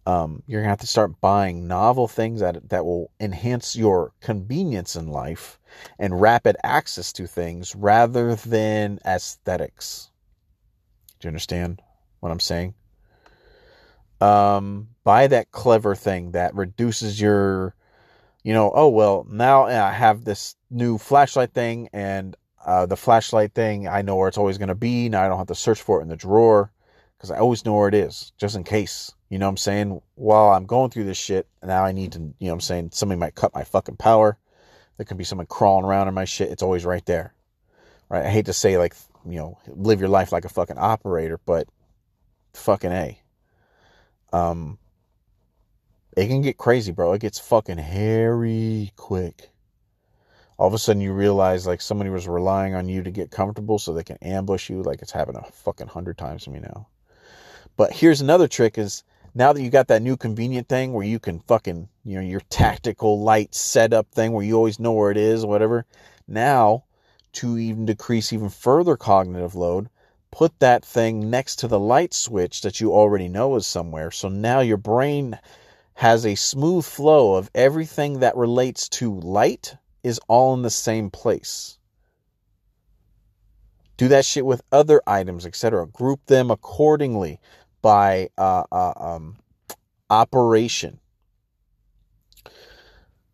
um, you're gonna have to start buying novel things that that will enhance your convenience in life and rapid access to things rather than aesthetics. Do you understand what I'm saying? Um, buy that clever thing that reduces your, you know, oh well, now I have this new flashlight thing, and uh, the flashlight thing I know where it's always gonna be. Now I don't have to search for it in the drawer because I always know where it is, just in case. You know what I'm saying? While I'm going through this shit, now I need to, you know what I'm saying? Somebody might cut my fucking power. There could be someone crawling around in my shit. It's always right there. Right? I hate to say, like, you know, live your life like a fucking operator, but fucking A. Um, it can get crazy, bro. It gets fucking hairy quick. All of a sudden, you realize like somebody was relying on you to get comfortable so they can ambush you. Like it's happened a fucking hundred times to me now. But here's another trick: is now that you got that new convenient thing where you can fucking, you know, your tactical light setup thing where you always know where it is, whatever. Now, to even decrease even further cognitive load, put that thing next to the light switch that you already know is somewhere. So now your brain has a smooth flow of everything that relates to light is all in the same place. Do that shit with other items, etc. Group them accordingly by uh, uh, um, operation.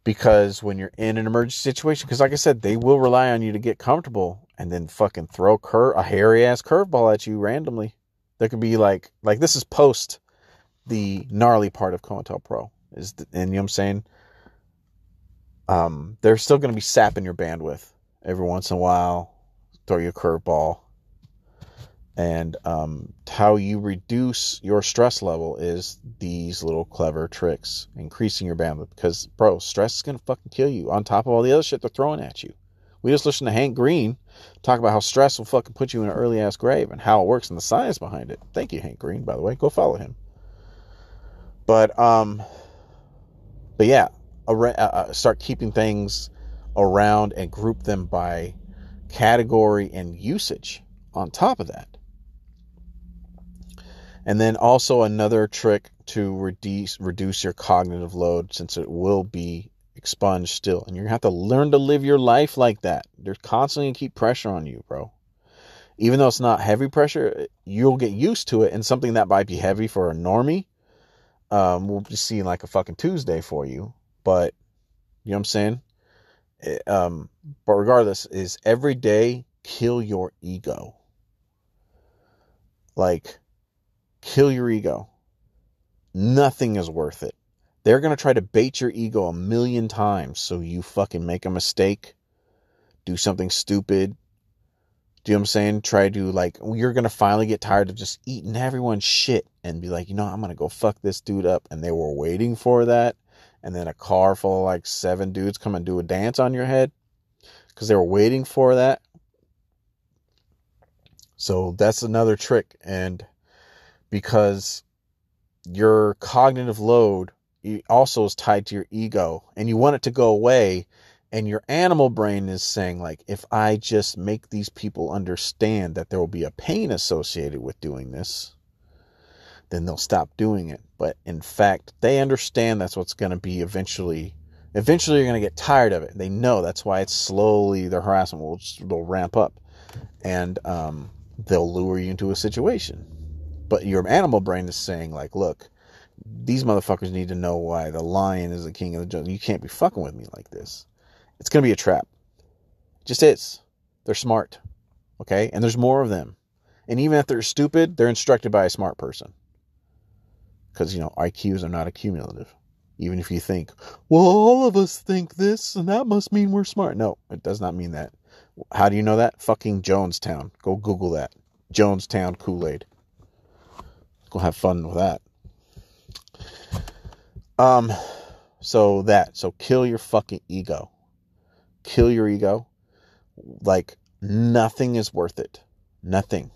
Because when you're in an emergency situation, because like I said, they will rely on you to get comfortable and then fucking throw cur- a hairy ass curveball at you randomly. There could be like, like this is post the gnarly part of COINTELPRO. Is the, and you know what I'm saying? Um, they're still going to be sapping your bandwidth every once in a while, throw you a curveball, and um, how you reduce your stress level is these little clever tricks, increasing your bandwidth. Because, bro, stress is going to fucking kill you on top of all the other shit they're throwing at you. We just listened to Hank Green talk about how stress will fucking put you in an early ass grave and how it works and the science behind it. Thank you, Hank Green, by the way. Go follow him. But, um, but yeah, uh, uh, start keeping things around and group them by category and usage on top of that. And then also another trick to reduce reduce your cognitive load since it will be expunged still. And you're gonna have to learn to live your life like that. They're constantly gonna keep pressure on you, bro. Even though it's not heavy pressure, you'll get used to it. And something that might be heavy for a normie, um, we'll be seeing like a fucking Tuesday for you. But you know what I'm saying? It, um, but regardless, is every day kill your ego. Like kill your ego. Nothing is worth it. They're going to try to bait your ego a million times so you fucking make a mistake, do something stupid. Do you know what I'm saying? Try to, like, you're going to finally get tired of just eating everyone's shit and be like, you know, I'm going to go fuck this dude up. And they were waiting for that. And then a car full of like seven dudes come and do a dance on your head because they were waiting for that. So that's another trick. And because your cognitive load also is tied to your ego and you want it to go away and your animal brain is saying like if i just make these people understand that there will be a pain associated with doing this then they'll stop doing it. But in fact they understand that's what's going to be eventually eventually you're going to get tired of it. They know that's why it's slowly their harassment will, will ramp up and um, they'll lure you into a situation but your animal brain is saying, like, look, these motherfuckers need to know why the lion is the king of the jungle. You can't be fucking with me like this. It's going to be a trap. Just is. They're smart. Okay? And there's more of them. And even if they're stupid, they're instructed by a smart person. Because, you know, IQs are not accumulative. Even if you think, well, all of us think this, and that must mean we're smart. No, it does not mean that. How do you know that? Fucking Jonestown. Go Google that. Jonestown Kool Aid. Have fun with that. Um, so that, so kill your fucking ego. Kill your ego. Like, nothing is worth it. Nothing.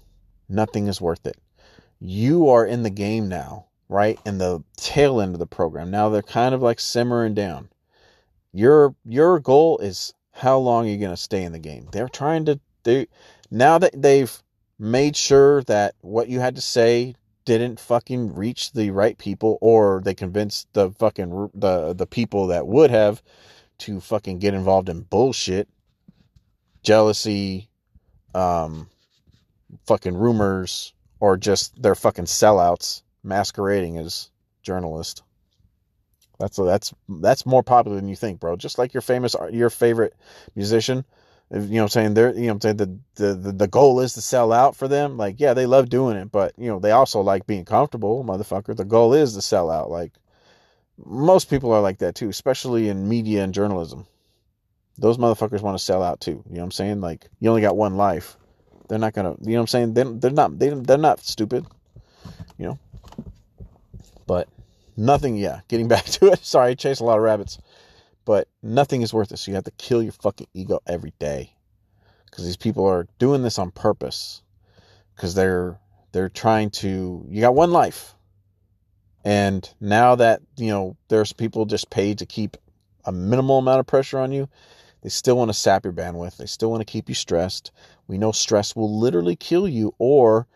Nothing is worth it. You are in the game now, right? In the tail end of the program. Now they're kind of like simmering down. Your your goal is how long are you going to stay in the game? They're trying to they now that they've made sure that what you had to say didn't fucking reach the right people or they convinced the fucking the the people that would have to fucking get involved in bullshit jealousy um fucking rumors or just they're fucking sellouts masquerading as journalists. That's that's that's more popular than you think bro. Just like your famous your favorite musician you know what I'm saying? They're you know I'm saying? The, the the goal is to sell out for them. Like yeah they love doing it but you know they also like being comfortable motherfucker. The goal is to sell out. Like most people are like that too especially in media and journalism. Those motherfuckers want to sell out too. You know what I'm saying? Like you only got one life. They're not gonna you know what I'm saying? They, they're not they, they're not stupid you know? But nothing yeah getting back to it. Sorry I chased a lot of rabbits but nothing is worth it. So you have to kill your fucking ego every day. Because these people are doing this on purpose. Because they're they're trying to you got one life. And now that, you know, there's people just paid to keep a minimal amount of pressure on you, they still want to sap your bandwidth. They still want to keep you stressed. We know stress will literally kill you or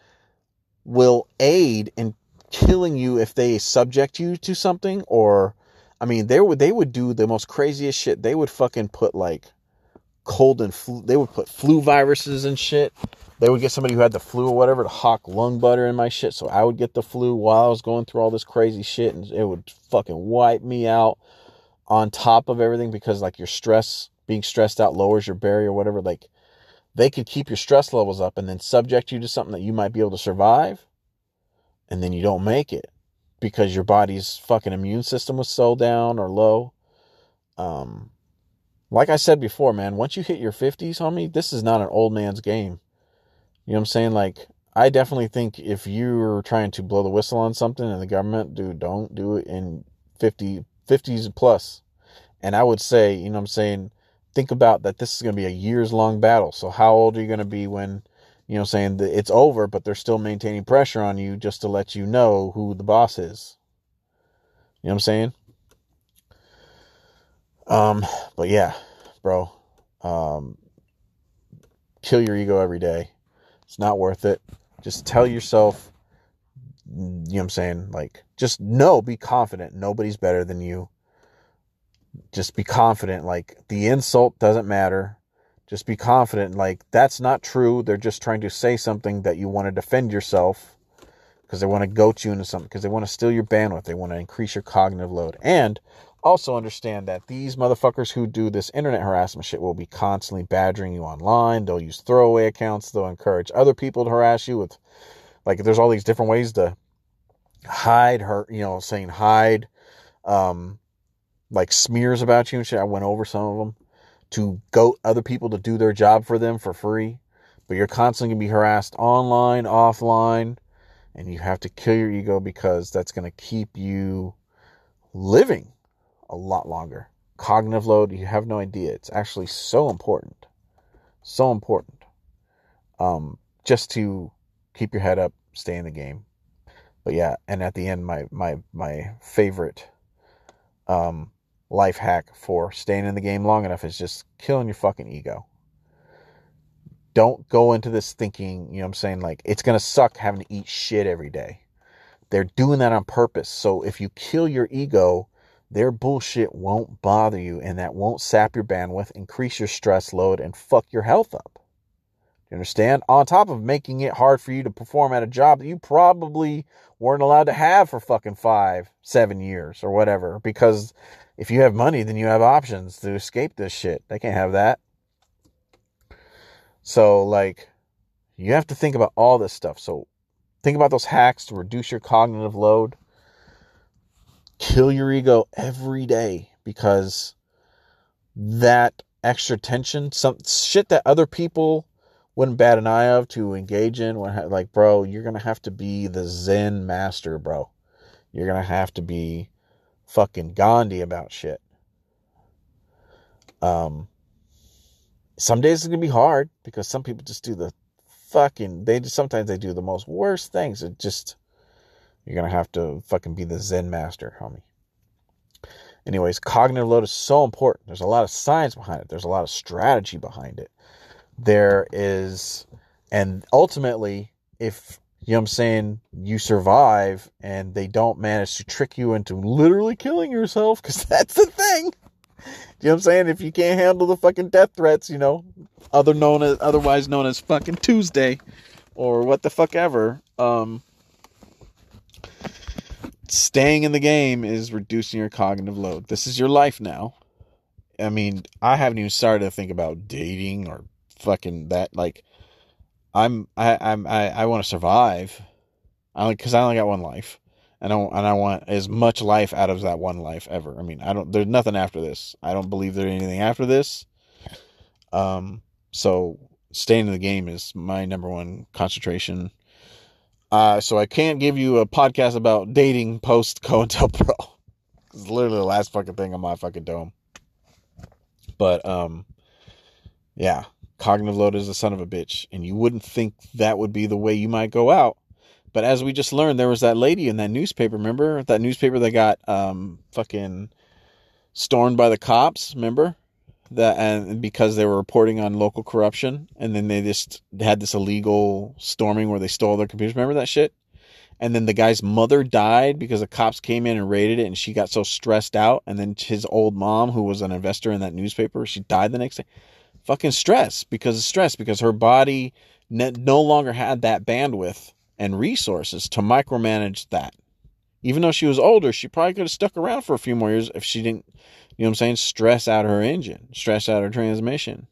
will aid in killing you if they subject you to something or I mean, they would they would do the most craziest shit. They would fucking put like cold and flu. They would put flu viruses and shit. They would get somebody who had the flu or whatever to hawk lung butter in my shit, so I would get the flu while I was going through all this crazy shit, and it would fucking wipe me out. On top of everything, because like your stress, being stressed out, lowers your barrier, whatever. Like they could keep your stress levels up and then subject you to something that you might be able to survive, and then you don't make it because your body's fucking immune system was so down or low. Um, like I said before, man, once you hit your 50s, homie, this is not an old man's game. You know what I'm saying? Like, I definitely think if you're trying to blow the whistle on something in the government, dude, don't do it in 50, 50s plus. And I would say, you know what I'm saying? Think about that this is going to be a years long battle. So, how old are you going to be when you know, saying that it's over, but they're still maintaining pressure on you just to let you know who the boss is. You know what I'm saying? Um, but yeah, bro, um, kill your ego every day. It's not worth it. Just tell yourself, you know what I'm saying? Like, just know, be confident. Nobody's better than you. Just be confident. Like, the insult doesn't matter. Just be confident. Like, that's not true. They're just trying to say something that you want to defend yourself because they want to goat you into something, because they want to steal your bandwidth. They want to increase your cognitive load. And also understand that these motherfuckers who do this internet harassment shit will be constantly badgering you online. They'll use throwaway accounts. They'll encourage other people to harass you with, like, there's all these different ways to hide her, you know, saying hide, um, like smears about you and shit. I went over some of them to goat other people to do their job for them for free. But you're constantly going to be harassed online, offline, and you have to kill your ego because that's going to keep you living a lot longer. Cognitive load, you have no idea. It's actually so important. So important. Um, just to keep your head up, stay in the game. But yeah, and at the end, my my my favorite um life hack for staying in the game long enough is just killing your fucking ego. Don't go into this thinking, you know what I'm saying, like it's going to suck having to eat shit every day. They're doing that on purpose. So if you kill your ego, their bullshit won't bother you and that won't sap your bandwidth, increase your stress load, and fuck your health up. You understand? On top of making it hard for you to perform at a job that you probably weren't allowed to have for fucking five, seven years or whatever because if you have money, then you have options to escape this shit. They can't have that. So, like, you have to think about all this stuff. So, think about those hacks to reduce your cognitive load. Kill your ego every day because that extra tension, some shit that other people wouldn't bat an eye of to engage in. Like, bro, you're gonna have to be the Zen master, bro. You're gonna have to be fucking Gandhi about shit. Um, some days it's gonna be hard because some people just do the fucking. They just sometimes they do the most worst things. It just you're gonna have to fucking be the Zen master, homie. Anyways, cognitive load is so important. There's a lot of science behind it. There's a lot of strategy behind it. There is, and ultimately, if you know what I'm saying, you survive and they don't manage to trick you into literally killing yourself, because that's the thing. You know what I'm saying? If you can't handle the fucking death threats, you know, other known as otherwise known as fucking Tuesday or what the fuck ever, um staying in the game is reducing your cognitive load. This is your life now. I mean, I haven't even started to think about dating or fucking that like I'm I I'm I, I want to survive. I cuz I only got one life. And I, and I want as much life out of that one life ever. I mean, I don't. There's nothing after this. I don't believe there's anything after this. Um, so staying in the game is my number one concentration. Uh, so I can't give you a podcast about dating post COINTELPRO. It's literally the last fucking thing on my fucking dome. But um, yeah, cognitive load is a son of a bitch, and you wouldn't think that would be the way you might go out but as we just learned, there was that lady in that newspaper. Remember that newspaper that got um fucking stormed by the cops. Remember that, and because they were reporting on local corruption, and then they just had this illegal storming where they stole their computers. Remember that shit? And then the guy's mother died because the cops came in and raided it, and she got so stressed out. And then his old mom, who was an investor in that newspaper, she died the next day. Fucking stress because of stress because her body no longer had that bandwidth and resources to micromanage that. Even though she was older, she probably could have stuck around for a few more years if she didn't, you know what I'm saying, stress out her engine, stress out her transmission.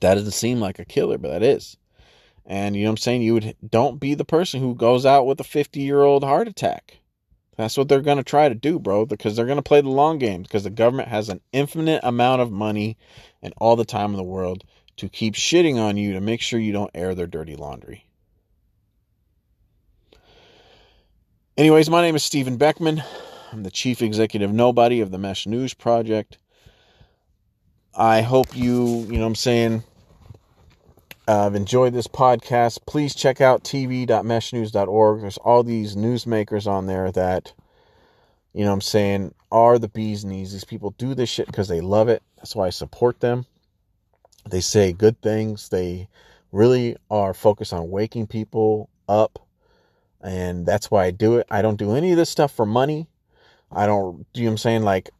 That doesn't seem like a killer, but that is. And you know what I'm saying? You would don't be the person who goes out with a 50 year old heart attack. That's what they're going to try to do, bro, because they're going to play the long game because the government has an infinite amount of money and all the time in the world to keep shitting on you to make sure you don't air their dirty laundry. Anyways, my name is Stephen Beckman. I'm the chief executive nobody of the Mesh News Project. I hope you, you know what I'm saying, uh, enjoyed this podcast. Please check out tv.meshnews.org. There's all these newsmakers on there that, you know I'm saying, are the bees knees. These people do this shit because they love it. That's why I support them. They say good things. They really are focused on waking people up and that's why I do it. I don't do any of this stuff for money. I don't, do you know what I'm saying? Like,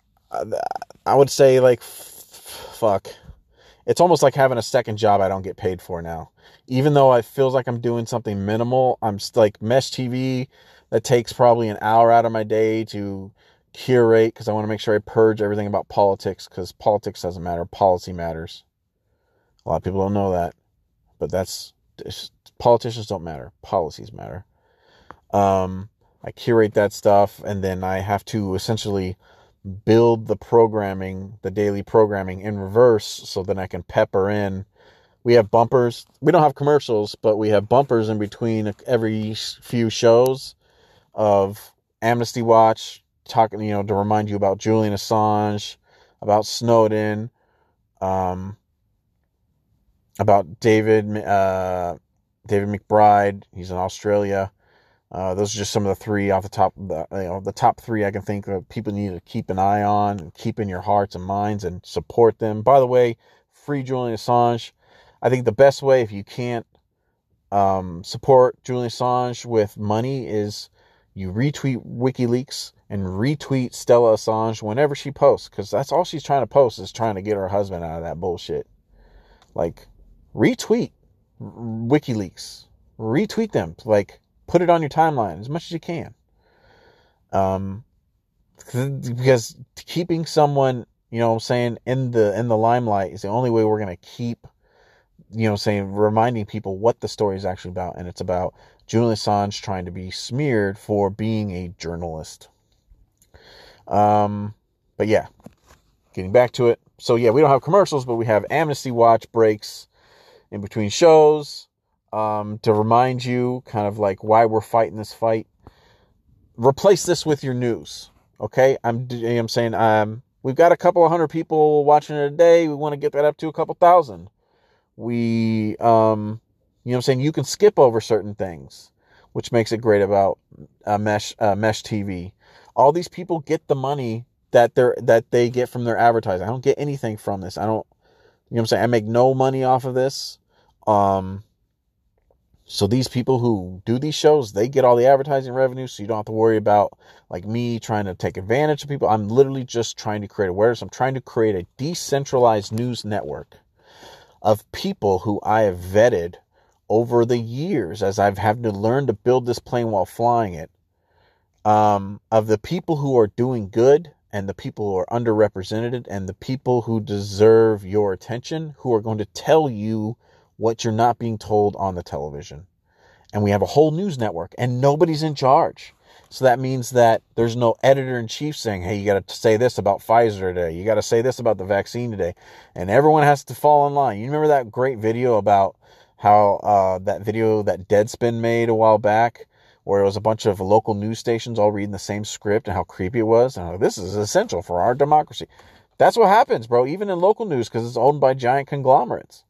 I would say, like, fuck. It's almost like having a second job I don't get paid for now. Even though it feels like I'm doing something minimal, I'm like Mesh TV that takes probably an hour out of my day to curate because I want to make sure I purge everything about politics because politics doesn't matter, policy matters. A lot of people don't know that, but that's politicians don't matter, policies matter. Um, I curate that stuff and then I have to essentially build the programming, the daily programming in reverse so that I can pepper in. We have bumpers. We don't have commercials, but we have bumpers in between every few shows of Amnesty Watch, talking, you know, to remind you about Julian Assange, about Snowden, um, about David, uh, David McBride. He's in Australia. Uh, those are just some of the three off the top, the, you know, the top three I can think of. People need to keep an eye on keep in your hearts and minds and support them. By the way, free Julian Assange. I think the best way, if you can't um, support Julian Assange with money, is you retweet WikiLeaks and retweet Stella Assange whenever she posts, because that's all she's trying to post is trying to get her husband out of that bullshit. Like, retweet WikiLeaks, retweet them, like put it on your timeline as much as you can. Um, because keeping someone, you know, saying in the in the limelight is the only way we're gonna keep, you know, saying reminding people what the story is actually about, and it's about Julian Assange trying to be smeared for being a journalist. Um, but yeah, getting back to it. So yeah, we don't have commercials, but we have Amnesty Watch breaks in between shows um, to remind you kind of like why we're fighting this fight. Replace this with your news. Okay, I'm I'm saying um we've got a couple of hundred people watching it a day. We want to get that up to a couple thousand. We um you know I'm saying you can skip over certain things, which makes it great about uh, mesh uh, mesh TV. All these people get the money that they're that they get from their advertising. I don't get anything from this. I don't you know I'm saying? I make no money off of this. Um so these people who do these shows, they get all the advertising revenue, so you don't have to worry about like me trying to take advantage of people. I'm literally just trying to create awareness. I'm trying to create a decentralized news network of people who I have vetted over the years as I've had to learn to build this plane while flying it. Um, of the people who are doing good and the people who are underrepresented and the people who deserve your attention, who are going to tell you what you're not being told on the television. And we have a whole news network and nobody's in charge. So that means that there's no editor in chief saying, hey, you got to say this about Pfizer today. You got to say this about the vaccine today. And everyone has to fall in line. You remember that great video about how uh, that video that Deadspin made a while back, where it was a bunch of local news stations all reading the same script and how creepy it was? And like, this is essential for our democracy. That's what happens, bro, even in local news because it's owned by giant conglomerates.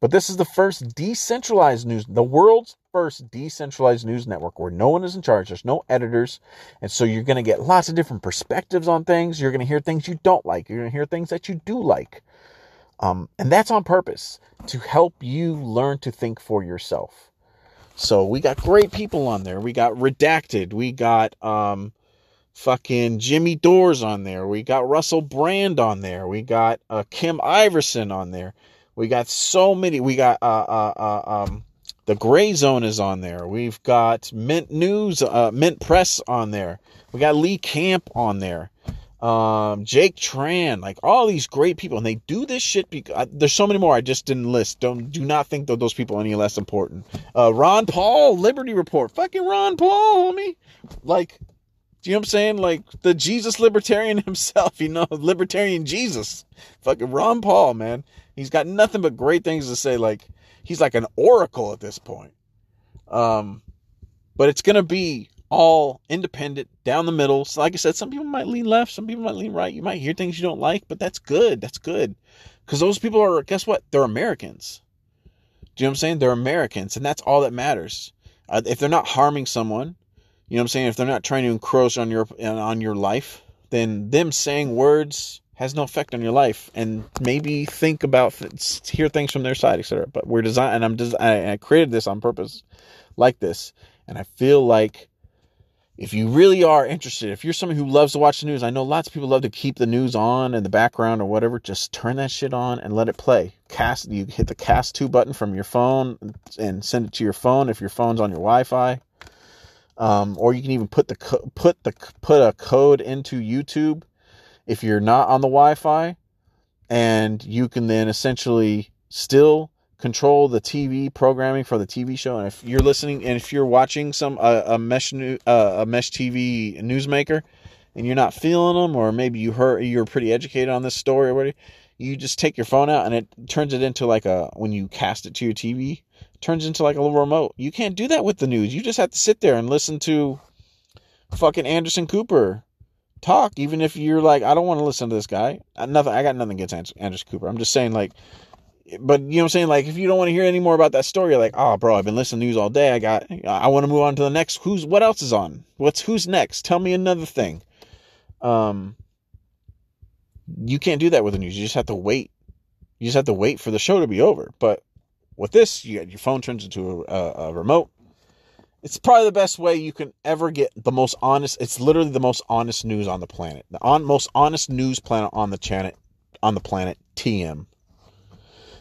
But this is the first decentralized news, the world's first decentralized news network where no one is in charge. There's no editors. And so you're going to get lots of different perspectives on things. You're going to hear things you don't like. You're going to hear things that you do like. Um, and that's on purpose to help you learn to think for yourself. So we got great people on there. We got Redacted. We got um, fucking Jimmy Dore's on there. We got Russell Brand on there. We got uh, Kim Iverson on there. We got so many. We got uh, uh, uh, um, the Grayzone is on there. We've got Mint News, uh, Mint Press on there. We got Lee Camp on there. Um, Jake Tran, like all these great people, and they do this shit because uh, there's so many more I just didn't list. Don't do not think that those people any less important. Uh, Ron Paul, Liberty Report, fucking Ron Paul, homie. Like, do you know what I'm saying? Like the Jesus libertarian himself, you know, libertarian Jesus, fucking Ron Paul, man. He's got nothing but great things to say. Like he's like an oracle at this point. Um, but it's gonna be all independent, down the middle. So like I said, some people might lean left, some people might lean right. You might hear things you don't like, but that's good. That's good. Because those people are, guess what? They're Americans. Do you know what I'm saying? They're Americans, and that's all that matters. Uh, if they're not harming someone, you know what I'm saying? If they're not trying to encroach on your on your life, then them saying words has no effect on your life and maybe think about hear things from their side etc but we're designed and i'm des- I, I created this on purpose like this and i feel like if you really are interested if you're someone who loves to watch the news i know lots of people love to keep the news on in the background or whatever just turn that shit on and let it play. Cast you hit the cast 2 button from your phone and send it to your phone if your phone's on your wi-fi. Um, or you can even put the co- put the put a code into youtube if you're not on the Wi-Fi, and you can then essentially still control the TV programming for the TV show. And if you're listening and if you're watching some uh, a mesh new, uh, a mesh TV newsmaker, and you're not feeling them, or maybe you heard you're pretty educated on this story or whatever, you just take your phone out and it turns it into like a when you cast it to your TV, turns into like a little remote. You can't do that with the news. You just have to sit there and listen to fucking Anderson Cooper talk, even if you're like, I don't want to listen to this guy. I, nothing. I got nothing against Anderson Cooper. I'm just saying, like, but you know what I'm saying? Like, if you don't want to hear any more about that story, like, oh, bro, I've been listening to news all day. I got, I want to move on to the next. Who's, what else is on? What's, who's next? Tell me another thing. Um, you can't do that with the news. You just have to wait. You just have to wait for the show to be over. But with this, you, your phone turns into a, a, a remote it's probably the best way you can ever get the most honest. It's literally the most honest news on the planet. The on, most honest news planet on the planet on the planet. TM.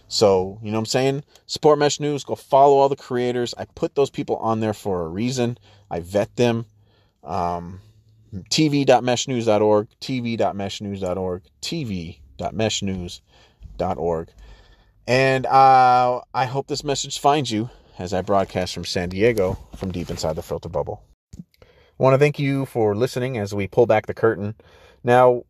So you know what I'm saying? Support Mesh News. Go follow all the creators. I put those people on there for a reason. I vet them. Um, tv.meshnews.org. tv.meshnews.org. tv.meshnews.org. And uh, I hope this message finds you as I broadcast from San Diego from deep inside the filter bubble. I want to thank you for listening as we pull back the curtain. Now,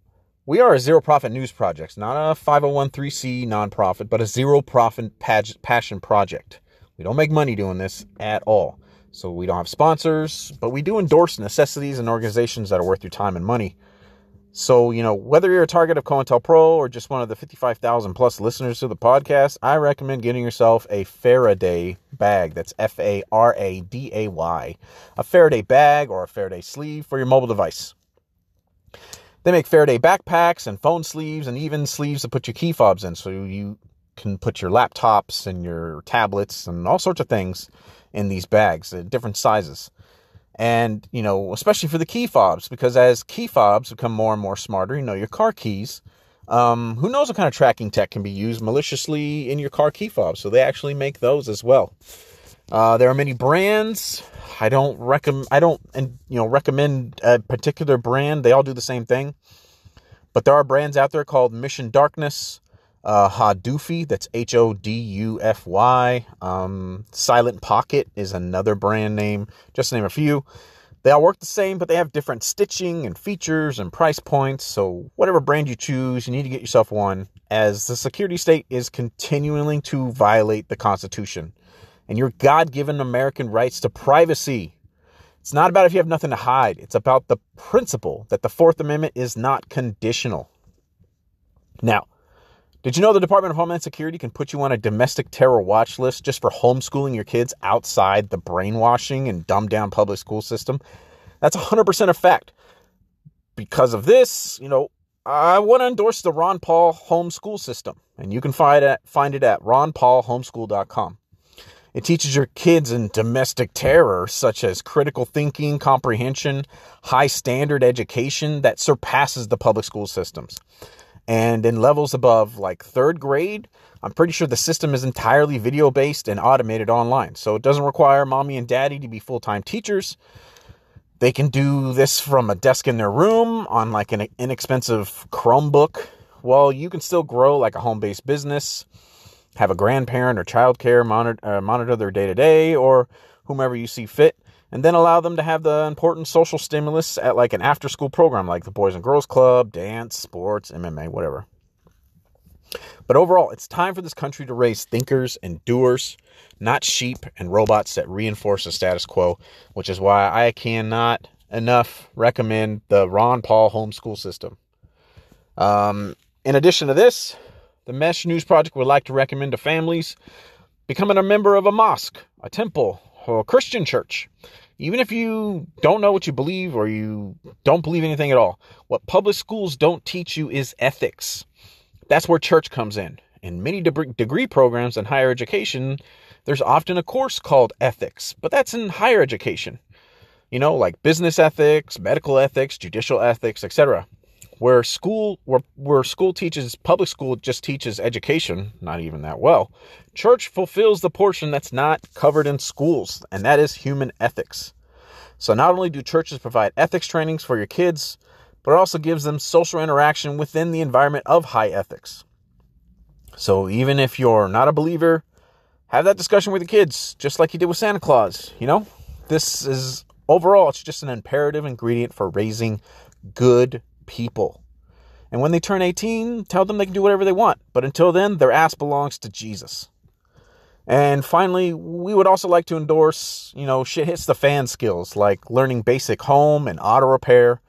we are a zero profit news project, not a 501c nonprofit, but a zero profit passion project. We don't make money doing this at all. So we don't have sponsors, but we do endorse necessities and organizations that are worth your time and money. So, you know, whether you're a target of COINTELPRO or just one of the 55,000 plus listeners to the podcast, I recommend getting yourself a Faraday bag. That's F A R A D A Y. A Faraday bag or a Faraday sleeve for your mobile device. They make Faraday backpacks and phone sleeves and even sleeves to put your key fobs in so you can put your laptops and your tablets and all sorts of things in these bags, different sizes and you know especially for the key fobs because as key fobs become more and more smarter you know your car keys um, who knows what kind of tracking tech can be used maliciously in your car key fobs. So they actually make those as well. Uh, there are many brands. I don't recommend i don't and you know recommend a particular brand. They all do the same thing. But there are brands out there called mission darkness uh, Hodufy, that's H O D U F Y. Um, Silent Pocket is another brand name, just to name a few. They all work the same, but they have different stitching and features and price points. So, whatever brand you choose, you need to get yourself one, as the security state is continuing to violate the Constitution and your God given American rights to privacy. It's not about if you have nothing to hide, it's about the principle that the Fourth Amendment is not conditional. Now, did you know the Department of Homeland Security can put you on a domestic terror watch list just for homeschooling your kids outside the brainwashing and dumbed down public school system? That's 100% a fact. Because of this, you know, I want to endorse the Ron Paul homeschool system, and you can find it, find it at ronpaulhomeschool.com. It teaches your kids in domestic terror, such as critical thinking, comprehension, high standard education that surpasses the public school systems. And in levels above like third grade, I'm pretty sure the system is entirely video based and automated online. So it doesn't require mommy and daddy to be full time teachers. They can do this from a desk in their room on like an inexpensive Chromebook. Well, you can still grow like a home based business, have a grandparent or childcare monitor, uh, monitor their day to day, or whomever you see fit and then allow them to have the important social stimulus at like an after school program like the Boys and Girls Club, dance, sports, MMA, whatever. But overall, it's time for this country to raise thinkers and doers, not sheep and robots that reinforce the status quo, which is why I cannot enough recommend the Ron Paul homeschool system. Um, in addition to this, the Mesh News Project would like to recommend to families becoming a member of a mosque, a temple, or a Christian church. Even if you don't know what you believe or you don't believe anything at all, what public schools don't teach you is ethics. That's where church comes in. In many de- degree programs in higher education, there's often a course called ethics, but that's in higher education. You know, like business ethics, medical ethics, judicial ethics, etc where school where, where school teaches public school just teaches education not even that well. Church fulfills the portion that's not covered in schools and that is human ethics. So not only do churches provide ethics trainings for your kids but it also gives them social interaction within the environment of high ethics. So even if you're not a believer have that discussion with the kids just like you did with santa claus you know? This is overall it's just an imperative ingredient for raising good people. And when they turn 18, tell them they can do whatever they want. But until then, their ass belongs to Jesus. And finally, we would also like to endorse, you know, shit hits the fan skills like learning basic home and auto repair,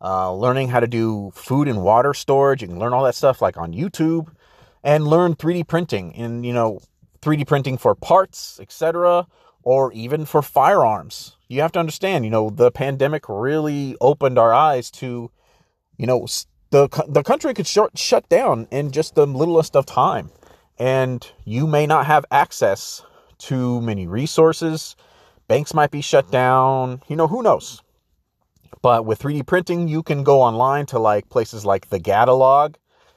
uh, learning how to do food and water storage. You can learn all that stuff like on YouTube and learn 3D printing and, you know, 3D printing for parts, etc., or even for firearms. You have to understand, you know, the pandemic really opened our eyes to you know, the the country could shut shut down in just the littlest of time, and you may not have access to many resources. Banks might be shut down. You know, who knows? But with 3D printing, you can go online to like places like the Gatalog.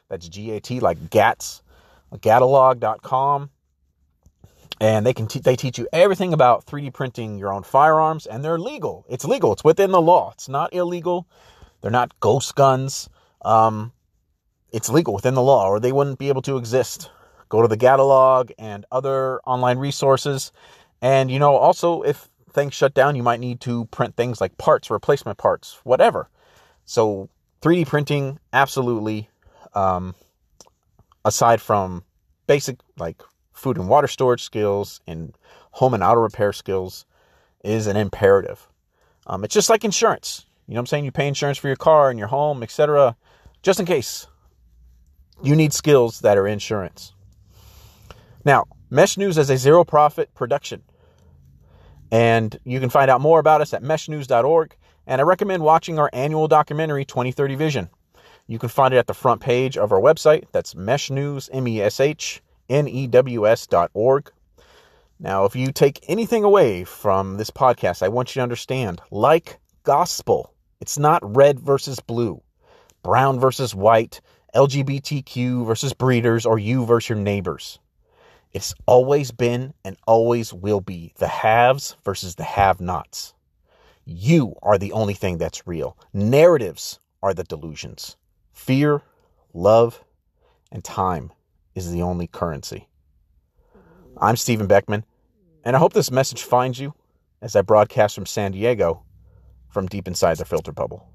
That's G A T, like GATS, gatalog.com. And they can te- they teach you everything about 3D printing your own firearms, and they're legal. It's legal. It's within the law. It's not illegal. They're not ghost guns. Um, it's legal within the law, or they wouldn't be able to exist. Go to the Gatalog and other online resources. And, you know, also if things shut down, you might need to print things like parts, replacement parts, whatever. So 3D printing, absolutely. Um, aside from basic like food and water storage skills and home and auto repair skills, is an imperative. Um, it's just like insurance. You know what I'm saying? You pay insurance for your car and your home, etc., just in case. You need skills that are insurance. Now, Mesh News is a zero profit production. And you can find out more about us at meshnews.org. And I recommend watching our annual documentary, 2030 Vision. You can find it at the front page of our website. That's meshnews, M E S H N E W S dot org. Now, if you take anything away from this podcast, I want you to understand like gospel, it's not red versus blue, brown versus white, LGBTQ versus breeders, or you versus your neighbors. It's always been and always will be the haves versus the have nots. You are the only thing that's real. Narratives are the delusions. Fear, love, and time is the only currency. I'm Stephen Beckman, and I hope this message finds you as I broadcast from San Diego from deep inside the filter bubble.